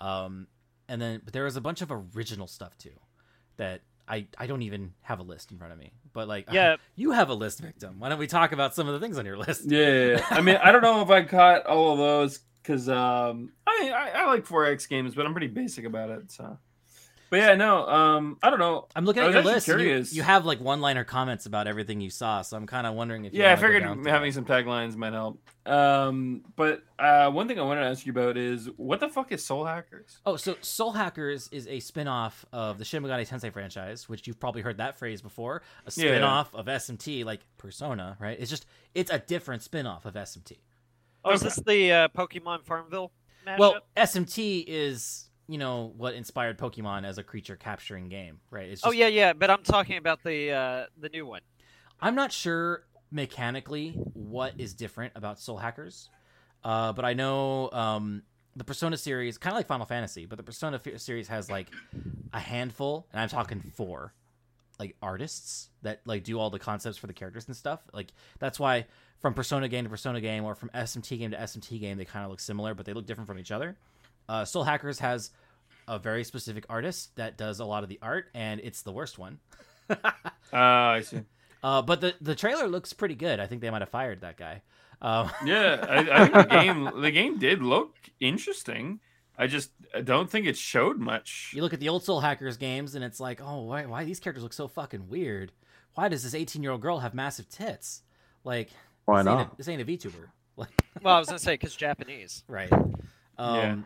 Um, and then but there was a bunch of original stuff too that I, I don't even have a list in front of me. But like Yeah. *laughs* you have a list, victim. Why don't we talk about some of the things on your list? Yeah, yeah, yeah. I mean, I don't know if I caught all of those because um, I, I I like 4X games, but I'm pretty basic about it. So, but yeah, no, um, I don't know. I'm looking at your list. You, you have like one liner comments about everything you saw, so I'm kind of wondering if you Yeah, I wanna go figured down having some taglines might help. Um, but uh, one thing I wanted to ask you about is what the fuck is Soul Hackers? Oh, so Soul Hackers is a spin-off of the Shin Megami Tensei franchise, which you've probably heard that phrase before. A Yeah. spin-off of SMT, like Persona, right? It's just it's a different spin-off of SMT. Oh, is this the uh, Pokemon Farmville mashup? Well, SMT is you know what inspired Pokemon as a creature capturing game, right? It's oh yeah, yeah, but I'm talking about the uh, the new one. I'm not sure mechanically what is different about Soul Hackers, uh, but I know um, the Persona series, kind of like Final Fantasy, but the Persona f- series has like a handful, and I'm talking four, like artists that like do all the concepts for the characters and stuff. Like that's why from Persona game to Persona game, or from SMT game to SMT game, they kind of look similar, but they look different from each other. Uh, Soul Hackers has a very specific artist that does a lot of the art, and it's the worst one. *laughs* Ah, I see. *laughs* Uh, but the the trailer looks pretty good. I think they might have fired that guy. Um, *laughs* Yeah, I, I think the game the game did look interesting. I just I don't think it showed much. you look at the old Soul Hackers games, and it's like, oh, why why these characters look so fucking weird? Why does this 18 year old girl have massive tits? Like, Why this ain't, not? a, this ain't a VTuber. Like, Well, I was gonna say because Japanese. right? Um, Yeah.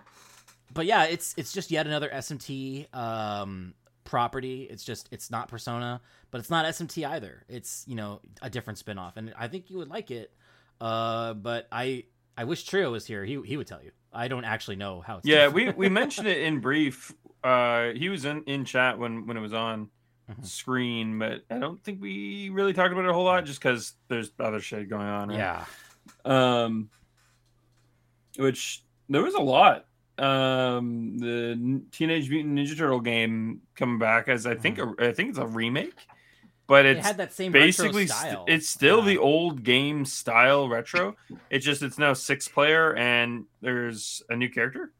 But yeah, it's it's just yet another SMT um, property. It's just it's not Persona, but it's not SMT either. It's you know a different spinoff, and I think you would like it. Uh, but I I wish Trio was here. He he would tell you. I don't actually know how. it's Yeah, we, we *laughs* mentioned it in brief. Uh, he was in, in chat when, when it was on Mhm. screen, but I don't think we really talked about it a whole lot just because there's other shit going on. right? yeah. Um, which there was a lot. Um, the Teenage Mutant Ninja Turtle game coming back as I think a, I think it's a remake, but It it's had that same basically retro st- it's still Yeah. the old game style retro. It's just it's now six player and there's a new character.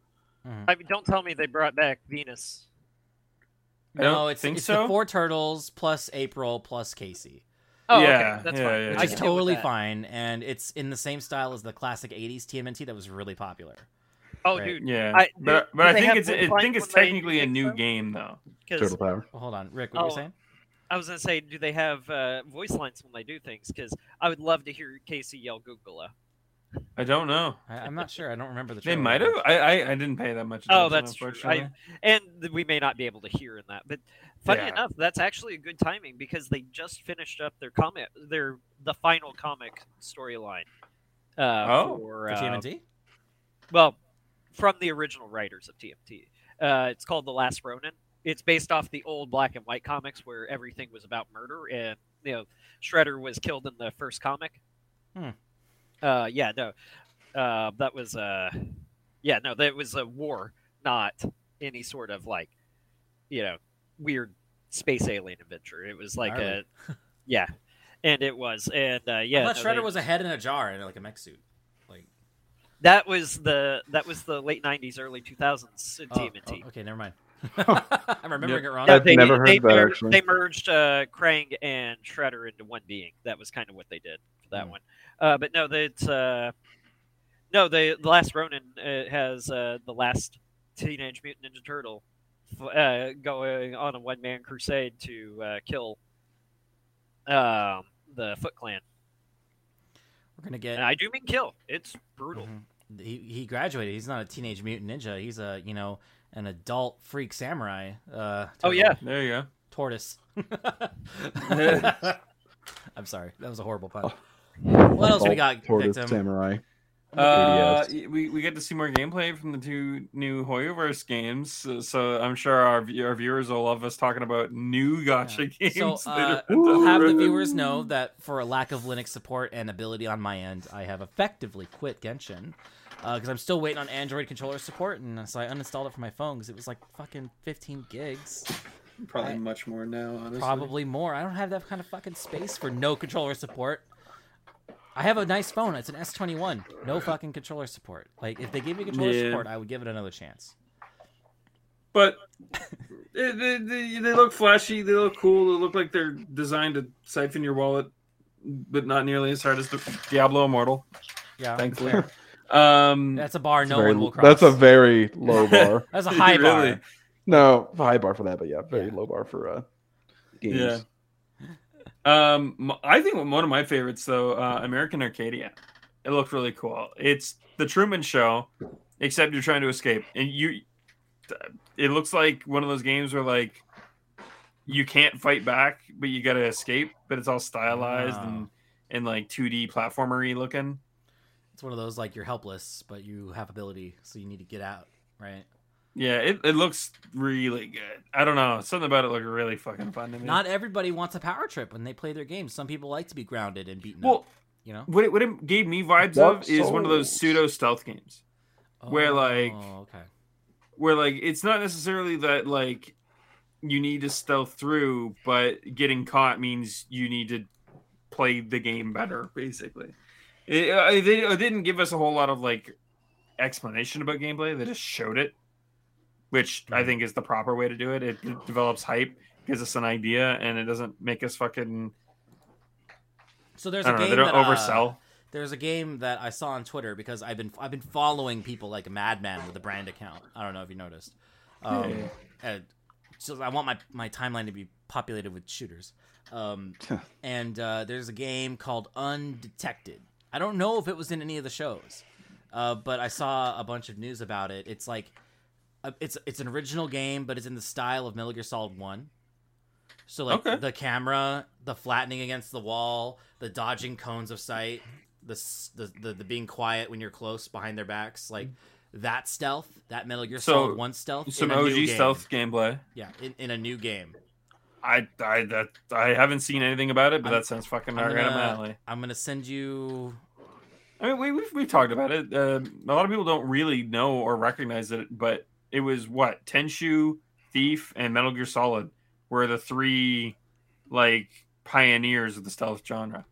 Mhm. I mean, don't tell me they brought back Venus. I don't no, it's think it's so. the four turtles plus April plus Casey. Oh, Yeah, okay, that's yeah, fine. yeah, I Which yeah. is can deal with totally fine, and it's in the same style as the classic '80s TMNT that was really popular. Oh, Right. dude, Yeah, I- but but I think it's I think it's technically a new game though. because Turtle Power. Well, hold on, Rick. What were you Oh. saying? I was gonna say, do they have uh, voice lines when they do things? Because I would love to hear Casey yell "Googla." I don't know. I, I'm not sure. I don't remember the. They might have. I, I I didn't pay that much. Oh, that's true. unfortunately. and we may not be able to hear in that. But funny Yeah. enough, that's actually a good timing because they just finished up their comic, their the final comic storyline. Uh, Oh, for, For uh, TMNT. well, from the original writers of TMT. Uh, it's called The Last Ronin. It's based off the old black and white comics where everything was about murder, and you know, Shredder was killed in the first comic. Hmm. Uh, yeah, no, uh, that was uh, yeah, no, that was a war, not any sort of like, you know, weird space alien adventure. It was like Gnarly. a, yeah, and it was, and uh, yeah, no, Shredder they- was a head in a jar in like a mech suit. Like that was the that was the late '90s, early 2000s in oh, TMNT. oh, okay, never mind. *laughs* *laughs* I'm remembering it wrong. No, they, never heard they that, mer- actually. They merged uh, Krang and Shredder into one being. That was kind of what they did for that Hmm. one. Uh, but no, that's uh, no. The, the last Ronin uh, has uh, the last Teenage Mutant Ninja Turtle f- uh, going on a one man crusade to uh, kill um, the Foot Clan. We're gonna get. And I do mean kill. It's brutal. Mhm. He he graduated. He's not a teenage mutant ninja. He's a you know an adult freak samurai. Uh, Oh yeah, There you go. tortoise. *laughs* I'm sorry, that was a horrible pun. What else we got, Tortoise victim? Samurai. Uh, we, we get to see more gameplay from the two new Hoyoverse games, so, so I'm sure our our viewers will love us talking about new gacha games. So *laughs* later uh, have the viewers know that for a lack of Linux support and ability on my end, I have effectively quit Genshin because I'm still waiting on Android controller support, and so I uninstalled it from my phone because it was like fucking 15 gigs, Probably I- much more now, honestly. probably more. I don't have that kind of fucking space for no controller support. I have a nice phone. It's an S21. No fucking controller support. Like if they gave me controller Yeah. support, I would give it another chance. But *laughs* they, they, they, they look flashy. They look cool. They look like they're designed to siphon your wallet, but not nearly as hard as the Diablo Immortal. Yeah, Thankfully. fair. Um, That's a bar no Very- one will cross. that's a very low *laughs* bar. that's a *laughs* high bar. Really? no, high bar for that, but yeah, very Yeah. low bar for uh, games. Yeah. Um, I think one of my favorites though, uh, American Arcadia. It looked really cool. It's the Truman Show, except you're trying to escape, and you. It looks like one of those games where like you can't fight back, but you gotta escape. But it's all stylized Wow. and and like 2D platformery looking. It's one of those like you're helpless, but you have ability, so you need to get out, right? Yeah, it, it looks really good. I don't know, something about it looked really fucking fun to me. Not everybody wants a power trip when they play their games. Some people like to be grounded and beaten well. up. You know, What it, what it gave me vibes Dark of is one of those pseudo stealth games. Where, like- oh, okay, where like it's not necessarily that like you need to stealth through, but getting caught means you need to play the game better. Basically, it, uh, they it didn't give us a whole lot of like explanation about gameplay. They just showed it, which I think is the proper way to do it. It, it develops hype, gives us an idea, and it doesn't make us fucking. so there's a know. game They don't that, uh, oversell. there's a game that I saw on Twitter because I've been I've been following people like a madman with a brand account. I don't know if you noticed. Um, Yeah, so I want my my timeline to be populated with shooters. Um, and uh, there's a game called Undetected. I don't know if it was in any of the shows, uh, but I saw a bunch of news about it. It's like uh, it's it's an original game, but it's in the style of Metal Gear Solid One. So like Okay. the camera, the flattening against the wall, the dodging cones of sight, the, the the the being quiet when you're close behind their backs, like that stealth, that Metal Gear So, Solid One stealth, Some in a new OG game. stealth gameplay. Yeah, in, in a new game. I I that I haven't seen anything about it, but I'm- that sounds fucking I'm right up my gonna, alley. I'm gonna send you. I mean, we, we've we've talked about it. Uh, a lot of people don't really know or recognize it, but it was what Tenchu, Thief, and Metal Gear Solid were the three like pioneers of the stealth genre,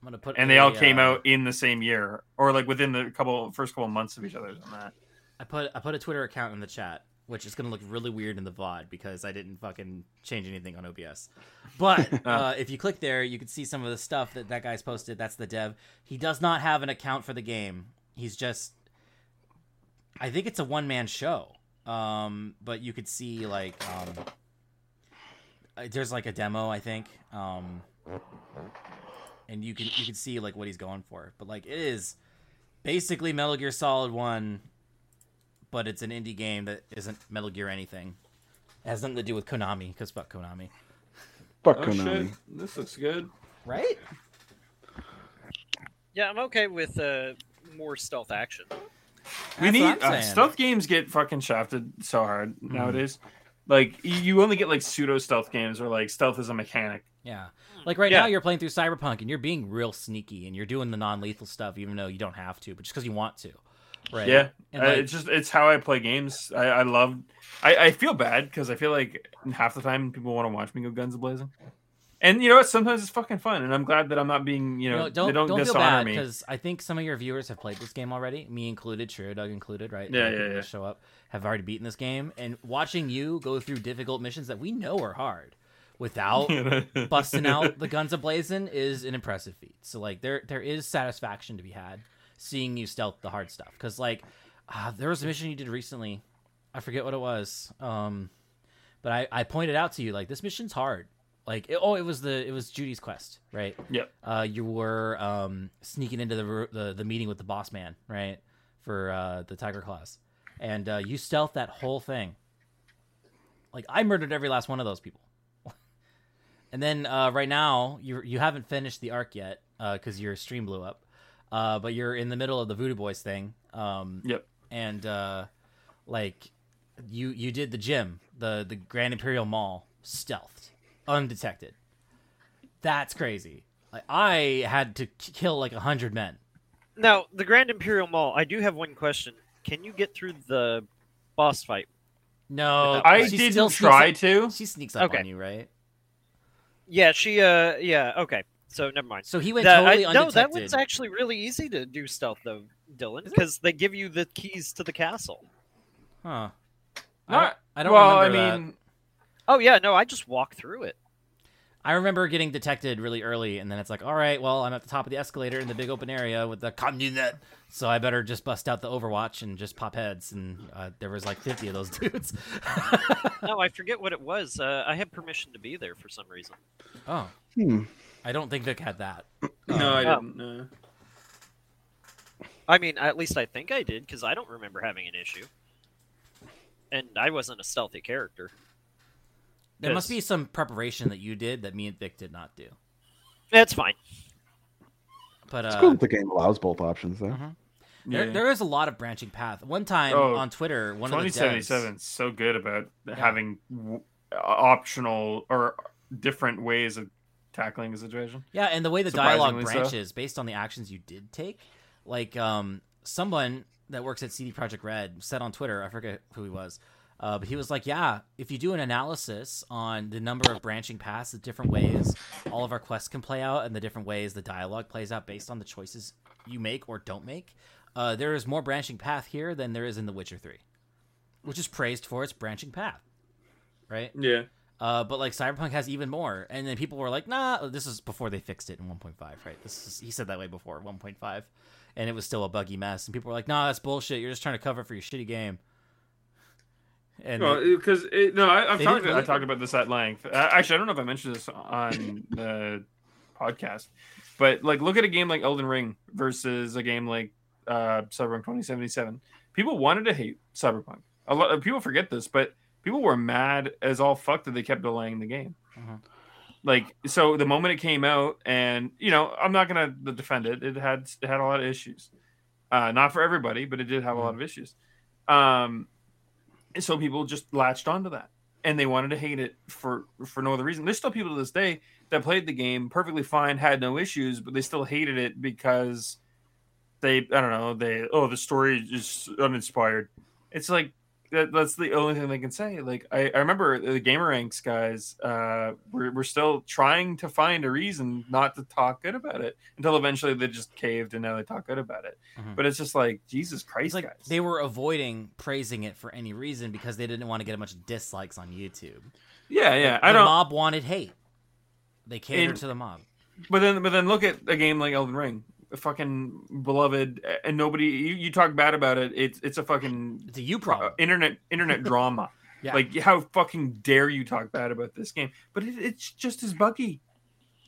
I'm gonna put. and they all came uh, out in the same year, or like within the couple first couple months of each other. On that, I put I put a Twitter account in the chat, which is gonna look really weird in the VOD because I didn't fucking change anything on OBS. But *laughs* uh, if you click there, you can see some of the stuff that that guy's posted. That's the dev. He does not have an account for the game. He's just. I think it's a one man show. Um, but you could see like um, uh, there's like a demo I think. Um, and you can you can see like what he's going for. But like it is basically Metal Gear Solid One, but it's an indie game that isn't Metal Gear anything. It has nothing to do with Konami because fuck Konami, Fuck oh Konami. shit, this looks good. right? Yeah, I'm okay with uh, more stealth action. We That's need uh, stealth games get fucking shafted so hard Mm-hmm. nowadays. Like you only get like pseudo stealth games or like stealth is a mechanic. Yeah. Like right Yeah. now, you're playing through Cyberpunk and you're being real sneaky and you're doing the non-lethal stuff, even though you don't have to, but just because you want to. Right. Yeah, And uh, it's just it's how I play games. I, I love. I, I feel bad because I feel like half the time people want to watch me go guns blazing, and you know what? Sometimes it's fucking fun, and I'm glad that I'm not being you know, know, don't they don't, don't, feel dishonor bad me. because I think some of your viewers have played this game already, me included, Trio Doug included, right? Yeah, yeah, yeah. Show up have already beaten this game, and watching you go through difficult missions that we know are hard without *laughs* busting out *laughs* the guns ablazing is an impressive feat. So like there there is satisfaction to be had seeing you stealth the hard stuff because like uh, there was a mission you did recently, I forget what it was, um, but I I pointed out to you like this mission's hard. Like it, oh, it was the it was Judy's quest, right? Yep. Uh, you were um sneaking into the the, the meeting with the boss man, right? For uh, the Tiger Claws, and uh, you stealth that whole thing. Like I murdered every last one of those people. *laughs* And then uh, right now you you haven't finished the arc yet because your stream blew up. uh, but you're in the middle of the Voodoo Boys thing. Um, Yep. and uh, like you you did the gym, the the Grand Imperial Mall, stealthed, undetected. That's crazy. Like I had to kill like a hundred men. Now, the Grand Imperial Mall. I do have one question. Can you get through the boss fight? No, I she didn't still try up- to. She sneaks up Okay. on you, right? Yeah, she. Uh, yeah. Okay. So never mind. So he went That- totally I- no, that one's actually really easy to do stealth though, Dylan, because they give you the keys to the castle. Huh. I Not, don't, I don't well, remember I that. mean, Oh yeah, no, I just walk through it. I remember getting detected really early, and then it's like, all right, well, I'm at the top of the escalator in the big open area with the communette, so I better just bust out the Overwatch and just pop heads. And uh, there was like 50 of those *laughs* dudes. *laughs* No, I forget what it was. Uh, I had permission to be there for some reason. oh, Hmm. I don't think Vic had that. no, I Oh. didn't. Uh, I mean, at least I think I did, because I don't remember having an issue. And I wasn't a stealthy character. There must be some preparation that you did that me and Vic did not do. That's fine. But It's uh, cool that the game allows both options, though. There, yeah. there is a lot of branching path. One time Oh, on Twitter, one of the devs, 2077 is so good about having w- optional or different ways of tackling a situation. Yeah, and the way the dialogue Surprisingly so. branches based on the actions you did take, like um, someone that works at CD Projekt Red said on Twitter, I forget who he was, uh, but he was like, "Yeah, if you do an analysis on the number of branching paths, the different ways all of our quests can play out, and the different ways the dialogue plays out based on the choices you make or don't make, uh, there is more branching path here than there is in The Witcher Three, which is praised for its branching path, right? Yeah. Uh, but like Cyberpunk has even more, and then people were like, "Nah, this is before they fixed it in 1.5, right? This is he said that way before 1.5, and it was still a buggy mess." And people were like, "Nah, that's bullshit. You're just trying to cover for your shitty game." And Well, because no, I, I've talked. I really- talked about this at length. Uh, Actually, I don't know if I mentioned this on *laughs* the podcast, but like, look at a game like Elden Ring versus a game like uh, Cyberpunk 2077. People wanted to hate Cyberpunk. A lot of people forget this, but people were mad as all fuck that they kept delaying the game. Mhm. Like, so the moment it came out, and you know, I'm not gonna defend it. It had it had a lot of issues. Uh, not for everybody, but it did have a lot of issues. Um, and so people just latched onto that. And they wanted to hate it for for no other reason. There's still people to this day that played the game perfectly fine had no issues but they still hated it because they i don't know they oh the story is uninspired. It's like that, that's the only thing they can say like i, I remember the Gameranx guys uh we're, we're still trying to find a reason not to talk good about it until eventually they just caved and now they talk good about it Mhm. but it's just like jesus christ like guys they were avoiding praising it for any reason because they didn't want to get a bunch of dislikes on YouTube. yeah yeah The i don't mob wanted hate. They catered And- to the mob. But then, but then look at a game like Elden Ring, fucking beloved, and nobody. You, you talk bad about it. It's it's a fucking It's a you uh, problem. internet internet *laughs* drama. Yeah. Like how fucking dare you talk bad about this game? But it, it's just as buggy.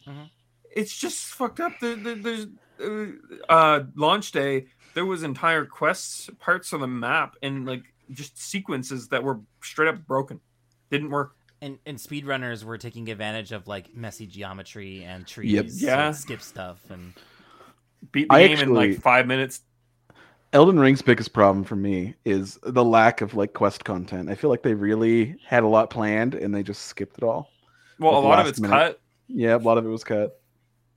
Mhm. It's just fucked up. There, there, there's uh, uh, launch day. There was entire quests, parts of the map, and like just sequences that were straight up broken. Didn't work. and and speedrunners were taking advantage of like messy geometry and trees. Yep. so Yeah. skip stuff and Beat the I game in like five minutes. Elden Ring's biggest problem for me is the lack of like quest content. I feel like they really had a lot planned and they just skipped it all. Well, a lot of it's minute. cut. Yeah, a lot of it was cut.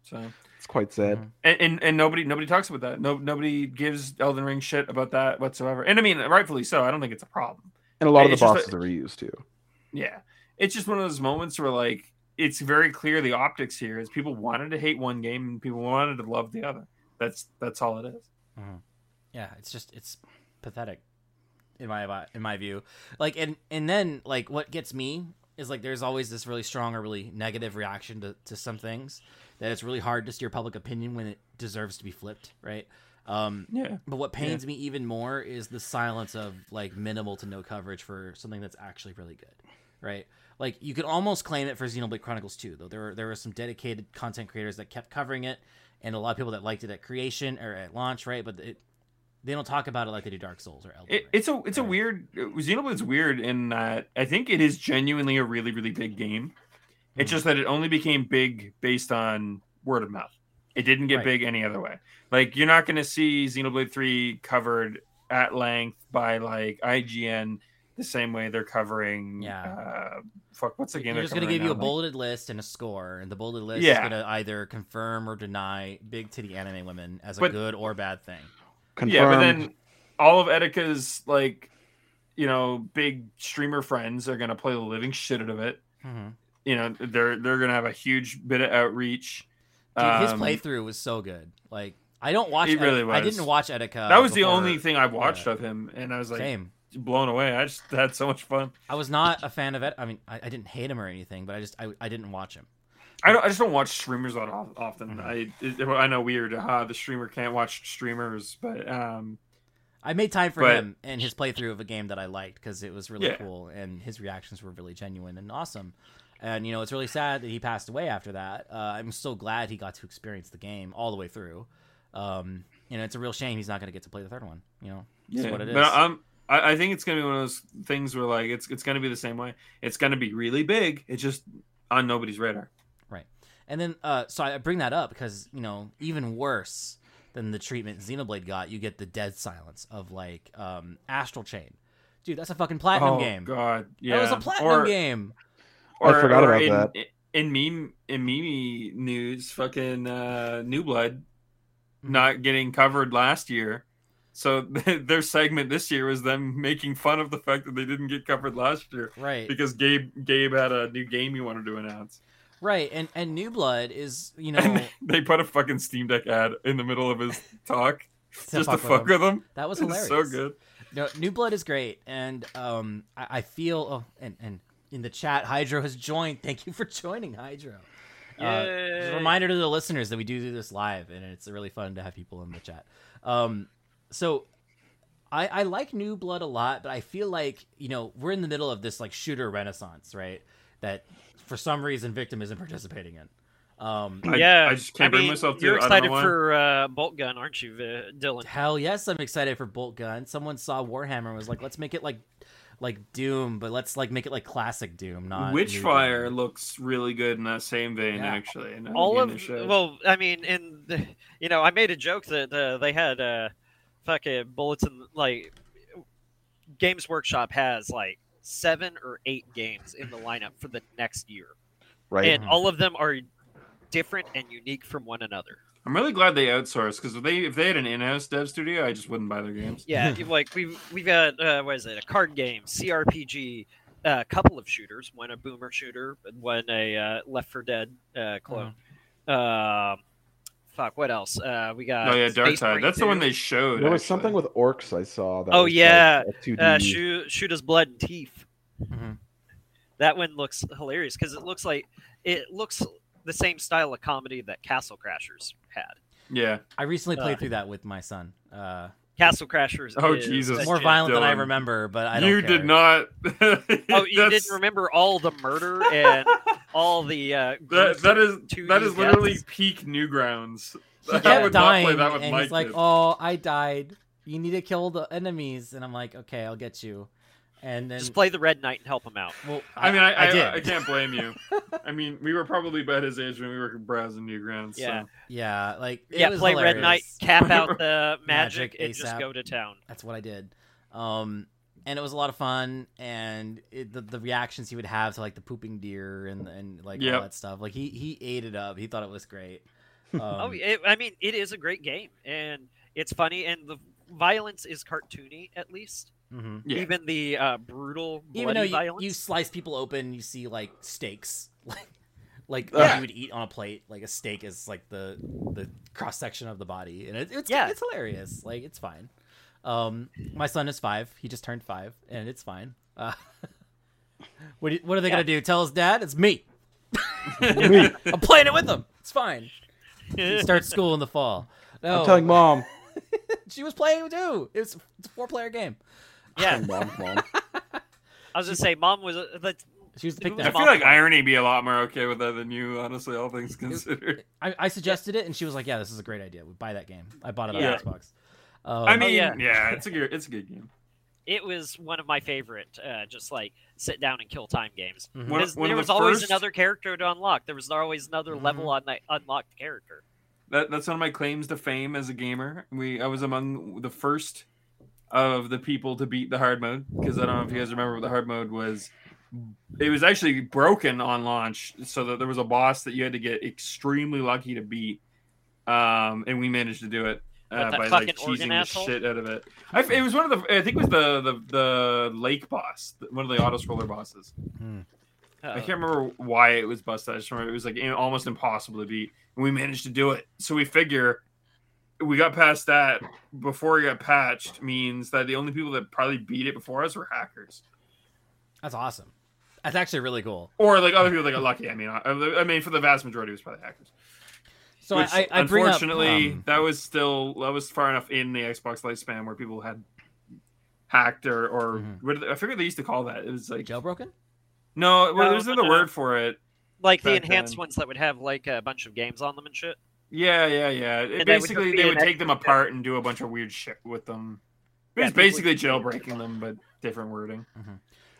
So It's quite sad. Mhm. and, and and nobody nobody talks about that. No nobody gives Elden Ring shit about that whatsoever. And I mean, rightfully so. I don't think it's a problem. And a lot of the It's bosses that- are reused too. Yeah, it's just one of those moments where like it's very clear the optics here is people wanted to hate one game and people wanted to love the other. That's that's all it is. yeah, it's just it's pathetic in my in my view. Like and and then like what gets me is like there's always this really strong or really negative reaction to to some things that it's really hard to steer public opinion when it deserves to be flipped, right? Um, Yeah, But what pains me even more is the silence of like minimal to no coverage for something that's actually really good, right? Like you could almost claim it for Xenoblade Chronicles 2, though there were there were some dedicated content creators that kept covering it, and a lot of people that liked it at creation or at launch, right? But it, they don't talk about it like they do Dark Souls or Elden it, Ring. it's a it's a Right. weird Xenoblade's weird in that I think it is genuinely a really really big game. It's Mhm. just that it only became big based on word of mouth. It didn't get Right. big any other way. Like you're not going to see Xenoblade 3 covered at length by like IGN the same way they're covering. Yeah. Uh, fuck, what's the game? They're they're just gonna covering give you a now? Like- bulleted list and a score, and the bulleted list Yeah. is gonna either confirm or deny big titty anime women as a But- good or bad thing. Confirmed. Yeah, but then all of Etika's like, you know, big streamer friends are gonna play the living shit out of it. Mhm. You know, they're they're gonna have a huge bit of outreach. Dude, his Um, playthrough was so good. Like I don't watch. It really Ed- I didn't watch Etika. That was the only thing I watched yeah. of him, and I was like Same. Blown away. I just had so much fun. I was not a fan of it. I mean, I, I didn't hate him or anything, but I just I, I didn't watch him. I don't. I just don't watch streamers that of- often. Mhm. I I know weird. Uh, the streamer can't watch streamers, but um, I made time for But- him and his playthrough of a game that I liked because it was really Yeah. cool and his reactions were really genuine and awesome. And you know, it's really sad that he passed away after that. Uh, I'm so glad he got to experience the game all the way through. Um, you know, it's a real shame he's not going to get to play the third one. You know, yeah. what it is. But I'm. I, I think it's gonna be one of those things where like it's it's gonna be the same way. It's gonna be really big. It's just on nobody's radar. Right. And then, uh, so I bring that up because you know, even worse than the treatment Xenoblade got, you get the dead silence of like um, Astral Chain. Dude, that's a fucking platinum oh game. God, yeah. That was a platinum or, game. I forgot about in, that. In meme in meme news, fucking uh, New Blood Mhm. not getting covered last year. So *laughs* their segment this year was them making fun of the fact that they didn't get covered last year Right, because Gabe Gabe had a new game he wanted to announce. right, and and New Blood is you know And *laughs* they put a fucking Steam Deck ad in the middle of his *laughs* talk to just to fuck with fuck them. with him. that was It's hilarious. so good. No, New Blood is great, and um, I, I feel oh, and and in the chat, Hydro has joined. Thank you for joining, Hydro. Uh, just a reminder to the listeners that we do do this live, and it's really fun to have people in the chat. Um, so I, I like New Blood a lot, but I feel like you know we're in the middle of this like shooter renaissance, right? That for some reason Victim isn't participating in. Um, I- yeah, I just can't bring mean, myself to You're it. I don't know excited for uh, Bolt Gun, aren't you, Dylan? hell yes, I'm excited for Bolt Gun. Someone saw Warhammer and was like, let's make it like like Doom, but let's like make it like classic Doom, not Witchfire Doom. looks really good in that same vein, Yeah. actually. and all of it well, I mean, in the, you know, I made a joke that uh, they had uh, fucking bullets in like Games Workshop has like seven or eight games in the lineup for the next year, right? and all of them are different and unique from one another. I'm really glad they outsourced because if they if they had an in-house dev studio, I just wouldn't buy their games. Yeah, *laughs* like we've we've got uh, what is it? A card game, CRPG, a couple of shooters. One a boomer shooter, and one a uh, Left for Dead uh, clone. Um, fuck, what else? Uh, we got. oh yeah, Dark Space Tide. Marine That's the one they showed. there was actually. something with orcs I saw. That Oh, yeah, like uh, shoot, shoot his blood and teeth. Mhm. That one looks hilarious because it looks like it looks the same style of comedy that Castle Crashers had. Yeah. I recently played Uh, through that with my son. Uh, Castle Crashers. Oh, is Jesus. more violent than I remember, but I don't You care. did not. *laughs* Oh, you That's- didn't remember all the murder and *laughs* all the uh, That, that is Two that is deaths. literally peak Newgrounds. He *laughs* I kept would not play dying, that with and my he's like, kids. "Oh, I died. You need to kill the enemies." And I'm like, "Okay, I'll get you." And then, Just play the Red Knight and help him out. well, I mean, I, I, did. I, can't blame you. *laughs* I mean, we were probably about his age when we were browsing Newgrounds. Yeah. So. Yeah, like it yeah, was play Red Knight, cap *laughs* out the magic, Magic and just go to town. That's what I did. Um, and it was a lot of fun, and it, the the reactions he would have to like the pooping deer and and like Yep. all that stuff. Like he he ate it up. He thought it was great. *laughs* Um, oh, it, I mean, it is a great game, and it's funny, and the violence is cartoony at least. mhm. Yeah. Even the uh, brutal, bloody Even though you, violence. you slice people open, you see like steaks, *laughs* like like Yeah. you would eat on a plate. Like a steak is like the the cross section of the body, and it, it's Yeah. it's hilarious. Like it's fine. Um, my son is five. He just turned five, and it's fine. Uh, *laughs* what do- what are they Yeah. gonna do? Tell his dad it's me. *laughs* Me. *laughs* I'm playing it with him. It's fine. He starts school in the fall. No, I'm telling mom. she was playing too. It's, it's a four player game. yeah, mom, mom. I was gonna say, mom was uh, the She was the pick I feel like Irony be a lot more okay with that than you, honestly, all things considered. I, I suggested it, and she was like, "Yeah, this is a great idea. We buy that game. I bought it on Yeah. Xbox." Um, I mean, yeah. yeah. it's a good, it's a good game. it was one of my favorite, uh, just like sit down and kill time games. mhm. One- one there was the always first- another character to unlock. There was always another Mhm. level on that unlocked character. That that's one of my claims to fame as a gamer. We I was among the first of the people to beat the hard mode because I don't know if you guys remember what the hard mode was. It was actually broken on launch, so that there was a boss that you had to get extremely lucky to beat, um, and we managed to do it uh, by like organ cheesing the asshole? shit out of it. I, it was one of the I think it was the the the lake boss, one of the auto scroller bosses. I Uh, can't remember why it was busted. I just remember it was like almost impossible to beat, and we managed to do it. So we figure we got past that before it got patched means that the only people that probably beat it before us were hackers, That's awesome. That's actually really cool. or like other people that got lucky. I mean, I, I mean, for the vast majority, it was probably hackers. So Which, I, I, I bring up, unfortunately, um, that was still that was far enough in the Xbox lifespan where people had hacked or or Mhm. what they- I forget what they used to call that. It was like jailbroken. no, well, No, there's no, another no. word for it. like the enhanced then. ones that would have like a bunch of games on them and shit. Yeah, yeah, yeah. It- And they would basically, they would take them extra- apart and do a bunch of weird shit with them. It was people basically jailbreaking them, but different wording.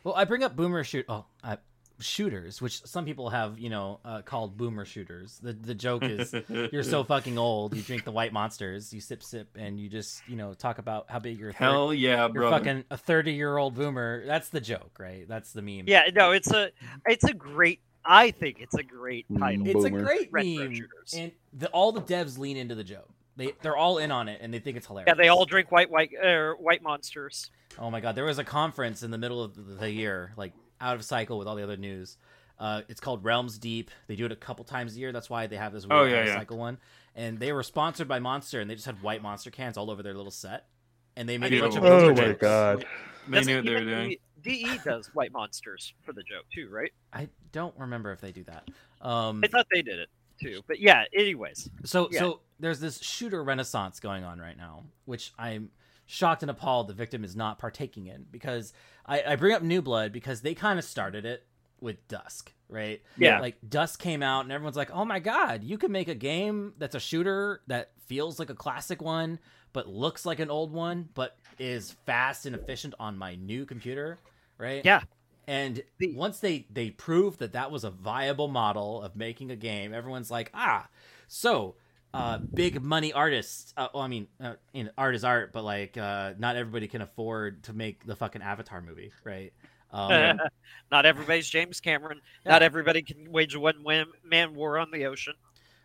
Well, I bring up boomer shoot. Oh, uh, shooters, which some people have, you know, uh, called boomer shooters. The the joke is *laughs* you're so fucking old. You drink the white monsters, you sip sip, and you just you know talk about how big your hell yeah, you're fucking a thirty year old boomer. That's the joke, right? That's the meme. Yeah, no, it's a it's a great. I think it's a great Mm, title. it's a great Retro meme, shooters. and the, all the devs lean into the joke. They they're all in on it, and they think it's hilarious. Yeah, they all drink white white uh, white monsters. Oh my god, there was a conference in the middle of the year, like out of cycle with all the other news. Uh, it's called Realms Deep. They do it a couple times a year. That's why they have this weird Oh, yeah, out of yeah. cycle one. And they were sponsored by Monster, and they just had white Monster cans all over their little set. And they made a bunch of Beautiful. Oh poster my jokes. god. They Doesn't knew what they were doing. DE does white monsters for the joke too, right? I don't remember if they do that. Um, I thought they did it too, but yeah. Anyways, So Yeah. so there's this shooter renaissance going on right now, which I'm shocked and appalled the victim is not partaking in because I, I bring up New Blood because they kind of started it with Dusk, right? Yeah. Like Dusk came out and everyone's like, "Oh my god, you can make a game that's a shooter that feels like a classic one but looks like an old one but is fast and efficient on my new computer." Right? Yeah. And once they they proved that that was a viable model of making a game, everyone's like, "Ah, so uh, big money artists. Uh, well, I mean, uh, you know, art is art, but like, uh, not everybody can afford to make the fucking Avatar movie, right? Um, *laughs* not everybody's James Cameron. Yeah. Not everybody can wage a one man war on the ocean.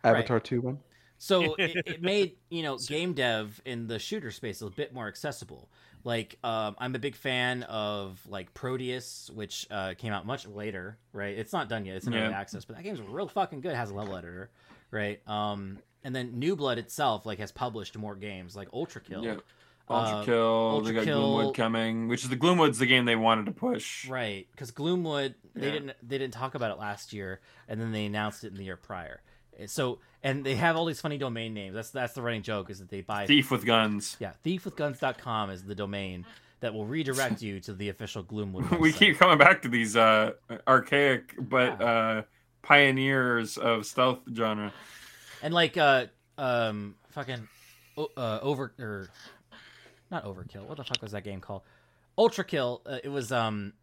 Avatar 2 one. so *laughs* it, it made you know game dev in the shooter space a bit more accessible. Like, um, I'm a big fan of like Prodeus, which uh, came out much later, right? It's not done yet; it's in early access, but that game's real fucking good. It has a level editor, right? Um, and then New Blood itself, like, has published more games, like Ultra Kill. Yeah. Ultra Uh, Ultra Kill, they got Kill- Gloomwood coming, which is the Gloomwood's the game they wanted to push. Right, because Gloomwood they Yeah. didn't they didn't talk about it last year, and then they announced it in the year prior. So and they have all these funny domain names. That's that's the running joke is that they buy Thief with guns. yeah thiefwithguns.com is the domain that will redirect you to the official Gloomwood. *laughs* we keep coming back to these uh, archaic but uh, pioneers of stealth genre. And like uh um fucking uh over or not overkill. What the fuck was that game called? Ultra Kill. Uh, it was um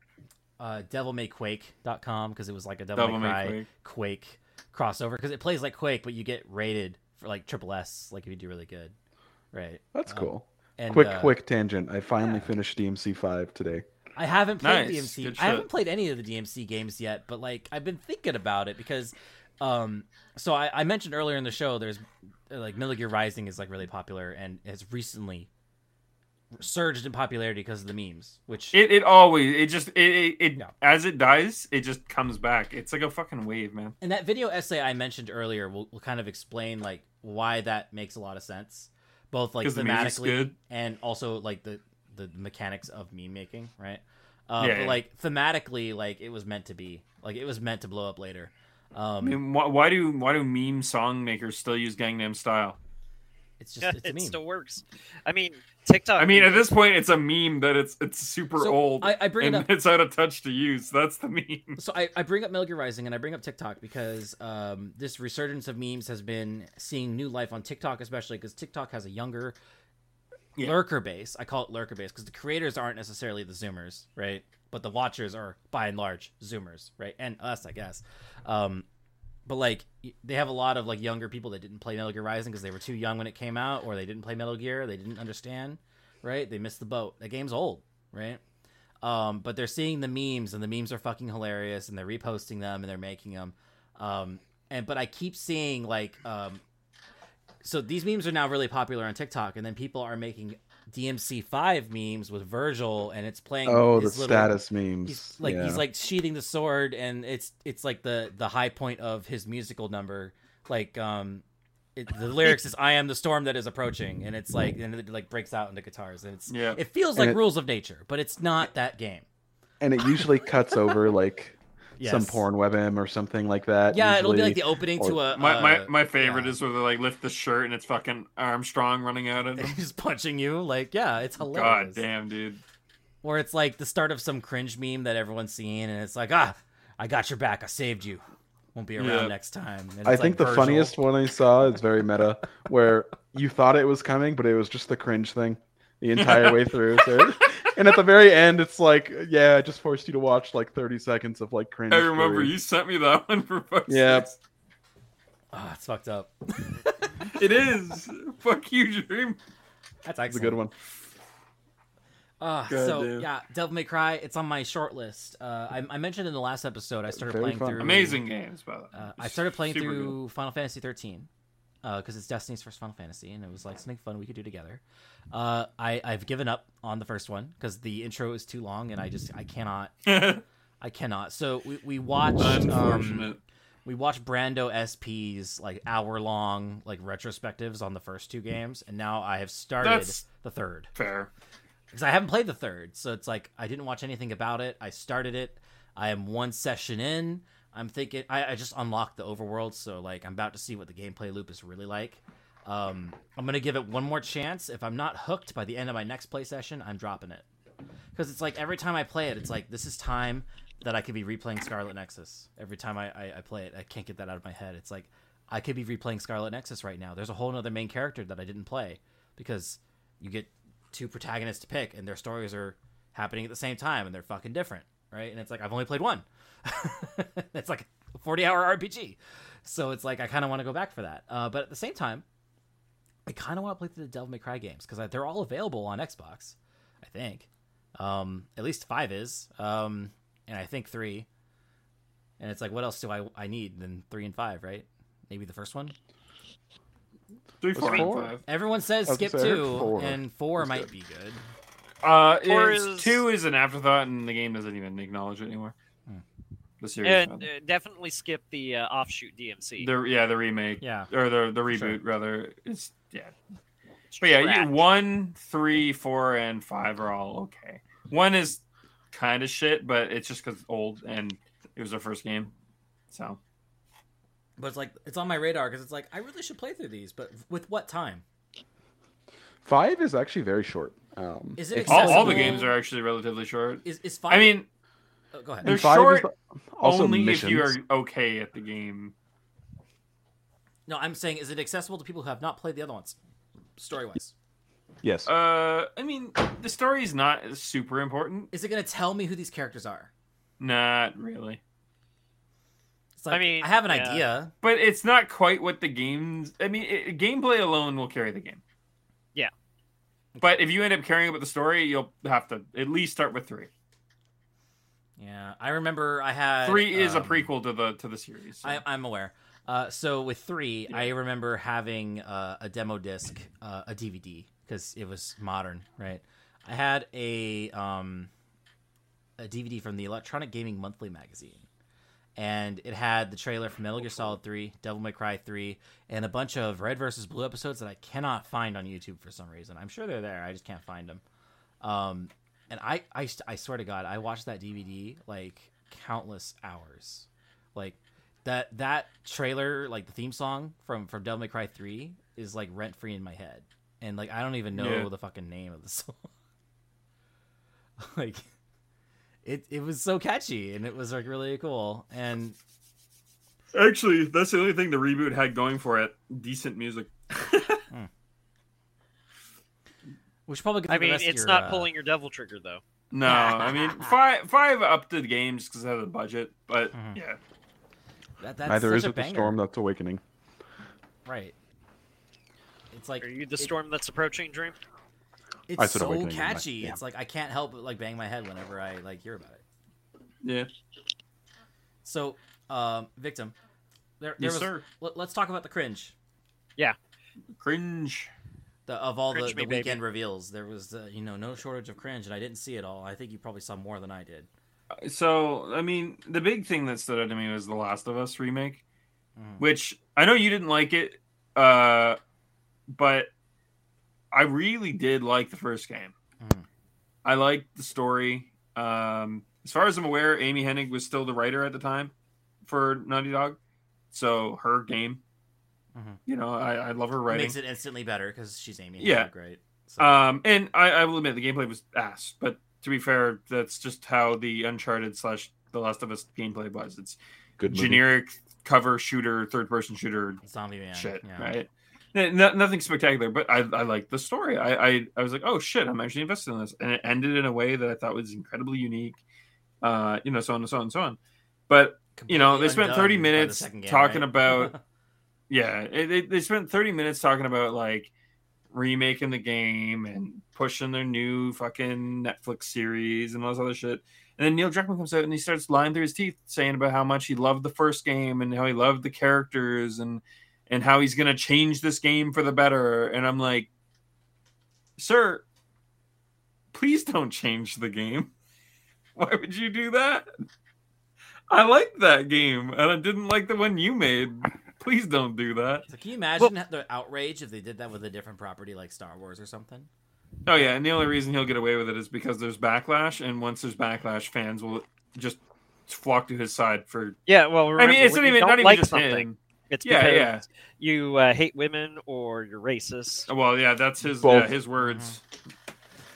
uh devilmayquake.com because it was like a Devil, Devil May May Cry Quake. Quake crossover because it plays like Quake, but you get rated for like triple S, like if you do really good, right? That's Um, cool. And quick, uh, quick tangent. I finally yeah. finished DMC five today. I haven't played Nice, DMC. I haven't played any of the DMC games yet, but like I've been thinking about it because, um, so I, I mentioned earlier in the show, there's like Metal Gear Rising is like really popular and has recently surged in popularity because of the memes, which It, it always it just it, it, Yeah. as it dies it just comes back. It's like a fucking wave, man. and that video essay I mentioned earlier will, will kind of explain like why that makes a lot of sense, both like thematically and also like the the mechanics of meme making, right? Uh, Yeah, but yeah. like thematically, like it was meant to be, like it was meant to blow up later. Um, I mean, why, why do why do meme song makers still use Gangnam Style? it's *laughs* just it's a it still works. I mean, TikTok. I mean, at this point, it's a meme that it's it's super So, old I- I bring it and up- *laughs* it's out of touch to use. That's the meme. So I, I bring up Metal Gear Rising and I bring up TikTok because um, this resurgence of memes has been seeing new life on TikTok, especially because TikTok has a younger Yeah. lurker base. I call it lurker base because the creators aren't necessarily the Zoomers, right? But the watchers are by and large Zoomers, right? And us, I guess. Um, but like they have a lot of like younger people that didn't play Metal Gear Rising because they were too young when it came out, or they didn't play Metal Gear, they didn't understand, right? They missed the boat. That game's old, right? Um, but they're seeing the memes, and the memes are fucking hilarious, and they're reposting them, and they're making them. Um, and but I keep seeing like, um, so these memes are now really popular on TikTok, and then people are making DMC five memes with Vergil, and it's playing. Oh, the little- status memes. He's like yeah. he's like sheathing the sword, and it's it's like the the high point of his musical number. Like um, it, the lyrics is "I am the storm that is approaching," and it's like and it like breaks out into guitars, and it's Yeah. it feels And like it- Rules of Nature, but it's not that game. and it usually cuts over like some porn webm or something like that. Yeah, it'll be like the opening to a My my, uh, my favorite yeah. is where they like lift the shirt and it's fucking Armstrong running out of *laughs* them. he's punching you. Like yeah, it's hilarious. God hilarious. damn, dude. Or it's like the start of some cringe meme that everyone's seeing, and it's like ah, I got your back, I saved you. Won't be around Yeah. next time. And I it's think like the Vergil. funniest one I saw is very meta, where you thought it was coming, but it was just the cringe thing the entire way through. So, and at the very end, it's like, yeah, I just forced you to watch like 30 seconds of like cringe. I remember story. you sent me that *laughs* one for fuck's Yeah. sakes. Ah, it's fucked up. *laughs* It is. Fuck you, Dream. That's It's a good one. Uh, God so damn. yeah, Devil May Cry. It's on my short list. Uh, I, I mentioned in the last episode I started Very playing fun. through Amazing games, by the way. Uh, I started playing Super through Final Fantasy 13 because it's Destiny's first Final Fantasy, and it was like something fun we could do together. Uh, I I've given up on the first one because the intro is too long, and I just I cannot. *laughs* I cannot. So we we watched um, we watched Brando SP's like hour long like retrospectives on the first two games, and now I have started That's- the third Fair. because I haven't played the third, so it's like I didn't watch anything about it. I started it. I am one session in. I'm thinking I, I just unlocked the overworld, so like I'm about to see what the gameplay loop is really like. Um, I'm gonna give it one more chance. If I'm not hooked by the end of my next play session, I'm dropping it because it's like every time I play it, it's like this is time that I could be replaying Scarlet Nexus. Every time I, I, I play it, I can't get that out of my head. It's like I could be replaying Scarlet Nexus right now. There's a whole other main character that I didn't play because you get two protagonists to pick and their stories are happening at the same time and they're fucking different, right? And it's like I've only played one. *laughs* it's like a 40 hour RPG. So it's like I kind of want to go back for that. Uh, but at the same time, I kind of want to play through the Devil May Cry games because they're all available on Xbox, I think. Um, at least five is, um, and I think three. And it's like, what else do I I need than three and five, right? Maybe the first one. Three, four, and five. Everyone says skip gonna say, I heard two, four and four was might good. be good. Uh, Four is- two is an afterthought, and the game doesn't even acknowledge it anymore. Hmm. The series, And uh, definitely skip the uh, offshoot DMC. the yeah, the remake, Yeah. or the the reboot Sure. rather. It's yeah, but yeah, you, one, three, four, and five are all okay. One is kind of shit, but it's just because old and it was their first game, so But it's like it's on my radar because it's like I really should play through these, but with what time? Five is actually very short. Um, Is it all, all the games are actually relatively short. Is is five? I mean, oh, go ahead. they're five short is also only missions. if you are okay at the game. No, I'm saying is it accessible to people who have not played the other ones, story wise? Yes. Uh, I mean, the story is not super important. Is it going to tell me who these characters are? Not really. It's like, I mean, I have an yeah. idea. But it's not quite what the games. I mean, it, gameplay alone will carry the game. Yeah. But if you end up caring about the story, you'll have to at least start with three. Yeah, I remember I had Three is a um, prequel to the to the series. so- I, I'm aware. Uh, so with three, I remember having uh, a demo disc, uh, a DVD, because it was modern, right? I had a um, a DVD from the Electronic Gaming Monthly magazine, and it had the trailer for Metal Gear Solid Three, Devil May Cry Three, and a bunch of Red versus Blue episodes that I cannot find on YouTube for some reason. I'm sure they're there, I just can't find them. Um, and I, I, I swear to God, I watched that DVD like countless hours, like that that trailer, like the theme song from from Devil May Cry Three, is like rent free in my head, and like I don't even know Yeah. the fucking name of the *laughs* song. like, it it was so catchy, and it was like really cool, and Actually, that's the only thing the reboot had going for it. Decent music. *laughs* we should probably. Get I mean, it's your, not uh, pulling your devil trigger though. No, I mean *laughs* five five up to the games because of the budget, but Mhm. yeah, That, that's Neither is a it the storm that's awakening. Right. It's like Are you the it- storm that's approaching, Dream? It's I said so awakening, but- catchy. yeah. It's like I can't help but like bang my head whenever I like hear about it. Yeah. So, um, victim. There, there Yes, was. sir. Let, us talk about the cringe. Yeah, cringe. The, of all the, Cringe the me, baby. weekend reveals, there was uh, you know no shortage of cringe, and I didn't see it all. I think you probably saw more than I did. So, I mean, the big thing that stood out to me was the Last of Us remake, Mhm. which I know you didn't like it, uh, but I really did like the first game. Mhm. I liked the story. Um, as far as I'm aware, Amy Hennig was still the writer at the time for Naughty Dog, so her game. Mhm. You know, I, I love her It writing. makes it instantly better because she's Amy. Yeah. Hennig, Great. So, Um, and I, I will admit the gameplay was ass, but to be fair, that's just how the Uncharted slash The Last of Us gameplay was. It's Good movie. generic cover shooter, third person shooter zombie man. shit, yeah. right? No- nothing spectacular, but I, I liked the story. I, I, I was like, oh shit, I'm actually invested in this, and it ended in a way that I thought was incredibly unique. Uh, you know, so on and so on and so on. But you know, they spent 30 minutes game, talking right? about- *laughs* yeah, it, they, they spent 30 minutes talking about like remaking the game and pushing their new fucking Netflix series and all this other shit. And then Neil Druckmann comes out and he starts lying through his teeth, saying about how much he loved the first game and how he loved the characters and and how he's gonna change this game for the better. And I'm like, sir, please don't change the game. *laughs* Why would you do that? I liked that game, and I didn't like the one you made. Please don't do that. So can you imagine the outrage if they did that with a different property like Star Wars or something? Oh yeah, and the only reason he'll get away with it is because there's backlash, and once there's backlash, fans will just flock to his side for. Yeah, well, I mean, it's not even don't not even like just something. him. It's Yeah, because yeah. you uh, hate women or you're racist. Well, yeah, that's his yeah, his words.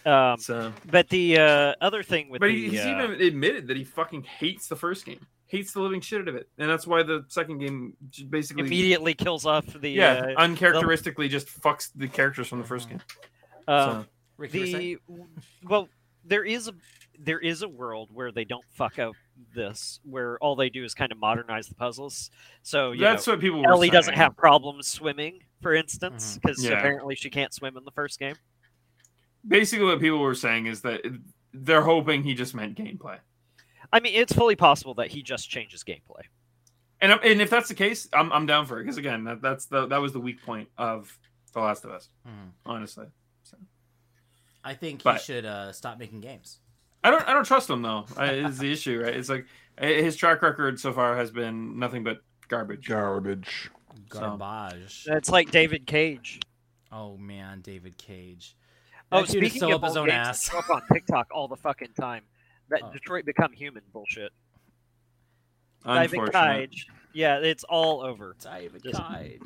Um, So, but the uh, other thing with but the he's uh, even admitted that he fucking hates the first game, hates the living shit out of it, and that's why the second game basically, immediately kills off the yeah, uh, uncharacteristically just fucks the characters from the first game. um, so, Ricky, you were saying? the well there is a there is a world where they don't fuck up this where all they do is kind of modernize the puzzles so you that's know, what people. Were ellie doesn't have problems swimming for instance because Yeah. apparently she can't swim in the first game Basically, what people were saying is that they're hoping he just meant gameplay. i mean it's fully possible that he just changes gameplay And and if that's the case, I'm I'm down for it because again, that, that's the that was the weak point of The Last of Us, Mhm. honestly. I think But- he should uh, stop making games. I don't I don't trust him though. I, is the issue, right? It's like eh, his track record so far has been nothing but garbage. Garbage. So- Garbage. it's like david cage Oh man, David Cage. oh That dude speaking so of up his own games ass. up on tiktok all the fucking time that Oh. detroit become human bullshit david cage yeah it's all over David Cage.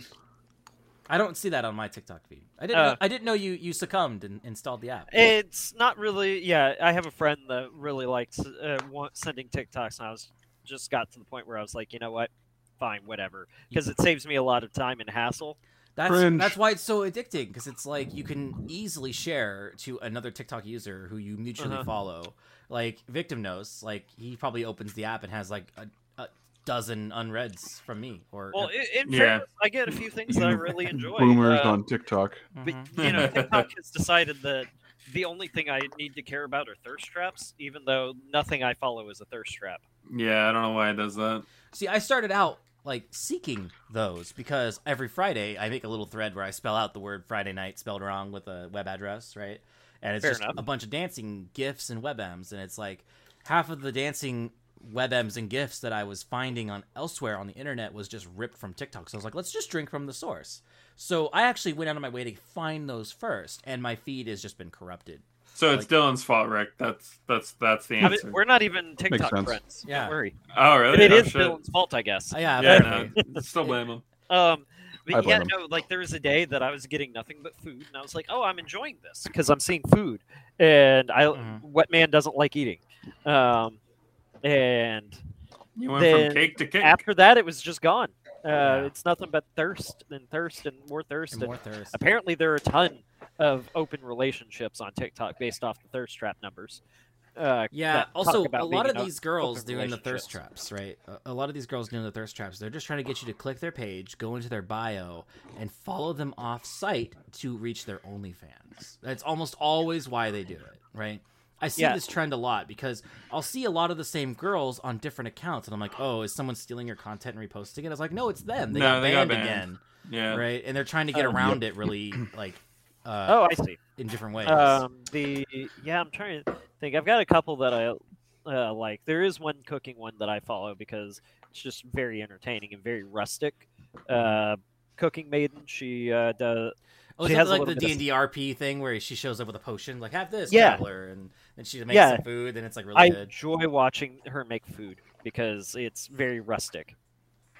I don't see that on my TikTok feed. I didn't. Uh, know, I didn't know you you succumbed and installed the app. It's not really. Yeah, I have a friend that really likes uh, sending TikToks, and I was just got to the point where I was like, you know what, fine, whatever, because it saves me a lot of time and hassle. That's Cringe. that's why it's so addicting because it's like you can easily share to another TikTok user who you mutually Uh-huh. follow. Like Victim knows, like he probably opens the app and has like a, a dozen unreads from me. Or Well, in, in Yeah. fairness, I get a few things that I really *laughs* enjoy. Boomers Uh, on TikTok. but Mhm. you know, *laughs* TikTok has decided that the only thing I need to care about are thirst traps, even though nothing I follow is a thirst trap. Yeah, I don't know why it does that. See, I started out like seeking those because every Friday I make a little thread where I spell out the word Friday night spelled wrong with a web address, right? And it's Fair just enough. a bunch of dancing gifs and webms, and it's like half of the dancing webms and gifs that I was finding on elsewhere on the internet was just ripped from TikTok. So I was like, let's just drink from the source. So I actually went out of my way to find those first, and my feed has just been corrupted. So it's Dylan's fault, Rick. That's that's that's the I mean, answer. we're not even TikTok friends. Yeah. Don't worry. oh, really? But it Oh, is shit. Dylan's fault, I guess. yeah, Yeah, apparently. no, still blame him. *laughs* Um, I but yeah, blame no, like there was a day that I was getting nothing but food, and I was like, "Oh, I'm enjoying this because I'm seeing food," and I, Mhm. what man doesn't like eating? Um, and You went Then from cake to cake. after that, it was just gone. Uh, Yeah. It's nothing but thirst and thirst and more thirst. And And more thirst. apparently, there are a ton of open relationships on TikTok based off the thirst trap numbers. Uh, Yeah. Also, a lot of these girls doing the thirst traps, right? A- A lot of these girls doing the thirst traps, they're just trying to get you to click their page, go into their bio, and follow them off site to reach their OnlyFans. That's almost always why they do it, right? I see Yeah. this trend a lot because I'll see a lot of the same girls on different accounts, and I'm like, oh, is someone stealing your content and reposting it? I was like, no, it's them. They, No, got, they got banned banned. again, Yeah. right? And they're trying to get Um, around it really, like, uh, Oh, I see. in different ways. Um, the yeah, I'm trying to think. I've got a couple that I uh, like. There is one cooking one that I follow because it's just very entertaining and very rustic. Uh, cooking maiden. She uh, does. Oh, She is has that like the D and D RP thing where she shows up with a potion, like have this, Yeah. traveler, and then she makes Yeah. some food, and it's like really I good. enjoy watching her make food because it's very rustic.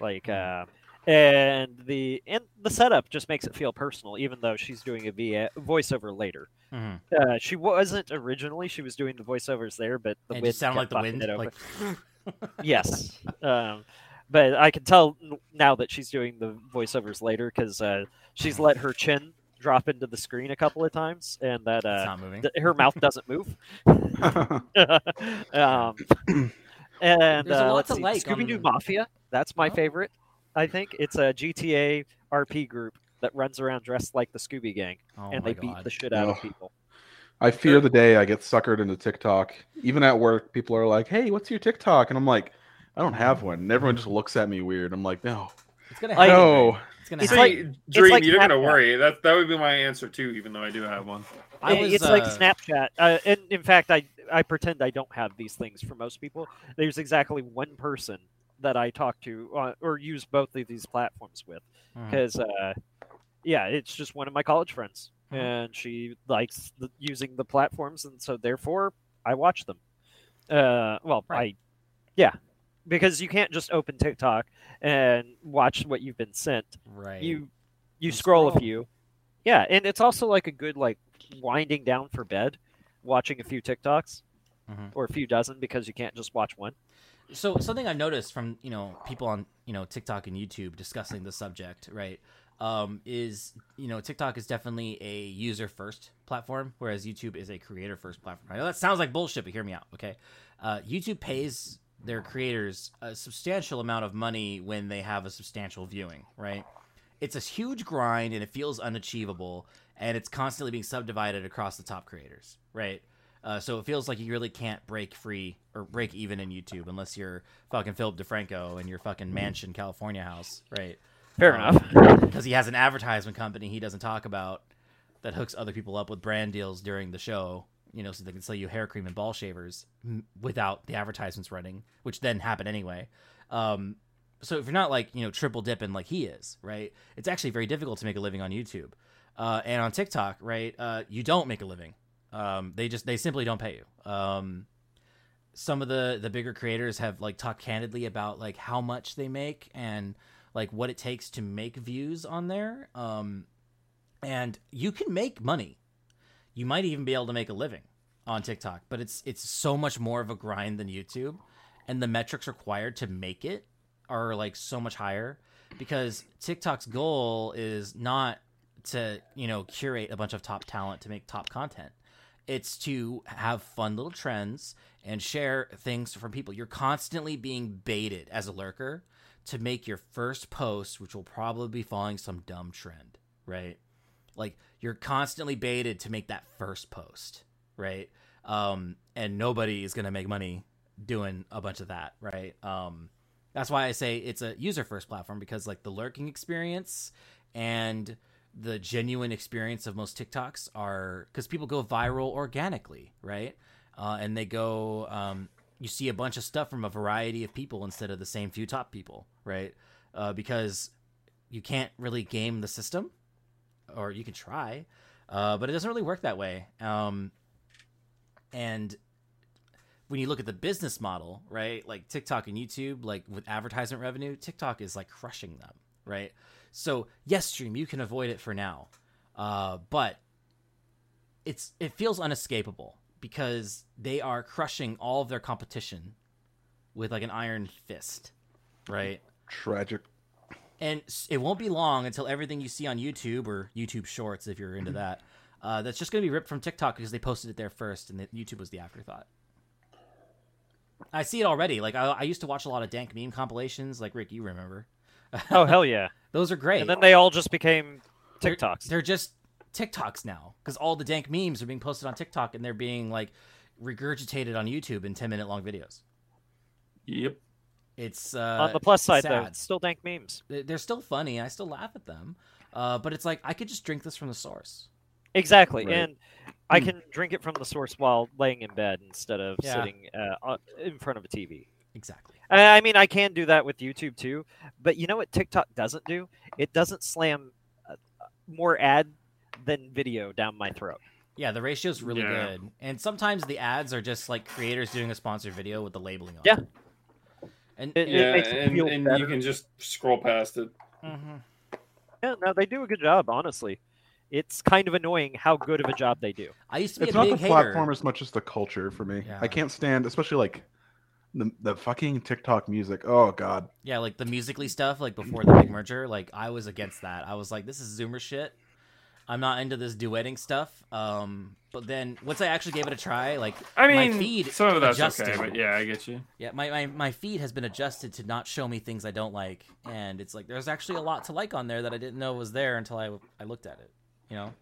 Like, Mm. uh, and the and the setup just makes it feel personal, even though she's doing a VA, voiceover later. Mhm. Uh, she wasn't originally; she was doing the voiceovers there, but the And wind sounded like the wind, like *laughs* yes. Um, but I can tell now that she's doing the voiceovers later because uh, she's let her chin drop into the screen a couple of times, and that uh, not moving. th- her mouth doesn't move. *laughs* *laughs* um, and There's a uh, lot let's to see, like Scooby Doo on- Mafia. That's my Oh. favorite. I think it's a GTA RP group that runs around dressed like the Scooby Gang, oh and my they beat the shit out of Oh. people. I fear the day I get suckered into TikTok. Even at work, people are like, "Hey, what's your TikTok?" And I'm like, "I don't have one." And everyone just looks at me weird. I'm like, "No, It's gonna I- happen. no." It's gonna It's happen. like- See, Dream, like you're not gonna worry. That that would be my answer too, even though I do have one. I was, it's like uh, Snapchat. Uh, and in fact, I I pretend I don't have these things for most people. There's exactly one person that I talk to uh, or use both of these platforms with because, uh, yeah, it's just one of my college friends, Mhm. and she likes the, using the platforms, and so therefore I watch them. Uh, well, Right. I, yeah, because you can't just open TikTok and watch what you've been sent right. you you You scroll, a few yeah and it's also like a good like winding down for bed watching a few tiktoks Mhm. or a few dozen because you can't just watch one So something I've noticed from you know people on you know TikTok and YouTube discussing the subject, right? Um, is you know TikTok is definitely a user first platform, whereas YouTube is a creator first platform. I know that sounds like bullshit, but hear me out, okay? Uh, YouTube pays their creators a substantial amount of money when they have a substantial viewing, right? It's a huge grind and it feels unachievable, and it's constantly being subdivided across the top creators, right? Uh, so it feels like you really can't break free or break even in YouTube unless you're fucking Philip DeFranco in your fucking mansion California house, right? fair Um, enough *laughs* Because he has an advertisement company he doesn't talk about that hooks other people up with brand deals during the show, you know, so they can sell you hair cream and ball shavers without the advertisements running, which then happen anyway. Um, so if you're not like you know triple dipping like he is, right? It's actually very difficult to make a living on YouTube, uh, and on TikTok, right? Uh, you don't make a living. Um, they just they simply don't pay you. Um, some of the the bigger creators have like talked candidly about like how much they make and like what it takes to make views on there. Um, and you can make money. You might even be able to make a living on TikTok, but it's it's so much more of a grind than YouTube, and the metrics required to make it are like so much higher because TikTok's goal is not to you know curate a bunch of top talent to make top content. It's to have fun little trends and share things from people. You're constantly being baited as a lurker to make your first post, which will probably be following some dumb trend, right? Like you're constantly baited to make that first post, right? Um, and nobody is gonna make money doing a bunch of that, right? Um, that's why I say it's a user first platform because like the lurking experience and the genuine experience of most TikToks are because people go viral organically, right? Uh, and they go, um, you see a bunch of stuff from a variety of people instead of the same few top people, right? Uh, because you can't really game the system, or you can try, uh, but it doesn't really work that way. Um, and when you look at the business model, right, like TikTok and YouTube, like with advertisement revenue, TikTok is like crushing them, right? So yes, stream, you can avoid it for now, uh, but it's it feels unescapable because they are crushing all of their competition with like an iron fist, right? Tragic. And it won't be long until everything you see on YouTube or YouTube Shorts, if you're into that, uh, that's just going to be ripped from TikTok because they posted it there first, and the, YouTube was the afterthought. I see it already. Like I, I used to watch a lot of dank meme compilations. Like Rick, you remember? *laughs* Oh hell yeah! Those are great. And then they all just became They're- TikToks. They're just TikToks now because all the dank memes are being posted on TikTok and they're being like regurgitated on YouTube in ten minute long videos. Yep. It's uh, On the plus side, though, sad. it's still dank memes. They- they're still funny. I still laugh at them, uh, but it's like I could just drink this from the source. Exactly, Right. and I can drink it from the source while laying in bed instead of Yeah. sitting uh, in front of a TV. Exactly. I I mean, I can do that with YouTube too, but you know what TikTok doesn't do? It doesn't slam uh, more ad than video down my throat. Yeah, the ratio's really Yeah. good, and sometimes the ads are just like creators doing a sponsored video with the labeling on. Yeah. it. And It- Yeah, makes it and, feel and you can just scroll past it. Mm-hmm. Yeah, no, they do a good job. Honestly, it's kind of annoying how good of a job they do. I used to be It's a not big the hater. platform as much as the culture for me. Yeah. I can't stand, especially like the the fucking TikTok music. Oh god. Yeah, like the Musical.ly stuff, like before the big merger, like I was against that. I was like, this is Zoomer shit. I'm not into this duetting stuff. Um, but then once I actually gave it a try, like I mean, my feed some of that's adjusted. okay, but yeah, I get you. Yeah, my, my, my feed has been adjusted to not show me things I don't like, and it's like there's actually a lot to like on there that I didn't know was there until I I looked at it. You know,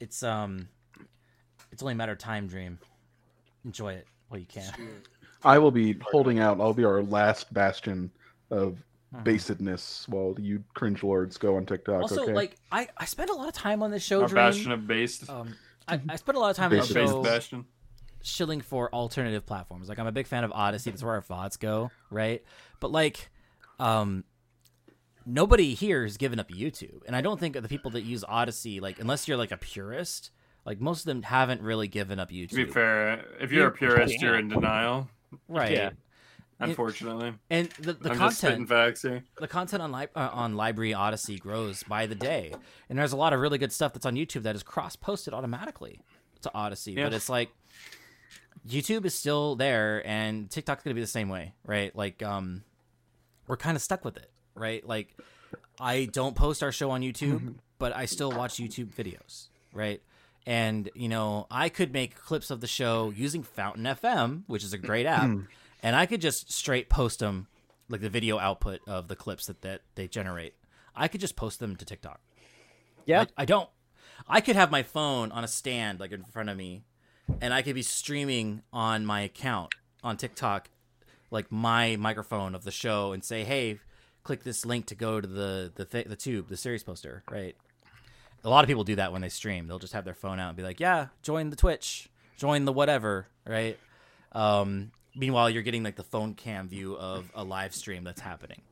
it's um, it's only a matter of time. Dream, enjoy it while you can. I will be holding out. I'll be our last bastion of Mhm. basedness while you cringe lords go on TikTok. Also, okay. like I I spend a lot of time on this show. Our Dream. bastion of based. Um, I, I spent a lot of time on Our the Based based show bastion. shilling for alternative platforms. Like I'm a big fan of Odysee. That's where our VODs go, right? But like, um, nobody here has given up YouTube, and I don't think the people that use Odysee, like, unless you're like a purist, like most of them haven't really given up YouTube. To be fair, if you're a purist, you're in denial. right? Yeah. Unfortunately, And the, the I'm content, facts here. the content on li- uh, on LBRY Odysee grows by the day, and there's a lot of really good stuff that's on YouTube that is cross posted automatically to Odyssey. Yeah. But it's like YouTube is still there, and TikTok's gonna be the same way, right? Like, um, we're kind of stuck with it, right? Like, I don't post our show on YouTube, but I still watch YouTube videos, right? And you know, I could make clips of the show using Fountain FM, which is a great app, and I could just straight post them, like the video output of the clips that that they generate. I could just post them to TikTok. Yeah, I, I don't. I could have my phone on a stand like in front of me, and I could be streaming on my account on TikTok, like my microphone of the show, and say, "Hey, click this link to go to the the th- the tube, the series poster." Right. A lot of people do that when they stream. They'll just have their phone out and be like, "Yeah, join the Twitch, join the whatever." Right. Um, meanwhile, you're getting like the phone cam view of a live stream that's happening,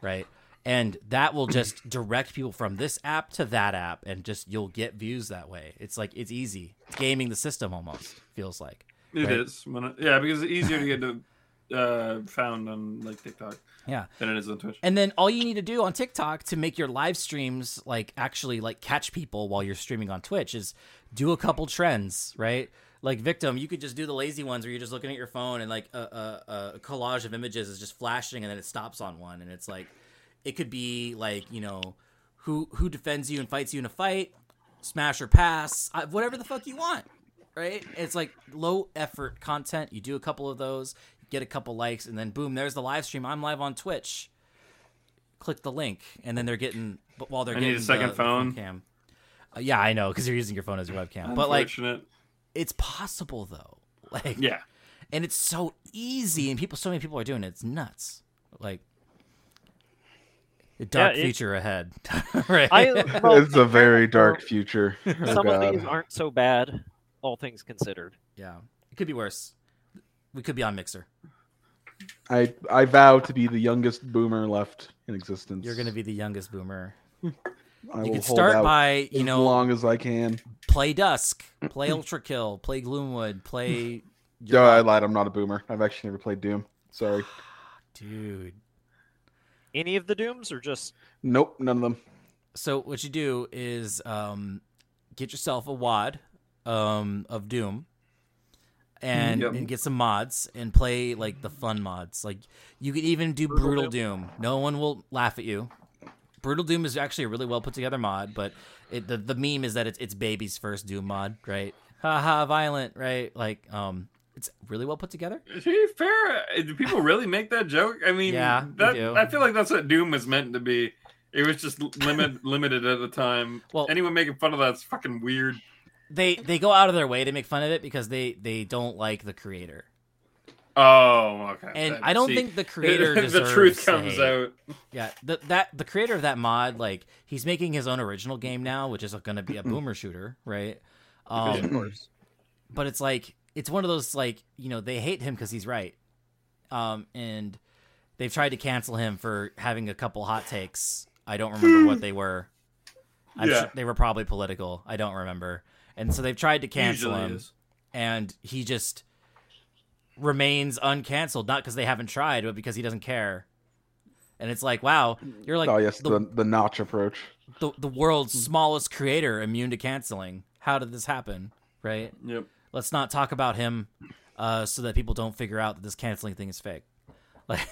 right? And that will just *clears throat* direct people from this app to that app, and just you'll get views that way. It's like it's easy. It's gaming the system almost feels like. It is. Right. When it- yeah, because it's easier to get to, uh, found on like TikTok Yeah. than it is on Twitch. And then all you need to do on TikTok to make your live streams like actually like catch people while you're streaming on Twitch is do a couple trends, right? Like victim, you could just do the lazy ones where you're just looking at your phone and like a, a, a collage of images is just flashing and then it stops on one and it's like it could be like you know who who defends you and fights you in a fight, smash or pass, whatever the fuck you want, right? It's like low effort content. You do a couple of those, get a couple likes, and then boom, there's the live stream. I'm live on Twitch click the link, and then they're getting but while they're I need a second the, the phone. cam. Uh, yeah, I know because you're using your phone as your webcam, but like Unfortunate. It's possible though. *laughs* Like yeah, and it's so easy, and people, so many people are doing it. It's nuts. Like a dark it- future ahead, *laughs* right? I well, it's a very dark future. Oh, *laughs* some of oh, God. these aren't so bad, all things considered. yeah, it could be worse. We could be on Mixer. I I vow to be the youngest boomer left in existence. You're gonna be the youngest boomer. I You can start by you as know long as I can. play Dusk, play Ultra Kill, play Gloomwood, play. *laughs* No, I lied. I'm not a boomer. I've actually never played Doom. Sorry. *sighs* dude. Any of the dooms, or just Nope, none of them. so what you do is um, get yourself a wad um, of Doom and, Yep. and get some mods and play like the fun mods. Like you could even do Brutal, Doom. No one will laugh at you. Brutal Doom is actually a really well put together mod, but it, the the meme is that it's it's baby's first Doom mod, right? Haha, violent, right? Like um, it's really well put together. To be fair, uh, do people really make that joke? I mean, Yeah, that. I feel like that's what Doom was meant to be. It was just limit *laughs* limited at the time. Well- anyone making fun of that's fucking weird. They they go out of their way to make fun of it because they they don't like the creator, Oh, okay. and That- I don't see, think the *laughs* creator the truth comes out. Yeah, the, that the creator of that mod, like he's making his own original game now, which is going to be a *clears throat* boomer shooter, right? of Um, course. but it's like it's one of those like you know they hate him because he's right, um, and they've tried to cancel him for having a couple hot takes. I don't remember what *laughs* they were. I'm Yeah. sure they were probably political. I don't remember, and so they've tried to cancel Usually him, is. and he just remains uncanceled. Not because they haven't tried, but because he doesn't care. And it's like, wow, you're like oh yes, the, the the notch approach. the the world's smallest creator immune to canceling. How did this happen? Right? Yep. Let's not talk about him uh, so that people don't figure out that this canceling thing is fake. Like,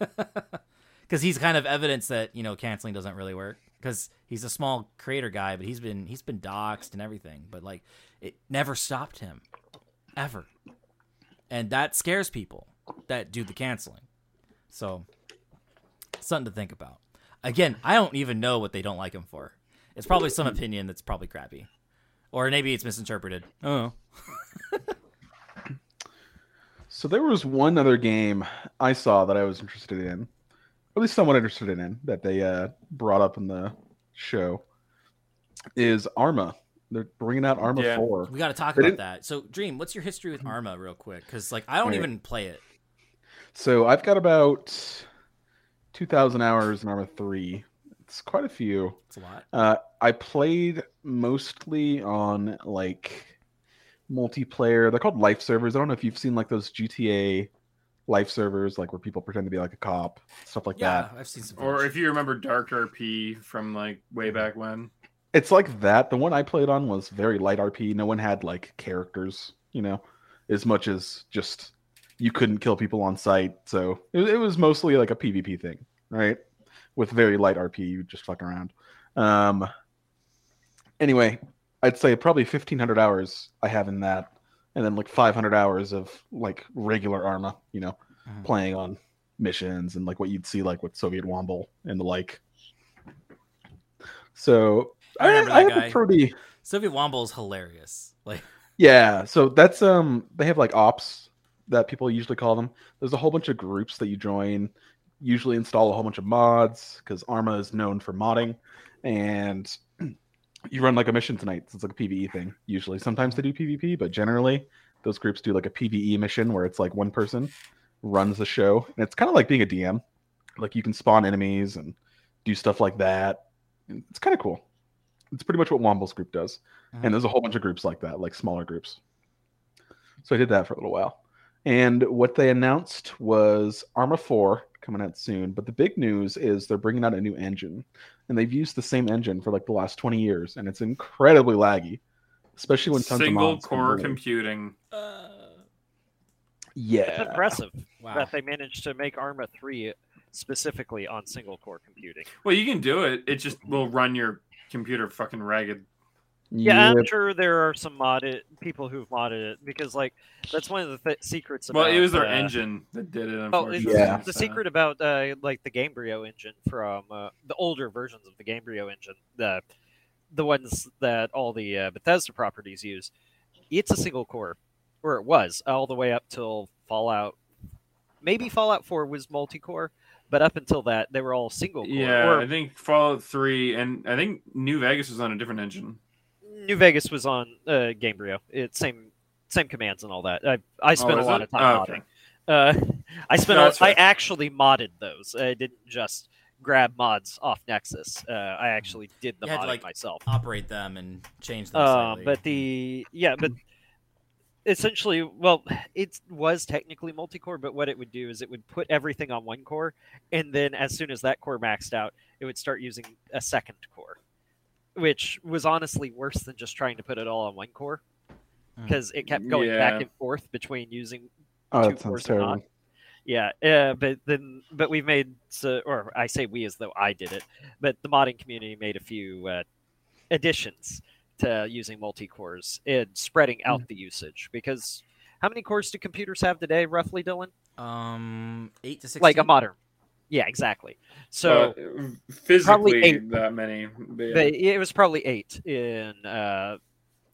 *laughs* because he's kind of evidence that you know canceling doesn't really work. Because he's a small creator guy, but he's been he's been doxxed and everything. But like, it never stopped him, ever, and that scares people that do the canceling. So, something to think about. Again, I don't even know what they don't like him for. It's probably some opinion that's probably crappy, or maybe it's misinterpreted. Oh, *laughs* So there was one other game I saw that I was interested in, at least somewhat interested in, that they uh, brought up in the show. Is Arma? They're bringing out Arma Yeah. Four. we got to talk They about didn't- that. So, Dream, what's your history with Arma, real quick? Because like I don't Right. even play it. So I've got about two thousand hours in Arma Three. It's quite a few. It's a lot. Uh, I played mostly on like multiplayer. They're called life servers. I don't know if you've seen like those GTA life servers, like where people pretend to be like a cop, stuff like that. Yeah, that. I've seen some. Or if you remember Dark RP from like way back when. It's like that. The one I played on was very light RP. No one had like characters, you know, as much as just you couldn't kill people on sight. So it, it was mostly like a PvP thing, right? With very light RP, you just fuck around. Um. Anyway, I'd say probably fifteen hundred hours I have in that, and then like five hundred hours of like regular Arma, you know, Mhm. playing on missions and like what you'd see like with Soviet Womble and the like. So I remember I that have guy. a pretty Soviet Womble is hilarious. Like, yeah. So that's um they have like ops that people usually call them. There's a whole bunch of groups that you join. Usually install a whole bunch of mods because Arma is known for modding, and *clears throat* you run like a mission tonight. So it's like a PVE thing. Usually, sometimes they do PvP, but generally those groups do like a PVE mission where it's like one person runs the show, and it's kind of like being a DM. Like you can spawn enemies and do stuff like that. It's kind of cool. It's pretty much what Womble's group does. And there's a whole bunch of groups like that, like smaller groups. So I did that for a little while. And what they announced was Arma 4 coming out soon. But the big news is they're bringing out a new engine. And they've used the same engine for like the last 20 years. And it's incredibly laggy, especially when tons Single of mods core computing. uh, It's Yeah. impressive wow. that they managed to make Arma 3 specifically on single core computing. Well, you can do it. It just will run your computer fucking ragged. Yeah, Yep. I'm sure there are some modded people who've modded it because, like, that's one of the th- secrets. About, Well, it was their uh, engine that did it. Oh, it's, Unfortunately, Yeah. the So- secret about uh, like the Gamebryo engine from uh, the older versions of the Gamebryo engine, the the ones that all the uh, Bethesda properties use. It's a single core, or it was all the way up till Fallout. Maybe Fallout Four was multi-core, but up until that, they were all single core. Yeah, or I think Fallout Three, and I think New Vegas was on a different engine. New Vegas was on uh, Gamebryo. It's same same commands and all that. I I spent a lot it? of time Oh, modding. okay. Uh, *laughs* I spent. No, a. I actually modded those. I didn't just grab mods off Nexus. Uh, I actually did the You had to, modding like, myself. operate them and change them. Uh, but the yeah, but essentially, well, *sighs* it was technically multi-core, but what it would do is it would put everything on one core, and then as soon as that core maxed out, it would start using a second core, which was honestly worse than just trying to put it all on one core Hmm. because it kept going Yeah. back and forth between using Oh, two that sounds cores or not. terrible. yeah, uh, but then, but we've made, so, or I say we as though I did it, but the modding community made a few uh, additions to using multi cores and spreading out the usage because How many cores do computers have today, roughly, Dylan? Um, eight to sixteen. Like a modern. Yeah, exactly. So Uh, physically eight. that many. but yeah. they, it was probably eight in uh,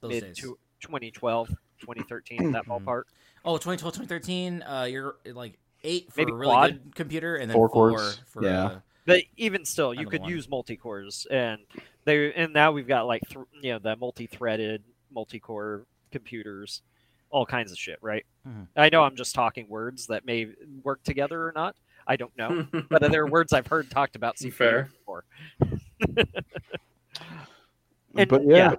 those mid days. tw 2012, 2013, that Mhm. ballpark. Oh, 2012, 2013. Uh, you're like eight for Maybe a really quad? good computer, and then Four four, cores, for yeah. uh, But even still, you could one. use multi cores, and they and now we've got like th- you know the multi-threaded, multi-core computers, all kinds of shit, right? Mhm. I know I'm just talking words that may work together or not. I don't know, *laughs* but there are words I've heard talked about CPU Fair. before. *laughs* And, but yeah, yeah.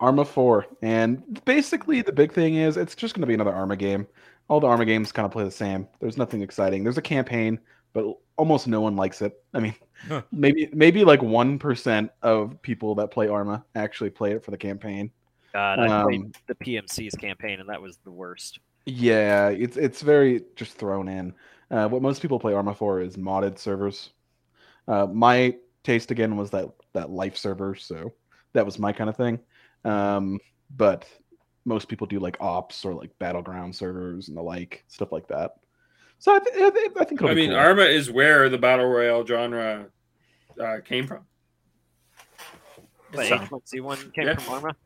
Arma 4. And basically, the big thing is it's just going to be another Arma game. All the Arma games kind of play the same. There's nothing exciting. There's a campaign, but almost no one likes it. I mean, Huh. maybe maybe like 1% of people that play Arma actually play it for the campaign. God, I Um, played the PMC's campaign, and that was the worst. Yeah, it's it's very just thrown in. Uh, what most people play Arma for is modded servers. Uh, my taste again was that that life server, so that was my kind of thing. Um, but most people do like ops or like battleground servers and the like stuff like that. So I, th- I, th- I think it'll I be mean, cool. Arma is where the battle royale genre uh, came from. The So- H1Z1 came Yeah. from Arma.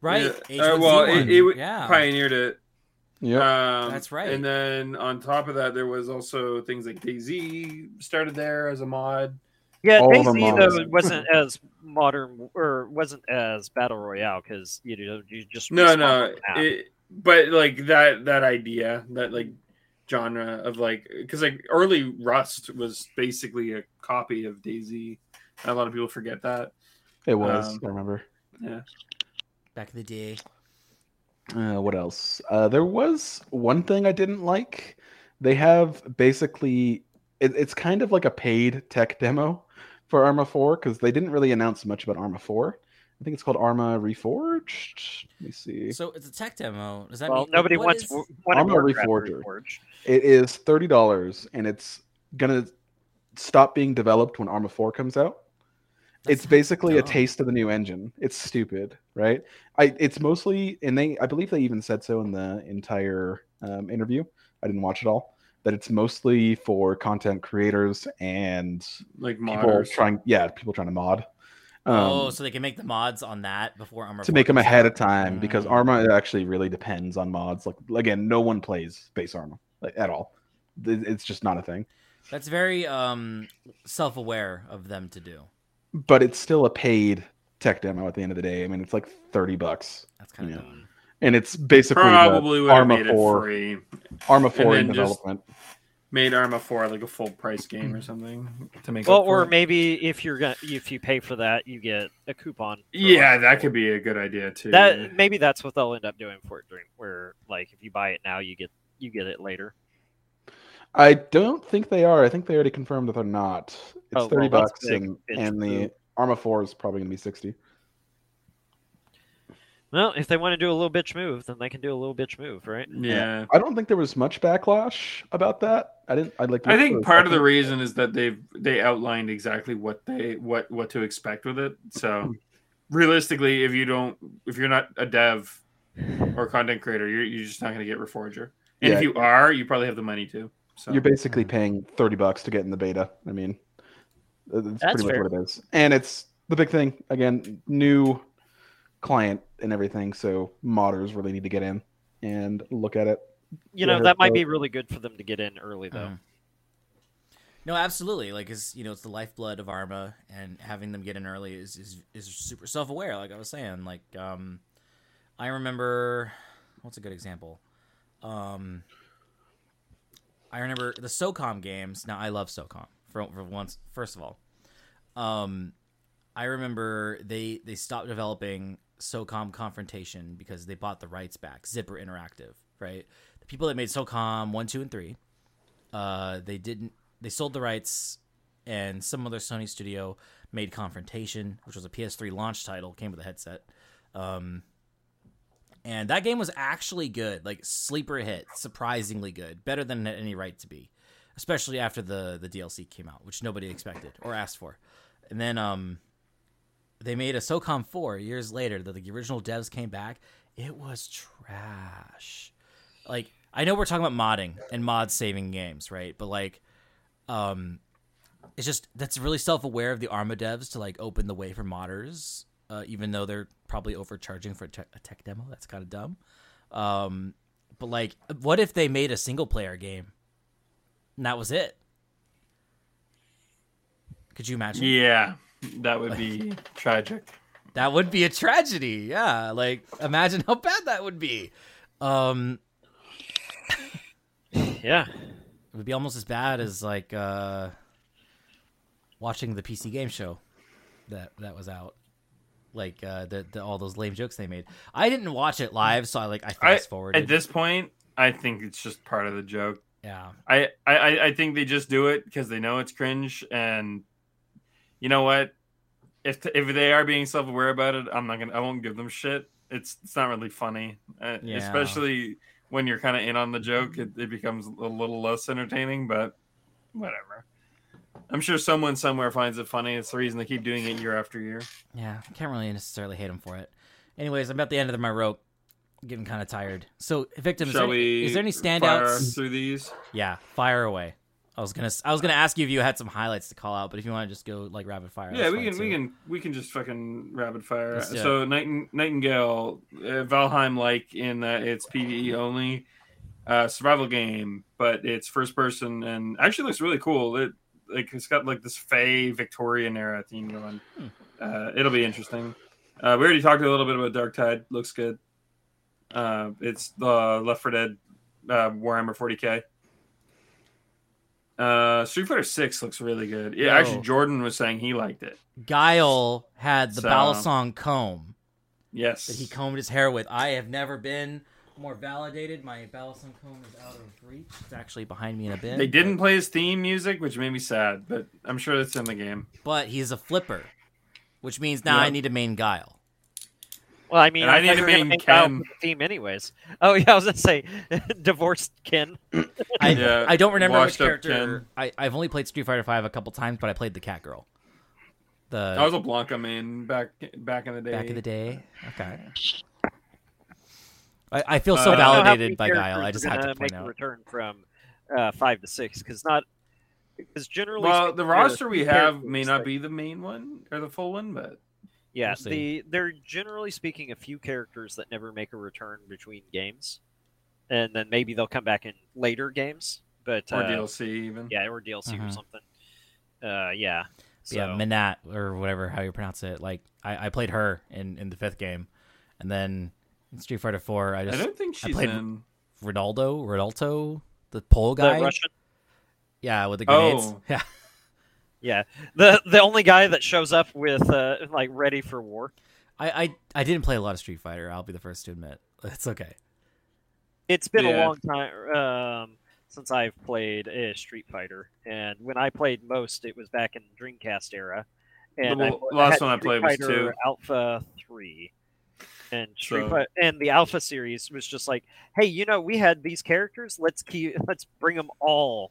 right. Yeah. Uh, well, it, H1Z1, it yeah. pioneered it. Yep. Um, That's right. And then on top of that, there was also things like DayZ started there as a mod. Yeah, All of them DayZ though wasn't *laughs* as modern or wasn't as battle royale because you know you just No, respawn no, it, but like that that idea that like genre of like because like early Rust was basically a copy of DayZ. A lot of people forget that. it was. um, I remember. Yeah. Back in the day. Uh, what else? Uh, there was one thing I didn't like. They have basically, it, it's kind of like a paid tech demo for Arma 4 because they didn't really announce much about Arma 4. I think it's called Arma Reforged. Let me see. So it's a tech demo. Does that well, mean nobody wants is- Arma Warcraft Reforger. Reforged. It is thirty dollars, and it's gonna stop being developed when Arma 4 comes out. That's it's basically a taste of the new engine. It's stupid, right? I it's mostly and they I believe they even said so in the entire um, interview. I didn't watch it all. That it's mostly for content creators and Like people modders. trying, yeah, people trying to mod. Um, oh, so they can make the mods on that before Armor to make them ahead out. of time because Mm. Arma actually really depends on mods. Like again, no one plays base Arma like, at all. It's just not a thing. That's very um self-aware of them to do. But it's still a paid tech demo at the end of the day. I mean, it's like thirty bucks, That's kind of Yeah. and it's basically Probably would Arma made it Four, free. Arma Four in then just- development. Made Arma Four like a full price game or hmm. something to make. Well, or it. maybe if you're gonna if you pay for that, you get a coupon. yeah, Arma that 4. could be a good idea too. that. Maybe that's what they'll end up doing for it. During where like if you buy it now, you get you get it later. I don't think they are. I think they already confirmed that they're not. It's Oh, well, thirty bucks, big and, and the. Arma Four is probably going to be sixty. Well, if they want to do a little bitch move, then they can do a little bitch move, right? yeah. I don't think there was much backlash about that. I didn't. I'd like. To I think for a part of the reason is that they've they outlined exactly what they what what to expect with it. So hmm. realistically, if you don't if you're not a dev or content creator, you're you're just not going to get Reforger. And Yeah. if you are, you probably have the money to. So You're basically hmm. paying thirty bucks to get in the beta. I mean, that's That's pretty much what it is. And it's the big thing again, new client and everything. So modders really need to get in and look at it. You know that might so- be really good for them to get in early, though. Mhm. No, absolutely. Like, it's you know, it's the lifeblood of Arma, and having them get in early is is, is super self aware. Like I was saying, like um, I remember what's a good example. Um, I remember the SOCOM games. Now I love SOCOM for for once. First of all, um, I remember they they stopped developing SOCOM Confrontation because they bought the rights back. Zipper Interactive, right? The people that made SOCOM one, two, and three uh, they didn't they sold the rights and some other sony studio made confrontation which was a ps3 launch title came with a headset um, and that game was actually good like sleeper hit surprisingly good better than it had any right to be especially after the the dlc came out which nobody expected or asked for and then um they made a socom 4 years later that the original devs came back it was trash like I know we're talking about modding and mod saving games, right? But like, um, it's just that's really self aware of the Arma devs to like open the way for modders, uh, even though they're probably overcharging for a tech, a tech demo. That's kind of dumb. Um, but like, what if they made a single player game? And that was it. Could you imagine? Yeah, that would be *laughs* tragic. That would be a tragedy. Yeah, like imagine how bad that would be. Um, *laughs* Yeah. it would be almost as bad as like uh watching the PC game show that that was out. Like uh the, the all those lame jokes they made. I didn't watch it live, so I like I I, fast forwarded. at this point, I think it's just part of the joke. yeah. I, I, I think they just do it because they know it's cringe, and you know what? If if they are being self aware about it, I'm not gonna. I won't give them shit. It's it's not really funny, uh, Yeah. especially when you're kind of in on the joke. It, it becomes a little less entertaining, but whatever. I'm sure someone somewhere finds it funny. It's the reason they keep doing it year after year. Yeah, I can't really necessarily hate him for it. Anyways, I'm at the end of my rope. I'm getting kind of tired. So, victim, is there, we? is there any standouts? through these? Yeah, fire away. I was gonna I was gonna ask you if you had some highlights to call out, but if you want to just go like rapid fire, Yeah, we can we can we can just fucking rapid fire. Let's do it. So Nighting- Nightingale, uh, Valheim like in that it's PVE only, uh, survival game, but it's first person and actually looks really cool. It like it's got like this Fey Victorian era theme going. Hmm. Uh, it'll be interesting. Uh, we already talked a little bit about Dark Tide. Looks good. Uh, it's the Left 4 Dead uh, Warhammer 40k. Uh, Street Fighter Six looks really good. Yeah, Yo. actually, Jordan was saying he liked it. Guile had the So- Balisong comb Yes, that he combed his hair with. I have never been more validated. My Balisong comb is out of reach. It's actually behind me in a bin. They didn't play his theme music, which made me sad, but I'm sure it's in the game. but he's a flipper, which means now Yeah. I need to main Guile. Well, I mean, And I I, need thought to you were gonna main Ken. for theme anyways. Oh yeah, I was gonna say *laughs* divorced Ken. *clears throat* I, Yeah, I don't remember which washed up character. I, I've only played Street Fighter Five a couple times, but I played the cat girl. The I was a Blanka main back back in the day. back in the day. Okay. I, I feel so Uh, I don't know how validated by Guile. I just are had to point make a out. return from uh, five to six because not because generally. Well, speaking, the roster we have may not that- be the main one or the full one, but Yeah, We'll the they're generally speaking a few characters that never make a return between games, and then maybe they'll come back in later games. But or uh, DLC even. yeah, or DLC or Mhm. something. Uh, yeah. So, yeah, Menat or whatever how you pronounce it. Like I, I played her in, in the fifth game, and then in Street Fighter Four, I just I don't think she's played- in. Ronaldo, Ronaldo, the pole the guy. Russian. Yeah, with the grenades. Oh. *laughs* Yeah, Yeah, the the only guy that shows up with uh, like ready for war. I, I I didn't play a lot of Street Fighter. I'll be the first to admit. *laughs* It's okay. It's been a long time um, since I've played a Street Fighter, and when I played most, it was back in Dreamcast era. And The I, l- I last had one I Street played was two. Alpha Three, and Street So- Fi- and the Alpha series was just like, hey, you know, we had these characters. Let's keep *laughs* let's bring them all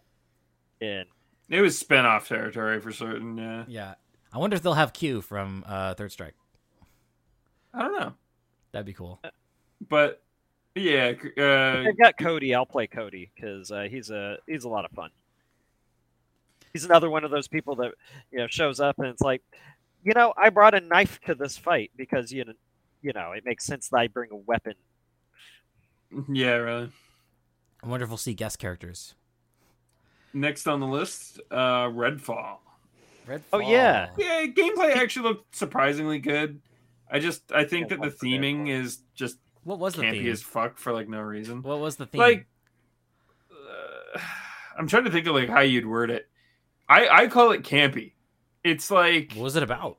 in. It was spin-off territory for certain. Yeah, Yeah, I wonder if they'll have Q from uh, Third Strike. I don't know, That'd be cool. but yeah, uh, I've got Cody. I'll play Cody because uh, he's a he's a lot of fun. He's another one of those people that you know shows up and it's like, you know, I brought a knife to this fight because you know, you know, it makes sense that I bring a weapon. yeah, really. I wonder if we'll see guest characters. Next on the list, uh, Redfall. Redfall. Oh, yeah. Yeah, gameplay actually looked surprisingly good. I just I think Yeah, that the theming Redfall? is just What was the campy theme? as fuck for like no reason. What was the theme? Like, uh, I'm trying to think of like how you'd word it. I I call it campy. It's like what was it about?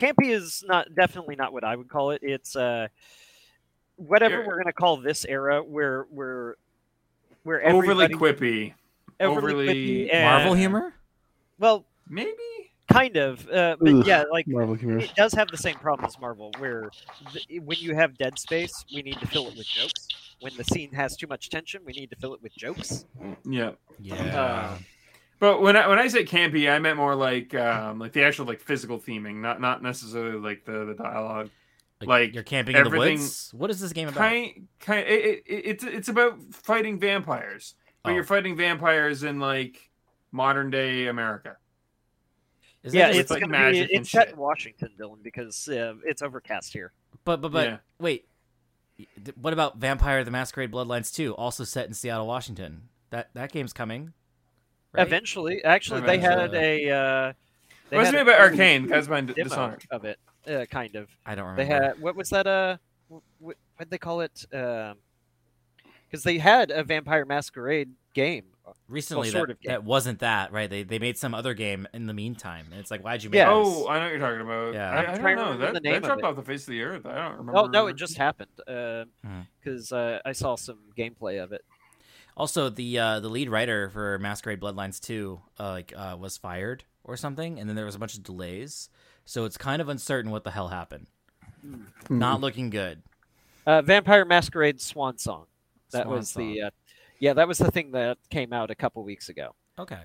Campy is not definitely not what I would call it. It's uh, whatever Yeah. we're gonna call this era where where where overly quippy, overly- quippy and- Marvel humor? Well, maybe. kind of, uh, but Ugh. yeah, like Marvel humor. it does have the same problem as Marvel, where th- when you have dead space, we need to fill it with jokes. When the scene has too much tension, we need to fill it with jokes. Yeah. Yeah. Uh, But when I when I say campy, I meant more like um like the actual like physical theming, not not necessarily like the the dialogue. Like, you're camping in the everything woods. What is this game about? kind kind it, it, it's it's about fighting vampires but Oh. you're fighting vampires in like modern day america Is that yeah, just- it's like gonna be, magic and it's set shit. in Washington, Dylan, because uh, it's overcast here. but but but Yeah. wait. What about Vampire: The Masquerade Bloodlines 2, also set in Seattle, Washington? That that game's coming. right? Eventually, actually, they had a. Uh, they it was had made a by Arkane guys by demo dishonored of it, uh, kind of. I don't They remember. had what was that? Uh, what did they call it? Because they had a Vampire Masquerade game. Recently, sort that, of game. that wasn't that right. They they made some other game in the meantime, and it's like, why'd you make Yeah. this? oh i know what you're talking about Yeah. i, I'm I don't know that, the name that dropped it. off the face of the earth i don't remember Oh no, it just happened. Because Hmm. uh, I saw some gameplay of it. Also, the uh, the lead writer for Masquerade Bloodlines 2 uh, like uh, was fired or something, and then there was a bunch of delays. So it's kind of uncertain what the hell happened. Hmm. Not looking good. Uh, Vampire Masquerade Swan Song. That Swan was Song. the. Uh, yeah, that was the thing that came out a couple weeks ago. Okay.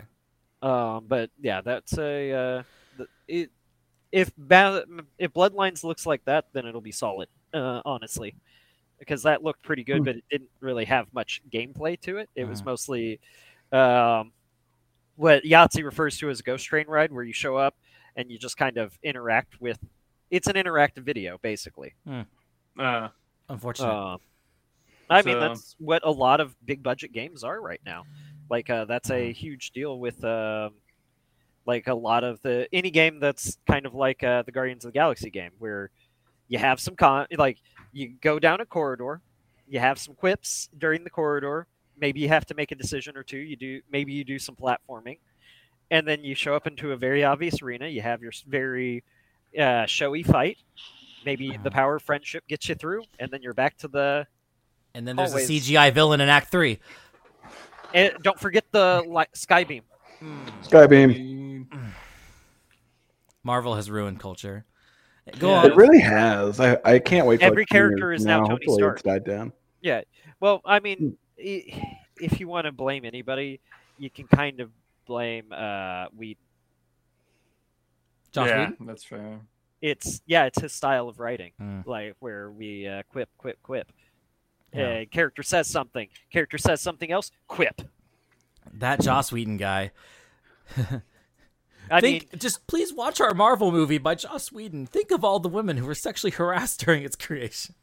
Um, but yeah, that's a. Uh, it, if ba- if Bloodlines looks like that, then it'll be solid. Uh, honestly, because that looked pretty good, Hmm. but it didn't really have much gameplay to it. It was Mhm. mostly um, what Yahtzee refers to as a ghost train ride, where you show up and you just kind of interact with. It's an interactive video, basically. uh, Unfortunate. I mean, that's what a lot of big budget games are right now. Like, uh, that's Mm-hmm. a huge deal with, um, like, a lot of the any game that's kind of like uh, the Guardians of the Galaxy game, where you have some con, like, you go down a corridor, you have some quips during the corridor. Maybe you have to make a decision or two. You do, maybe you do some platforming, and then you show up into a very obvious arena. You have your very uh, showy fight. Maybe the power of friendship gets you through, and then you're back to the and then there's always- a CGI villain in Act 3. And don't forget the li- Skybeam. Skybeam. *sighs* Marvel has ruined culture. Go Yeah. on. It really has. I, I can't wait. For Every like, 10 years character is from now Tony Hopefully Stark. It's died down. Yeah. Well, I mean, i- if you want to blame anybody, you can kind of blame uh, we. Josh yeah Whedon? that's fair It's yeah, it's his style of writing, Mm. like where we uh, quip, quip, quip. Yeah. Uh, character says something. Character says something else. Quip. That Joss Whedon guy. I Think, mean, just please watch our Marvel movie by Joss Whedon. Think of all the women who were sexually *laughs* harassed during its creation.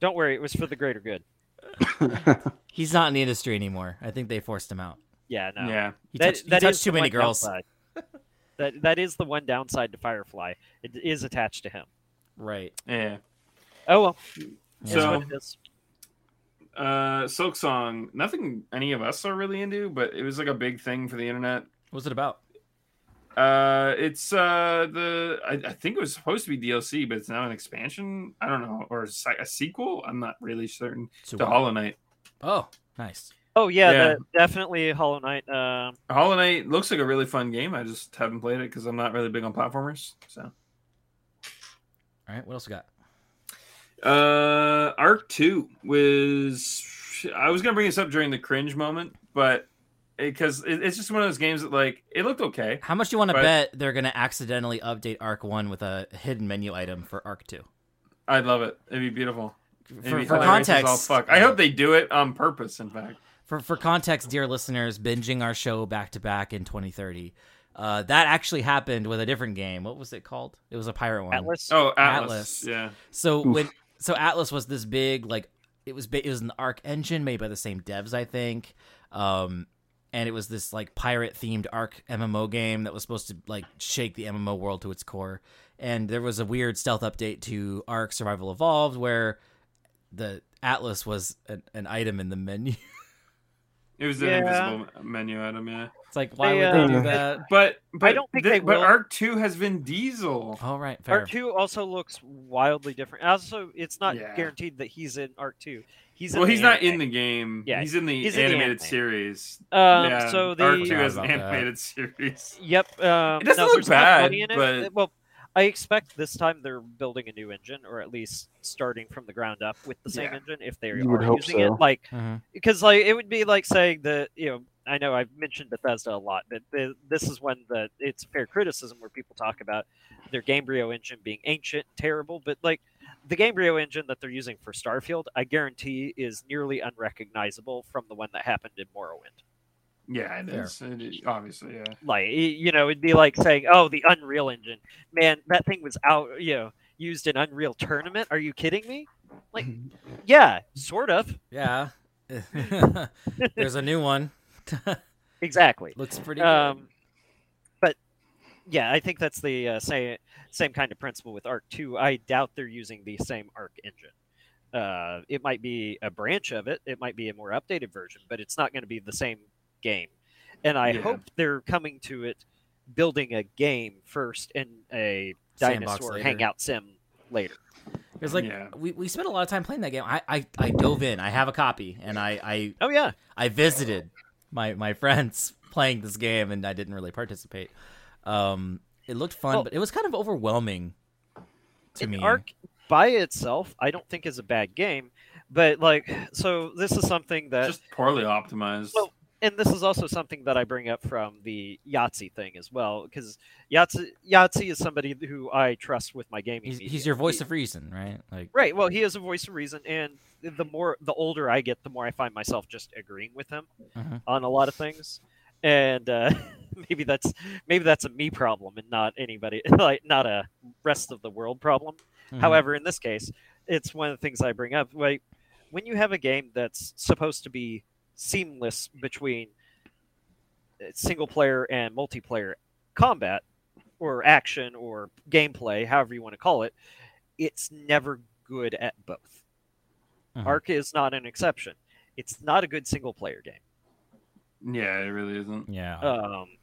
don't worry, it was for the greater good. *laughs* He's not in the industry anymore. I think they forced him out. Yeah, no. yeah He That- touched, he touched too many girls. that that is the one downside to Firefly. It is attached to him. Right. yeah Oh well. Is So- what it is. Uh Silksong nothing any of us are really into but it was like a big thing for the internet What was it about? Uh, it's uh the I, I think it was supposed to be DLC, but it's now an expansion. I don't know, or a a sequel. I'm not really certain. So To Hollow Knight. Oh, nice. Oh yeah, Yeah. the- definitely Hollow Knight. Um, Hollow Knight looks like a really fun game. I just haven't played it because I'm not really big on platformers. So, All right. What else we got? Uh, Ark Two was. I was gonna bring this up during the cringe moment, but because it, it's just one of those games that like it looked okay. How much do you want to But- bet they're going to accidentally update Ark 1 with a hidden menu item for Ark 2? I'd love it. It'd be beautiful. It'd For, be for hilarious all context, fuck. I hope they do it on purpose. In fact. for for context, dear listeners, binging our show back to back in 2030, uh, that actually happened with a different game. What was it called? It was a pirate one. Atlas. Oh, Atlas. Atlas. Yeah. So Oof. when so Atlas was this big like it was it was an Ark engine made by the same devs I think, um, and it was this like pirate themed Ark MMO game that was supposed to like shake the MMO world to its core. And there was a weird stealth update to Ark Survival Evolved where the Atlas was an, an item in the menu. *laughs* It was an Yeah. invisible menu item, yeah. it's like why They, would they uh, do that? But, but I don't think thi- they But will. Ark Two has Vin Diesel. All right, fair. Ark Two also looks wildly different. Also, it's not Yeah. guaranteed that he's in Ark Two. He's well, he's not anime. in the game. Yeah, he's in the he's in the animated anime. series. Um, yeah, so the Ark Two Forgot has an about that. animated *laughs* series. Yep. Um, It doesn't no, look there's enough bad, money in it. but- well, I expect this time they're building a new engine, or at least starting from the ground up with the same Yeah. engine. If they you are hope using it, so. like Mhm. because like it would be like saying that you know I know I've mentioned Bethesda a lot, but the, this is when the it's fair criticism where people talk about their Gamebryo engine being ancient, terrible, but like the Gamebryo engine that they're using for Starfield, I guarantee, is nearly unrecognizable from the one that happened in Morrowind. Yeah, it Fair. is. It is. Obviously, yeah. Like, you know, it'd be like saying, "Oh, the Unreal Engine, man, that thing was out, you know, used in Unreal Tournament." Are you kidding me? Like, yeah, sort of, Yeah. *laughs* There's a new one. *laughs* exactly. Looks pretty good. Um, but yeah, I think that's the uh, same same kind of principle with Ark Two. I doubt they're using the same Ark engine. Uh, it might be a branch of it. It might be a more updated version, but it's not going to be the same game. And I Yeah. hope they're coming to it building a game first and a Sandbox dinosaur later. hangout sim later. Because like Yeah. we, we spent a lot of time playing that game. I, I, I dove in. I have a copy, and I, I Oh yeah, I visited my my friends *laughs* playing this game, and I didn't really participate. Um, it looked fun, Well- but it was kind of overwhelming to me. Ark by itself, I don't think is a bad game, but like, so this is something that Just poorly optimized. Well, and this is also something that I bring up from the Yahtzee thing as well, because Yahtzee, Yahtzee is somebody who I trust with my gaming. he's, he's your voice He- of reason, right? Like, right. Well, he is a voice of reason, and the more the older I get, the more I find myself just agreeing with him Mhm. on a lot of things, and uh, *laughs* maybe that's maybe that's a me problem and not anybody *laughs* like not a rest of the world problem. mhm. However, in this case, it's one of the things I bring up. Like when you have a game that's supposed to be seamless between uh, single player and multiplayer combat or action or gameplay, however you want to call it, it's never good at both. Mhm. Ark is not an exception. It's not a good single player game. yeah, it really isn't. yeah, Um,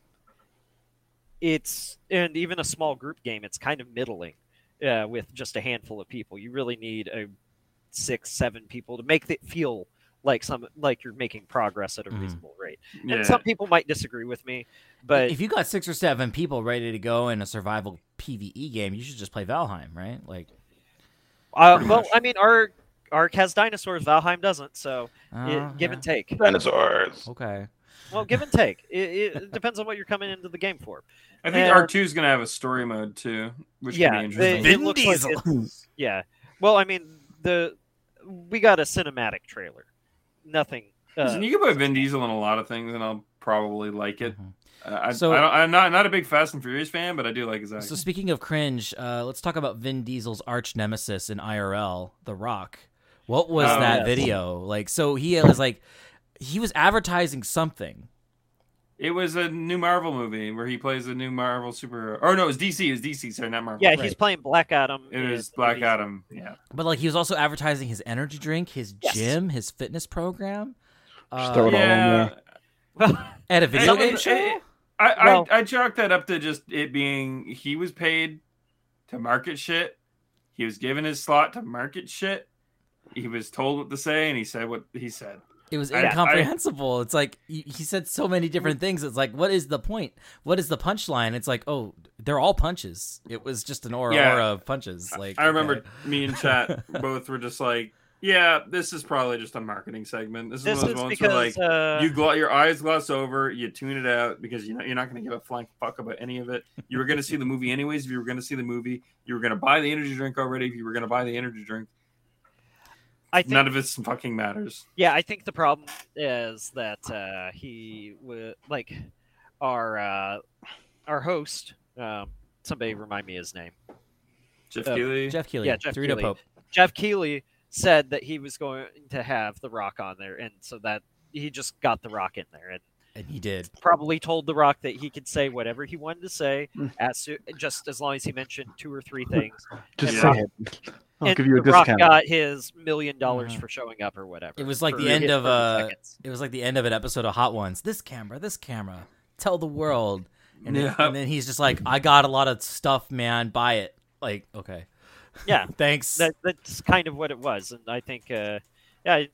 it's and even a small group game, it's kind of middling uh, with just a handful of people. You really need a six, seven people to make it feel like some like you're making progress at a Mhm. reasonable rate. Yeah. And some people might disagree with me, but if you got six or seven people ready to go in a survival PVE game, you should just play Valheim, right? Like, uh, well, much. I mean, Arc Ark has dinosaurs, Valheim doesn't, so uh, it, give yeah. and take. Dinosaurs. Okay. Well, give and take. *laughs* It, it depends on what you're coming into the game for. I think and- Ark Two is gonna have a story mode too, which yeah, can be interesting. they- it looks like it's- yeah. Well, I mean, the we got a cinematic trailer. Nothing. Uh, Listen, you can put Vin Diesel in a lot of things, and I'll probably like it. Mhm. Uh, I, So- I don't, I'm not not a big Fast and Furious fan, but I do like his acting. So speaking of cringe, uh, let's talk about Vin Diesel's arch nemesis in IRL, The Rock. What was Oh, that yes. video like? So he was like, he was advertising something. It was a new Marvel movie where he plays a new Marvel superhero. Or no, it was DC. It was DC. Sorry, not Marvel. yeah, Right. he's playing Black Adam. It in was Black Vin Adam. Yeah. But like he was also advertising his energy drink, his Yes. gym, his fitness program. Just throw it all in Yeah. there. *laughs* At a video game show? I, I, Well- I chalk that up to just it being he was paid to market shit. He was given his slot to market shit. He was told what to say, and he said what he said. It was I- I- incomprehensible. it's like he he said so many different things. It's like, what is the point? What is the punchline? It's like, oh, they're all punches. It was just an aura, Yeah. aura of punches. Like I remember okay. me and chat *laughs* both were just like, "Yeah, this is probably just a marketing segment. This is this one of is those moments where because like uh, you glo- your eyes gloss over, you tune it out because you know you're not going to give a flying fuck about any of it. You were going to see the movie anyways. If you were going to see the movie, you were going to buy the energy drink already. If you were going to buy the energy drink, I think none of it fucking matters. Yeah, I think the problem is that uh, he would like our uh, our host. Um, somebody remind me his name. Jeff Uh, Keighley. Jeff Keighley, Yeah, Jeff Dorito Keighley. Pope. Jeff Keighley said that he was going to have the Rock on there, and so that he just got the Rock in there, and and he did. probably told the Rock that he could say whatever he wanted to say, Hmm. as su- just as long as he mentioned two or three things. Just say it. I'll and give you a the Rock got his million dollars Mhm. for showing up or whatever. It was like for the end of 30 uh seconds. it was like the end of an episode of Hot Ones. This camera, this camera, tell the world. And, then, and then he's just like, I got a lot of stuff, man. Buy it. Like, okay, Yeah, *laughs* thanks. that that's kind of what it was, and I think, uh, yeah.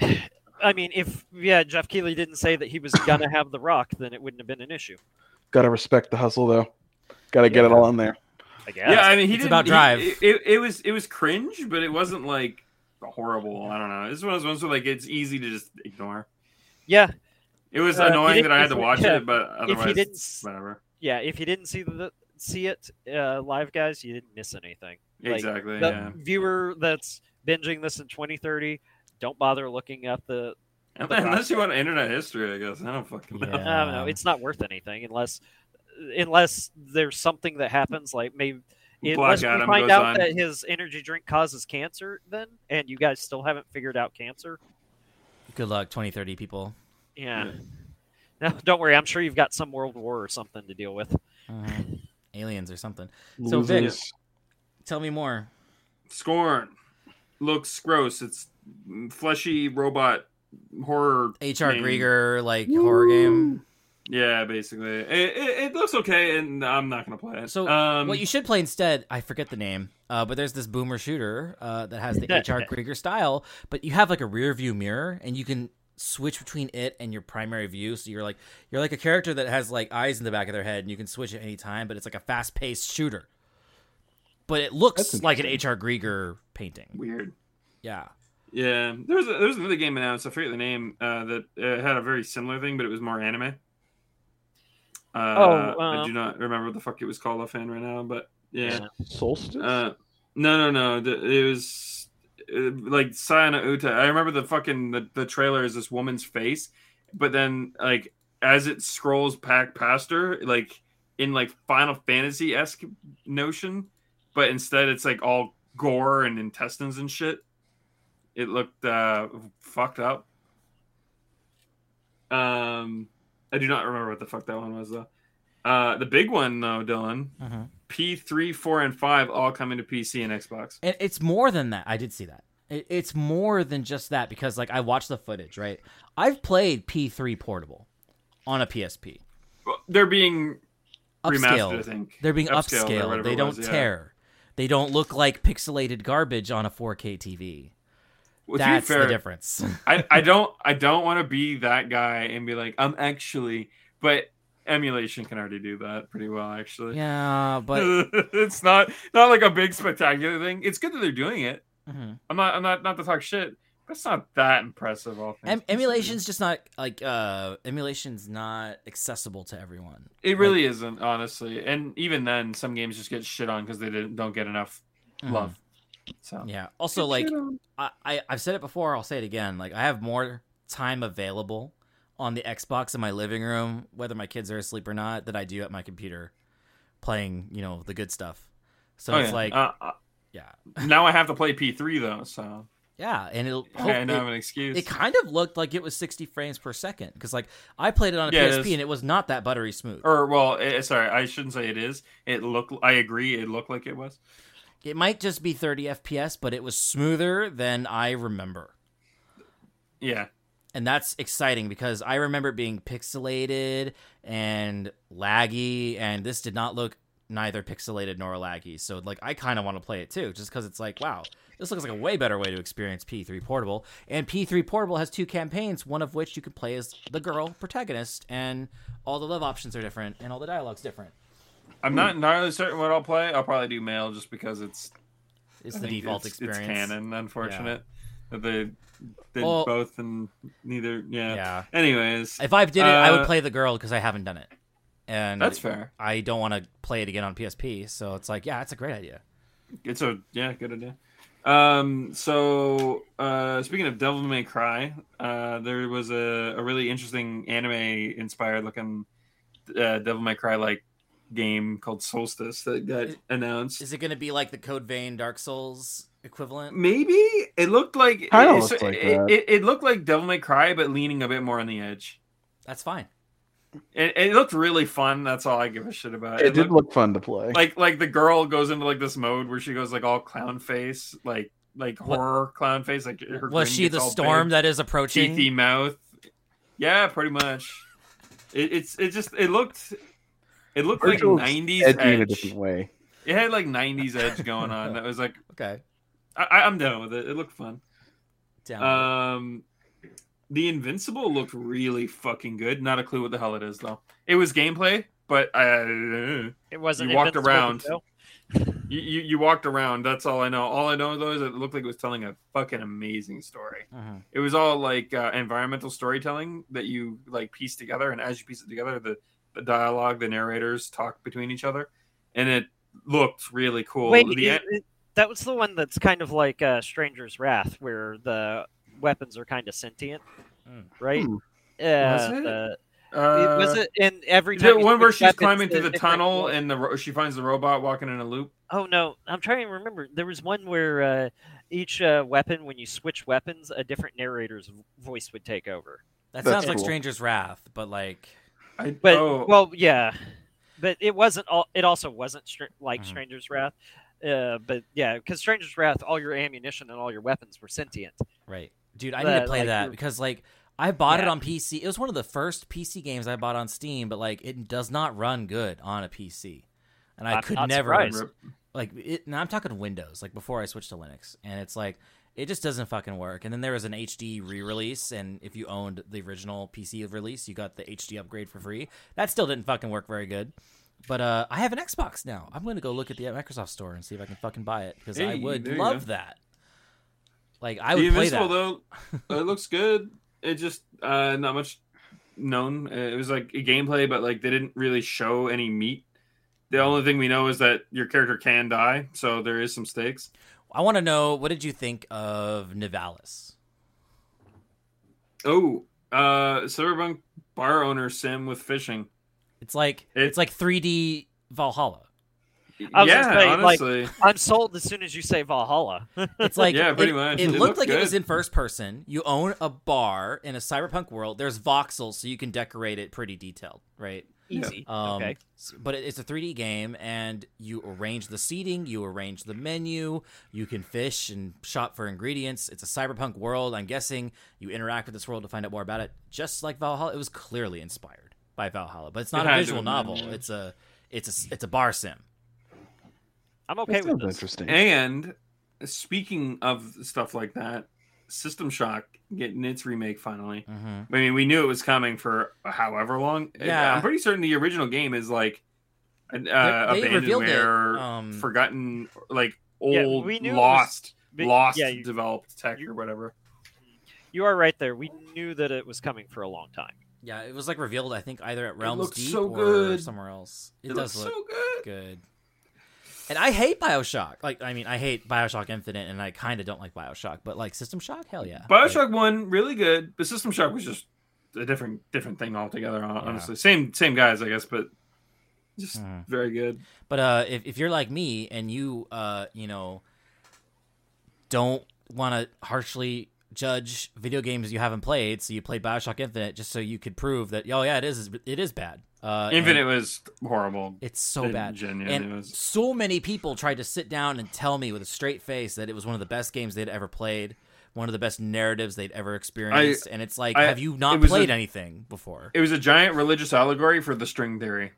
I- I mean, if yeah, Jeff Keighley didn't say that he was *coughs* gonna have the Rock, then it wouldn't have been an issue. Gotta respect the hustle though. Gotta get it all in there. I guess. Yeah, I mean, he It's didn't. about drive. it, it, it was it was cringe, but it wasn't like horrible. I don't know. It's one of those ones where like it's easy to just ignore. yeah, It was Uh, annoying that I had to watch yeah, it, but otherwise, didn't whatever. yeah. If you didn't see the see it uh, live, guys, you didn't miss anything. Like, exactly. The yeah. viewer that's binging this in 2030, don't bother looking at the. *laughs* Unless you want internet history, I guess. I don't fucking know. Yeah. I don't know. It's not worth anything unless, unless there's something that happens, like maybe. Unless we Adam find out on. that his energy drink causes cancer, then, and you guys still haven't figured out cancer, Good luck, 2030 people. yeah. Yeah. *laughs* No, don't worry. I'm sure you've got some world war or something to deal with. Mhm. Aliens or something. So, Vic- Tell me more. Scorn looks gross. It's fleshy robot horror. H.R. game. Grieger, like horror game. Yeah, basically, it, it, it looks okay, and I'm not gonna play it. So um, what you should play instead, I forget the name, uh, but there's this boomer shooter uh, that has the *laughs* H.R. Krieger style, but you have like a rear view mirror and you can switch between it and your primary view. So you're like you're like a character that has like eyes in the back of their head and you can switch at any time, but it's like a fast paced shooter. But it looks like an. H.R. Grieger painting. weird. Yeah. Yeah, there was a, there was another game announced. I forget the name. Uh, that uh, had a very similar thing, but it was more anime. Uh, Oh, I do not remember what the fuck it was called offhand right now, but yeah. Solstice. Uh, no, no, no. The, it was uh, like Sayana Uta. I remember the fucking the, the trailer is this woman's face, but then like as it scrolls back past her, like in like Final Fantasy esque notion, but instead it's like all gore and intestines and shit. It looked uh fucked up. Um, I do not remember what the fuck that one was though. Uh, the big one though, Dylan. Mhm. P3, 4, and 5 all coming to PC and Xbox. And it's more than that. I did see that. It, it's more than just that because like I watched the footage, right? I've played P3 portable on a PSP. Well, They're being remastered, I Upscaled. think. They're being Upscaled upscaled. They don't was, yeah. tear. They don't look like pixelated garbage on a 4K TV. Well, That's fair, the difference. *laughs* I, I don't I don't want to be that guy and be like I'm actually, but emulation can already do that pretty well actually. yeah, but *laughs* it's not not like a big spectacular thing. It's good that they're doing it. mhm. I'm not I'm not not to talk shit. That's not that impressive. All em- emulation's just not like uh emulation's not accessible to everyone. It really isn't honestly, and even then, some games just get shit on because they didn't, don't get enough Mhm. love. So Yeah. Also, like I, I I've said it before. I'll say it again. Like I have more time available on the Xbox in my living room, whether my kids are asleep or not, than I do at my computer, playing you know the good stuff. So Oh, it's yeah. like Uh, uh, yeah, now I have to play P3 though, so yeah, and it'll. I hope- don't have an excuse. it kind of looked like it was 60 frames per second because like I played it on a Yeah, PSP is. and it was not that buttery smooth. or well, eh, sorry, I shouldn't say it is. It looked. I agree. It looked like it was. It might just be 30 FPS, but it was smoother than I remember. Yeah, and that's exciting because I remember it being pixelated and laggy, and this did not look neither pixelated nor laggy. So like, I kind of want to play it too, just because it's like, wow, this looks like a way better way to experience P3 Portable. And P3 Portable has two campaigns, one of which you can play as the girl protagonist, and all the love options are different, and all the dialogue's different. I'm not entirely certain what I'll play. I'll probably do male just because it's It's I the default it's, experience. It's canon. Unfortunate that they did Well- both and neither. Yeah. Yeah. Anyways, If I did it, I would Uh, play the girl because I haven't done it, and that's fair. I don't want to play it again on PSP. So it's like, yeah, it's a great idea. It's a yeah, good idea. Um, so uh, speaking of Devil May Cry, uh, there was a, a really interesting anime inspired looking uh, Devil May Cry like game called Solstice that got Is- announced. Is it going to be like the Code Vein Dark Souls equivalent? Maybe it looked like Kinda it, looks like it, that. it, it looked like Devil May Cry, but leaning a bit more on the edge. That's fine. It, it looked really fun. That's all I give a shit about. It, did looked- look fun to play. like like the girl goes into like this mode where she goes like all clown face, like like What- horror clown face. Like her Was she the storm big, that is approaching? teethy mouth? Yeah, pretty much. It, it's it just it looked it looked like Virtual's nineties edgy in a edge. different way. It had like nineties edge going on. That was like *laughs* Okay. I, I- I'm down with it. It looked fun. Down. Um, the Invincible looked really fucking good. Not a clue what the hell it is though. It was gameplay, but uh, It wasn't You walked around. You, you you walked around. That's all I know. All I know though is it looked like it was telling a fucking amazing story. Mhm. It was all like uh, environmental storytelling that you like piece together, and as you piece it together, the the dialogue, the narrators talk between each other, and it looked really cool. Wait, the is- en- is- that was the one that's kind of like uh, Stranger's Wrath, where the weapons are kind of sentient, Mm. right? Hmm. Uh, Was it? the- Uh, was it? And every is time it one where she's climbing through the tunnel one- and the ro- she finds the robot walking in a loop? Oh no, I'm trying to remember. There was one where uh, each uh, weapon, when you switch weapons, a different narrator's voice would take over. That That's sounds like. Stranger's Wrath, but like I, But oh, well, yeah, but it wasn't. All, it also wasn't str- like Mhm. Stranger's Wrath. Uh, but yeah, because Stranger's Wrath, all your ammunition and all your weapons were sentient. Right. Dude, I need to play like, that because like I bought it on PC. It was one of the first PC games I bought on Steam, but like it does not run good on a PC. And I I'm could never surprised. Like it now I'm talking Windows, like before I switched to Linux. And it's like it just doesn't fucking work. And then there was an HD re-release and if you owned the original PC release, you got the HD upgrade for free. That still didn't fucking work very good. But uh, I have an Xbox now. I'm going to go look at the Microsoft store and see if I can fucking buy it because I would love that. Like I would the play that. though, *laughs* it looks good. It just uh, not much known. It was like a gameplay, but like they didn't really show any meat. The only thing we know is that your character can die, so there is some stakes. I want to know what did you think of Nivalis? Oh, uh, Cyberpunk bar owner sim with fishing. It's like It- it's like 3D Valhalla. I was yeah, gonna say, like, honestly, I'm sold as soon as you say Valhalla. *laughs* It's like Yeah, pretty it, much. It, It looked looked like it was in first person. You own a bar in a cyberpunk world. There's voxels, so you can decorate it pretty detailed, right? Easy. Um, okay. But it's a 3D game, and you arrange the seating, you arrange the menu, you can fish and shop for ingredients. It's a cyberpunk world. I'm guessing you interact with this world to find out more about it. Just like Valhalla, it was clearly inspired by Valhalla, but it's not It a visual novel. yeah. It's a it's a it's a bar sim. I'm That okay with sounds this. interesting. and speaking of stuff like that, System Shock getting its remake finally. hmm I mean, we knew it was coming for however long. Yeah. I'm pretty certain the original game is like an They- uh, they revealed abandonware, um, forgotten, like old, we knew it was- lost, lost yeah, you- developed tech you- or whatever. You are right there. We knew that it was coming for a long time. Yeah, it was like revealed. I think either at Realms Deep so or good. somewhere else. It, It, does looks look so good. good. And I hate Bioshock. Like, I mean, I hate Bioshock Infinite, and I kind of don't like Bioshock. But like System Shock, hell yeah. Bioshock One really good, but System Shock was just a different different thing altogether. hon- Honestly, same same guys, I guess, but just Mhm. very good. But uh, if if you're like me and you uh, you know, don't want to harshly judge video games you haven't played, so you played Bioshock Infinite just so you could prove that oh yeah, it is it is bad. Uh, Infinite was horrible. It's so It bad. and was. so many people tried to sit down and tell me with a straight face that it was one of the best games they'd ever played, one of the best narratives they'd ever experienced. and it's like, I- have you not played a- anything before? It was a giant religious allegory for the string theory.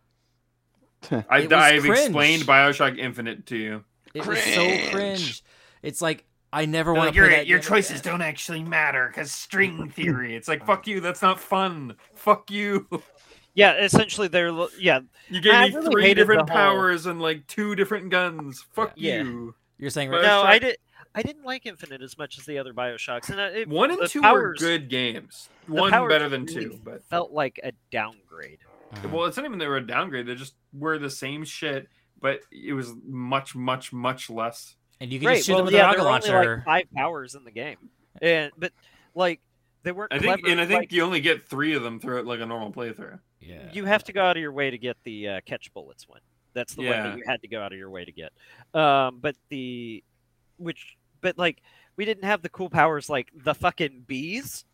I, I've cringe. explained Bioshock Infinite to you. It was so Cringe. cringe. It's like I never want to play that game again. don't actually matter because string *laughs* theory. It's like fuck you. That's not fun. Fuck you. Yeah, essentially they're lo- yeah. You gave I me really three different the whole- powers and like two different guns. Fuck Yeah. you. You're saying right? No, I Bioshock- did. I didn't like Infinite as much as the other Bioshocks, and uh, it, One and two powers, were good games. One better than really two, but felt like a downgrade. Well, it's not even they were a downgrade. They just were the same shit, but it was much, much, much less. And you can Right. just shoot Well, them with yeah, a there rocket were only like five powers in the game, and but like they weren't. I think, clever, and I think like, you only get three of them through it, like a normal playthrough. yeah. you have to go out of your way to get the uh, catch bullets one. That's the one that you had to go out of your way to get. Um, but the which, but like we didn't have the cool powers like the fucking bees.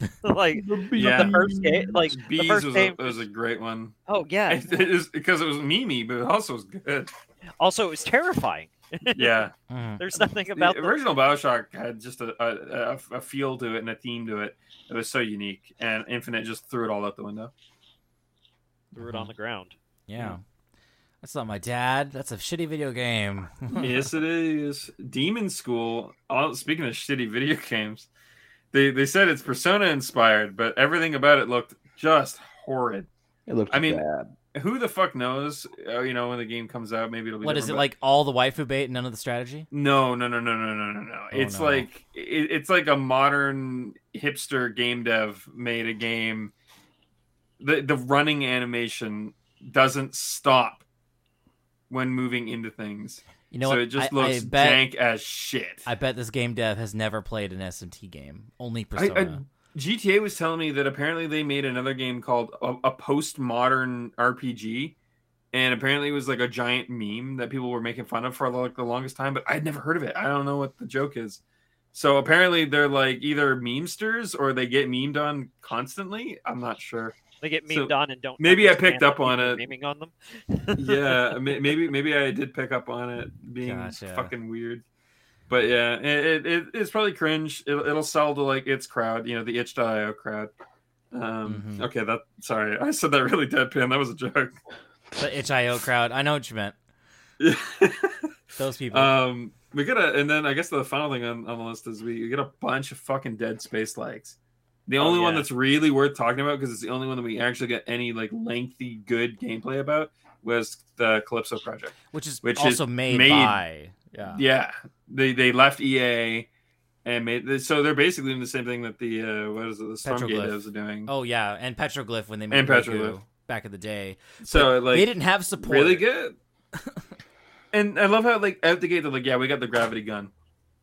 *laughs* like Yeah. the first game, like Bees the first was, game. a, was a great one. oh yeah. *laughs* It is because it was Mimi, but it also was good. Also, it was terrifying. Yeah, *laughs* Mhm. There's nothing the about the, original Bioshock had just a, a, a, a feel to it and a theme to it. It was so unique, and Infinite just threw it all out the window. threw it on the ground. Yeah. That's not my dad. That's a shitty video game. *laughs* yes, it is. Demon School. All, speaking of shitty video *laughs* games, they they said it's Persona inspired, but everything about it looked just horrid. It looked I mean, bad. Who the fuck knows? Uh, you know, when the game comes out, maybe it'll be. what is it different, like? All the waifu bait and none of the strategy? No, no, no, no, no, no, no, no. it's no. like it, it's like a modern hipster game dev made a game. The the running animation doesn't stop when moving into things. You know so what? it just I, looks I bet, jank as shit. I bet this game dev has never played an SMT game. Only I- I- Persona. GTA was telling me that apparently they made another game called a, a postmodern RPG, and apparently it was like a giant meme that people were making fun of for like the longest time. But I'd never heard of it. I don't know what the joke is. So apparently they're like either memesters or they get memed on constantly. I'm not sure. They get So, memed on and don't. maybe I picked up on it. Memeing on them. Yeah, *laughs* maybe maybe I did pick up on it being Gotcha. fucking weird. But yeah, it, it it's probably cringe. It'll, it'll sell to like its crowd, you know, the itch.io crowd. Um, Mhm. Okay, that sorry, I said that really deadpan. That was a joke. the itch.io crowd. I know what you meant. *laughs* Those people. um, we get a, and then I guess the final thing on, on the list is we get a bunch of fucking Dead Space likes. The Oh, only one that's really worth talking about because it's the only one that we actually get any like lengthy good gameplay about was the Calypso project. which is which is also made, made- by. Yeah. Yeah, they they left EA and made so they're basically doing the same thing that the uh, what is it the Stormgate devs are doing. Oh yeah, and Petroglyph when they made And Petroglyph. back in the day. so like they didn't have support. really good. *laughs* and I love how like out the gate they're like, yeah, we got the gravity gun.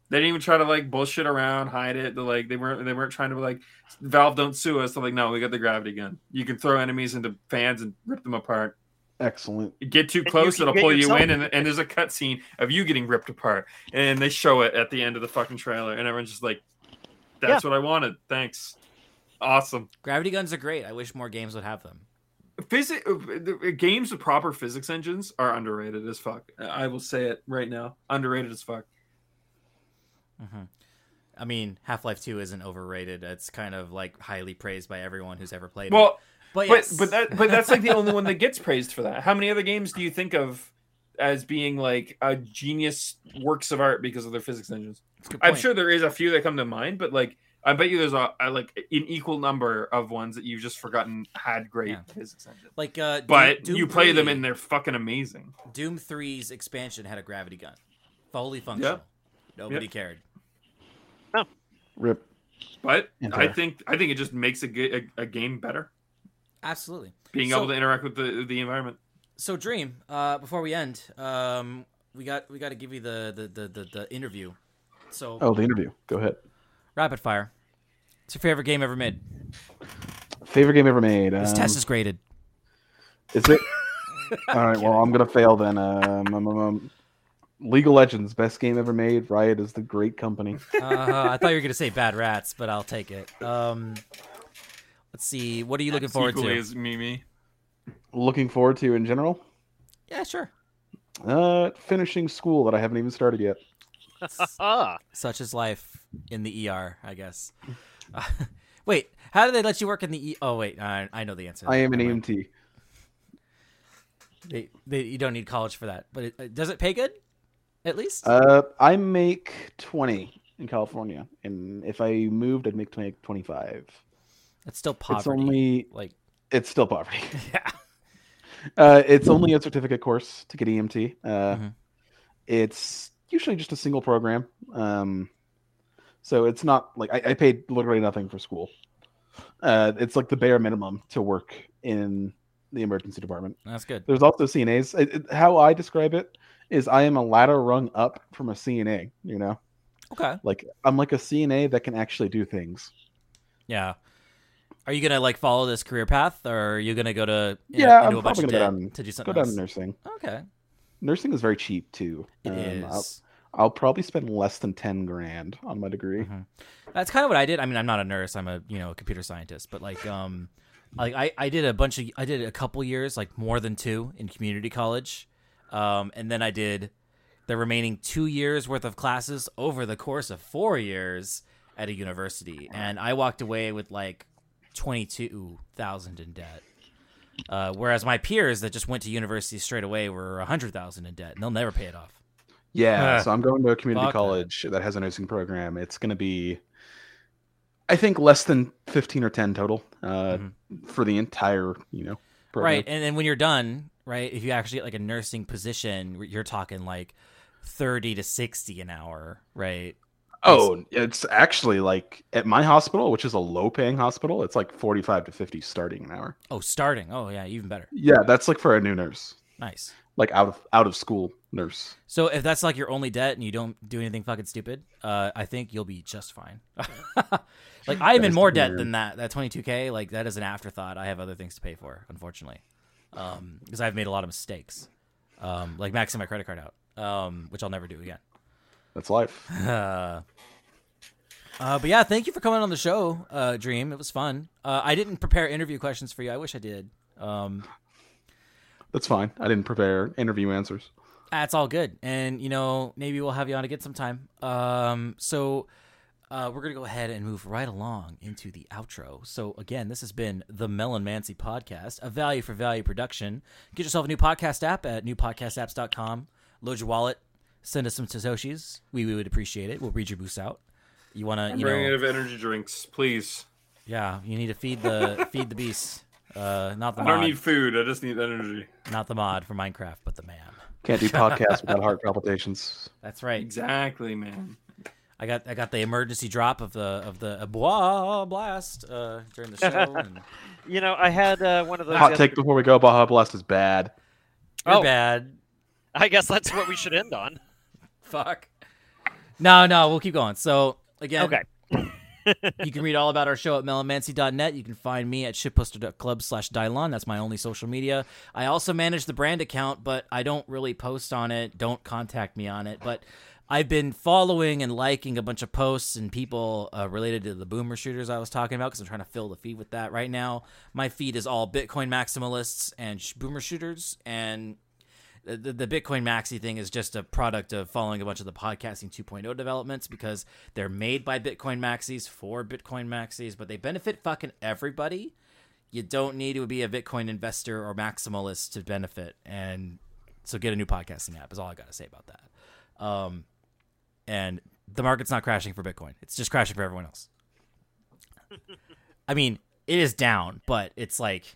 They didn't even try to like bullshit around, hide it. They're like they weren't they weren't trying to like Valve don't sue us. They're like, no, we got the gravity gun. You can throw enemies into fans and rip them apart. Excellent. You get too close, can it'll get pull you in, and, and there's a cutscene of you getting ripped apart, and they show it at the end of the fucking trailer, and everyone's just like, "That's what I wanted. Thanks, awesome." Gravity guns are great. I wish more games would have them. Physics games with proper physics engines are underrated as fuck. I will say it right now, underrated as fuck. hmm I mean, Half Life Two isn't overrated. It's kind of like highly praised by everyone who's ever played it. Well, But but yes. but that but that's like the only one that *laughs* gets praised for that. How many other games do you think of as being like a genius works of art because of their physics engines? That's a good I'm sure there is a few that come to mind, but like I bet you there's a, a like an equal number of ones that you've just forgotten had great Yeah. physics engines. Like, uh, Doom- But Doom you play them and they're fucking amazing. Doom 3's expansion had a gravity gun, fully functional. Nobody cared. Rip. But Enter. I think I think it just makes a, ga- a, a game better. Absolutely. Being So- able to interact with the the environment. So, Dream. Uh, before we end, um, we got we got to give you the the, the, the the interview. So, Oh, the interview. Go ahead. rapid fire. What's your favorite game ever made? Favorite game ever made. This Um, test is graded. Is it? *laughs* All right. Well, I'm gonna fail then. Um, um, um, um, League of Legends, best game ever made. Riot is the great company. Uh, I thought you were gonna say Bad Rats, but I'll take it. Um, let's see. What are you looking forward Equally to? as Mimi. Looking forward to in general. Yeah, sure. Uh, finishing school that I haven't even started yet. *laughs* Ah, Such is life in the ER, I guess. *laughs* Uh, wait, how do they let you work in the E? Oh, wait, I, I know the answer. I am an Never mind. EMT. They, they, you don't need college for that. But it, uh, does it pay good? At least. Uh, I make twenty in California, and if I moved, I'd make 20, 25. It's still poverty. It's only like it's still poverty. *laughs* yeah. *laughs* Uh, it's only a certificate course to get EMT. Uh, Mhm. It's usually just a single program. Um, so it's not like I, I paid literally nothing for school. Uh, it's like the bare minimum to work in the emergency department. That's good. There's also CNAs. It, it- how I describe it is I am a ladder rung up from a CNA. You know, Okay. like I'm like a CNA that can actually do things. Yeah. Are you gonna like follow this career path, or are you gonna go to Yeah, into I'm a bunch of probably gonna go down- to do Go something down else? to nursing. Okay, Nursing is very cheap too. it is. Um, I'll, I'll probably spend less than ten grand on my degree. Mhm. That's kind of what I did. I mean, I'm not a nurse. I'm a you know a computer scientist. But like, um, like I, I did a bunch of I did a couple years, like more than two, in community college, um, and then I did the remaining two years worth of classes over the course of four years at a university, and I walked away with like twenty two thousand in debt. Uh, whereas my peers that just went to university straight away were a hundred thousand in debt, and they'll never pay it off. Yeah, Ah. so I'm going to a community Fuck that. college that. has a nursing program. It's going to be, I think, less than 15 or 10 total uh, Mhm. for the entire, you know, program. Right, and then when you're done, right, if you actually get like a nursing position, you're talking like thirty to sixty an hour, right? Oh, it's actually like at my hospital, which is a low-paying hospital, it's like 45 to 50 starting an hour. Oh, starting. Oh, yeah, even better. Yeah, that's like for a new nurse. Nice. like out of out of school nurse. So if that's like your only debt and you don't do anything fucking stupid, uh, I think you'll be just fine. *laughs* like I'm in more debt weird. than that. That 22k, like that is an afterthought. I have other things to pay for, unfortunately, because I've made a lot of mistakes, um, like maxing my credit card out, um, which I'll never do again. That's life. Uh, *laughs* uh, but yeah, thank you for coming on the show, uh, Dream. It was fun. Uh, I didn't prepare interview questions for you. I wish I did. Um, That's fine. I didn't prepare interview answers. That's all good. And, you know, maybe we'll have you on again sometime. Um, so uh, we're going to go ahead and move right along into the outro. So, again, this has been the Melomancy podcast, a value for value production. Get yourself a new podcast app at newpodcastapps.com. Load your wallet. Send us some Satoshis. We, we would appreciate it. We'll read your boost out. You want to, you Bring know, it of energy drinks, please. yeah, you need to feed the *laughs* feed the beast. Uh, not the I mod, don't need food. I just need energy. not the mod for Minecraft, but the man. Can't do *laughs* podcasts without heart palpitations. That's right. Exactly, man. I got I got the emergency drop of the of the Bois blast uh, during the show. *laughs* And You know, I had uh, one of those. Hot yesterday- take before we go. Baja Blast is bad. you're Oh. bad. I guess that's what we should end on. Fuck. No, no, we'll keep going. So again, Okay. you can read all about our show at melomancy.net. You can find me at shitposter.club slash Dylon. That's my only social media. I also manage the brand account, but I don't really post on it. Don't contact me on it. But I've been following and liking a bunch of posts and people uh, related to the boomer shooters I was talking about because I'm trying to fill the feed with that right now. My feed is all Bitcoin maximalists and sh- boomer shooters. And the, the Bitcoin Maxi thing is just a product of following a bunch of the podcasting 2.0 developments because they're made by Bitcoin Maxis for Bitcoin Maxis, but they benefit fucking everybody. You don't need to be a Bitcoin investor or maximalist to benefit. And so get a new podcasting app is all I got to say about that. Um, and the market's not crashing for Bitcoin. It's just crashing for everyone else. I mean, it is down, but it's like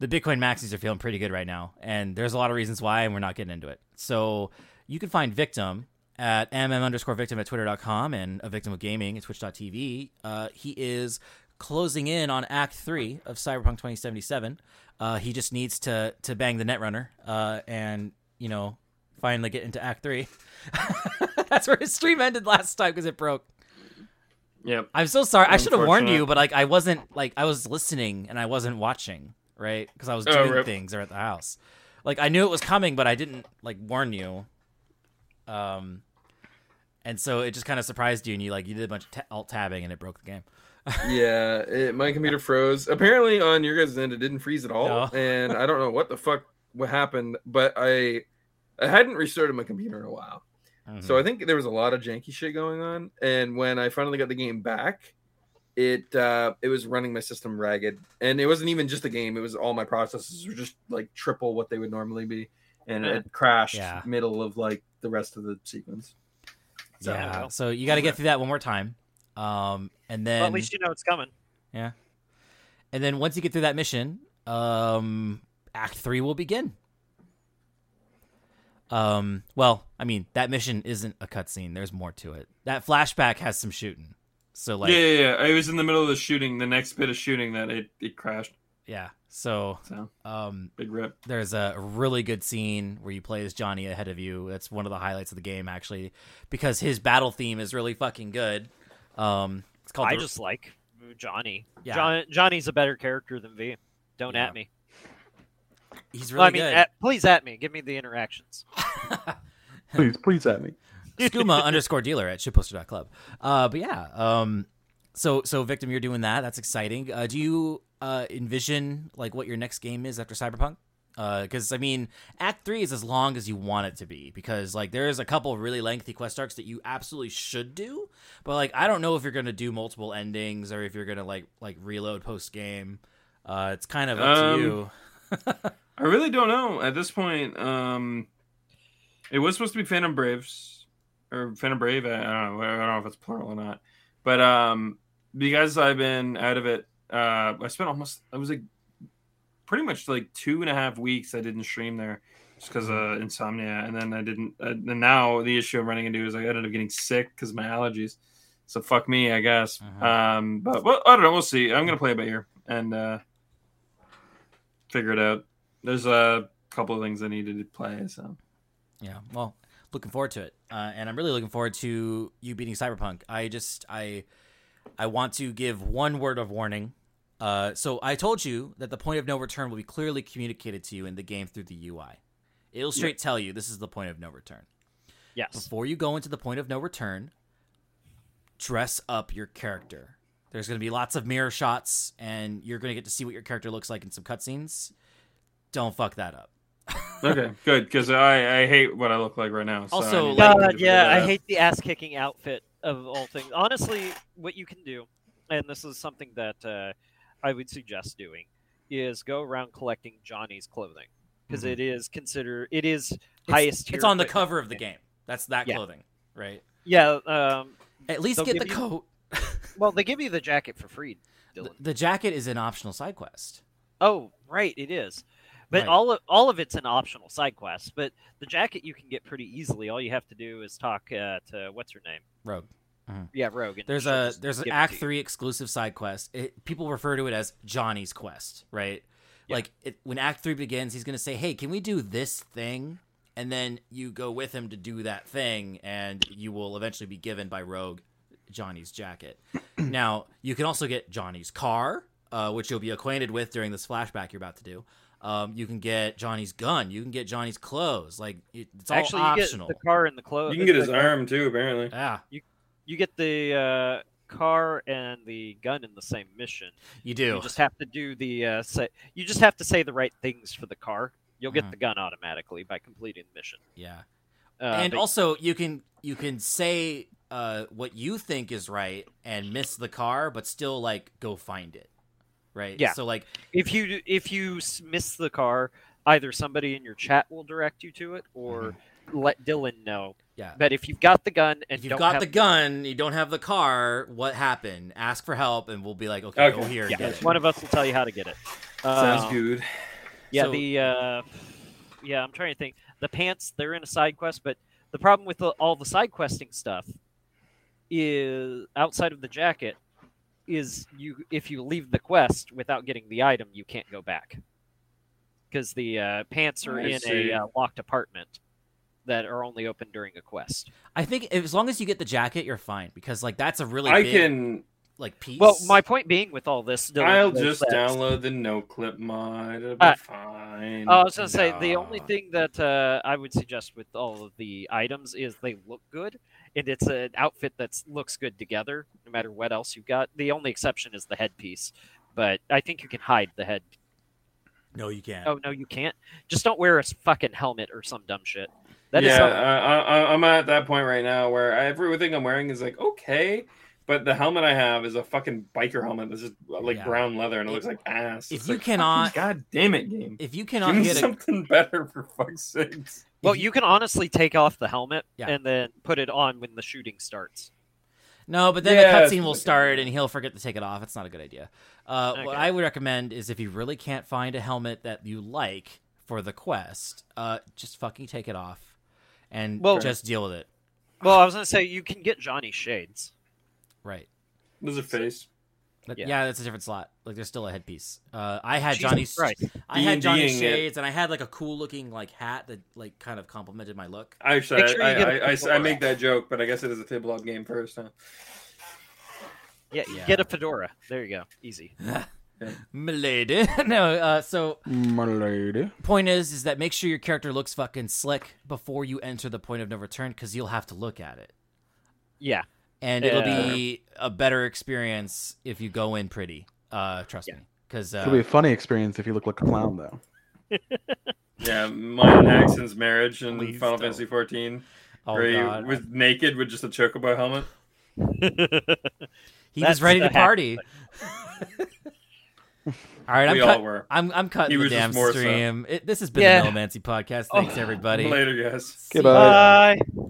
the Bitcoin maxis are feeling pretty good right now, and there's a lot of reasons why, and we're not getting into it. So you can find Victim at mm underscore victim at twitter.com and a victim of gaming at twitch.tv. Uh, he is closing in on Act Three of Cyberpunk 2077. Uh, he just needs to to bang the Netrunner uh, and you know finally get into Act Three. *laughs* That's where his stream ended last time because it broke. Yep. I'm so sorry. I should have warned you, but like I wasn't like I was listening and I wasn't watching, right? Because I was Oh, doing rip. things or at the house. Like I knew it was coming, but I didn't like warn you. Um, and so it just kind of surprised you, and you like you did a bunch of ta- alt tabbing, and it broke the game. *laughs* yeah, it, my computer froze. Apparently, on your guys' end, it didn't freeze at all, No. and I don't know what the fuck what happened. But I, I hadn't restarted my computer in a while, Mm-hmm. so I think there was a lot of janky shit going on. And when I finally got the game back, it uh, it was running my system ragged, and it wasn't even just the game; it was all my processes were just like triple what they would normally be, and Yeah. it crashed Yeah. middle of like the rest of the sequence. So, yeah. well. So you got to get through that one more time, um, and then Well, at least you know it's coming. Yeah, and then once you get through that mission, um, Act Three will begin. Um, well, I mean that mission isn't a cutscene. There's more to it. That flashback has some shooting. So like, yeah, yeah, yeah. I was in the middle of the shooting, the next bit of shooting that it, it crashed. yeah. So So um, big rip. there's a really good scene where you play as Johnny ahead of you. That's one of the highlights of the game, actually, because his battle theme is really fucking good. Um, it's called. I the- just like Johnny. Yeah. John, Johnny's a better character than V. Don't Yeah. at me. he's Well, really I mean, good. at, please at me. Give me the interactions. *laughs* Please, please at me. Skooma underscore dealer at shitposter.club. Uh, but yeah, um, so so victim, you're doing that. That's exciting. Uh, do you uh, envision like what your next game is after Cyberpunk? Because I mean, Act Three is as long as you want it to be. Because like there's a couple really lengthy quest arcs that you absolutely should do, but like I don't know if you're gonna do multiple endings or if you're gonna like like reload post game. Uh, it's kind of up to Um, you. *laughs* I really don't know at this point. Um, it was supposed to be Phantom Braves or Phantom Brave. I don't know. I don't know if it's plural or not. But um, because I've been out of it, uh, I spent almost. I was like pretty much like two and a half weeks. I didn't stream there just because of insomnia, and then I didn't. Uh, and now the issue I'm running into is I ended up getting sick because of my allergies. So fuck me, I guess. Mhm. Um, but well, I don't know. We'll see. I'm gonna play it by ear and uh, figure it out. There's a couple of things I needed to play. So Yeah, well, looking forward to it, uh, and I'm really looking forward to you beating Cyberpunk. I just I I want to give one word of warning. Uh, so I told you that the point of no return will be clearly communicated to you in the game through the UI. It'll straight tell you this is the point of no return. Yes. Before you go into the point of no return, dress up your character. There's going to be lots of mirror shots, and you're going to get to see what your character looks like in some cutscenes. Don't fuck that up. Okay, good because I I hate what I look like right now. So Also, need to like- figure God, yeah, I hate the ass kicking outfit of all things. Honestly, what you can do, and this is something that uh, I would suggest doing, is go around collecting Johnny's clothing because Mhm. it is considered it is It's, highest. tier it's on the cover of the game. That's that Yeah. clothing, right? Yeah. Um, At least get the you- coat. *laughs* well, they give you the jacket for free, The, the jacket is an optional side quest. Oh, right, it is. But Right. all of all of it's an optional side quest. But the jacket you can get pretty easily. All you have to do is talk uh, to what's her name? Rogue. Yeah, Rogue. There's a there's an Act. Three exclusive side quest. It, people refer to it as Johnny's quest, right? Yeah. Like it, when Act Three begins, he's gonna say, "Hey, can we do this thing?" And then you go with him to do that thing, and you will eventually be given by Rogue Johnny's jacket. *clears throat* now you can also get Johnny's car, uh, which you'll be acquainted with during this flashback you're about to do. Um, you can get Johnny's gun. You can get Johnny's clothes. Like it, it's all Actually, optional. you get the car and the clothes. You can get his arm too, apparently. yeah, You get the uh, car and the gun in the same mission. you do. You just have to do the uh, say. You just have to say the right things for the car. You'll get Mhm. the gun automatically by completing the mission. yeah. Uh, and but- also you can you can say uh, what you think is right and miss the car, but still like go find it, right? Yeah. So like if you if you miss the car, either somebody in your chat will direct you to it, or let Dylan know. yeah, But if you've got the gun and if you've don't got have the gun, you don't have the car. What happened? Ask for help, and we'll be like, okay, go Okay. here and yeah, get it. one of us will tell you how to get it. Sounds Um, good. Yeah, So- the uh, yeah, I'm trying to think. The pants they're in a side quest, but the problem with the, all the side questing stuff is outside of the jacket is you if you leave the quest without getting the item, you can't go back because the uh, pants are I in see. a uh, locked apartment that are only open during a quest. I think as long as you get the jacket, you're fine because like that's a really I big can. like piece. Well, my point being with all this, Dylan, I'll just that- download the no clip mod. It'll be Uh, fine. Oh, I was gonna say the only thing that uh, I would suggest with all of the items is they look good, and it's an outfit that looks good together, no matter what else you've got. The only exception is the headpiece, but I think you can hide the head. no, you can't. Oh no, you can't. Just don't wear a fucking helmet or some dumb shit. That is yeah, something- I, I, I'm at that point right now where everything I'm wearing is like okay, but the helmet I have is a fucking biker helmet that's just uh, like Yeah. brown leather and it If- looks like ass. if It's you like, cannot- God damn it, game. If you Give cannot me get a something *laughs* better for fuck's sakes. Well, if you can honestly take off the helmet Yeah. and then put it on when the shooting starts. No, but then Yeah, the cutscene will start and he'll forget to take it off. It's not a good idea. Uh, What I would recommend is if you really can't find a helmet that you like for the quest, uh, just fucking take it off and Well- just deal with it. Well, I was gonna say you can get Johnny shades. Right. There's a face. But Yeah. yeah. that's a different slot. Like there's still a headpiece. Uh, I had Jesus Johnny's. Christ. I had Johnny's D&D-ing it. shades, and I had like a cool looking like hat that like kind of complemented my look. Actually, Make sure I, you get a I, I, I, fedora. make that joke, but I guess it is a tabletop game first. Huh? Yeah, Yeah. get a fedora. There you go. Easy. *laughs* Milady. *laughs* no. Uh, so My lady. point is, is that make sure your character looks fucking slick before you enter the point of no return, because you'll have to look at it. Yeah. And it'll be a better experience if you go in pretty. Uh, trust Yeah. me, because It'll be uh, a funny experience if you look like a clown, though. *laughs* Yeah, mine and Axon's marriage in Please Final don't. Fantasy 14, oh where he god, was naked with just a chocobo helmet. he That's was ready to party. *laughs* all right, I'm we cut- all were. I'm I'm cutting He the was damn more so. stream. It, this has been Yeah. the Melomancy podcast. Thanks Oh, *laughs* everybody. Later, guys. Goodbye. Bye.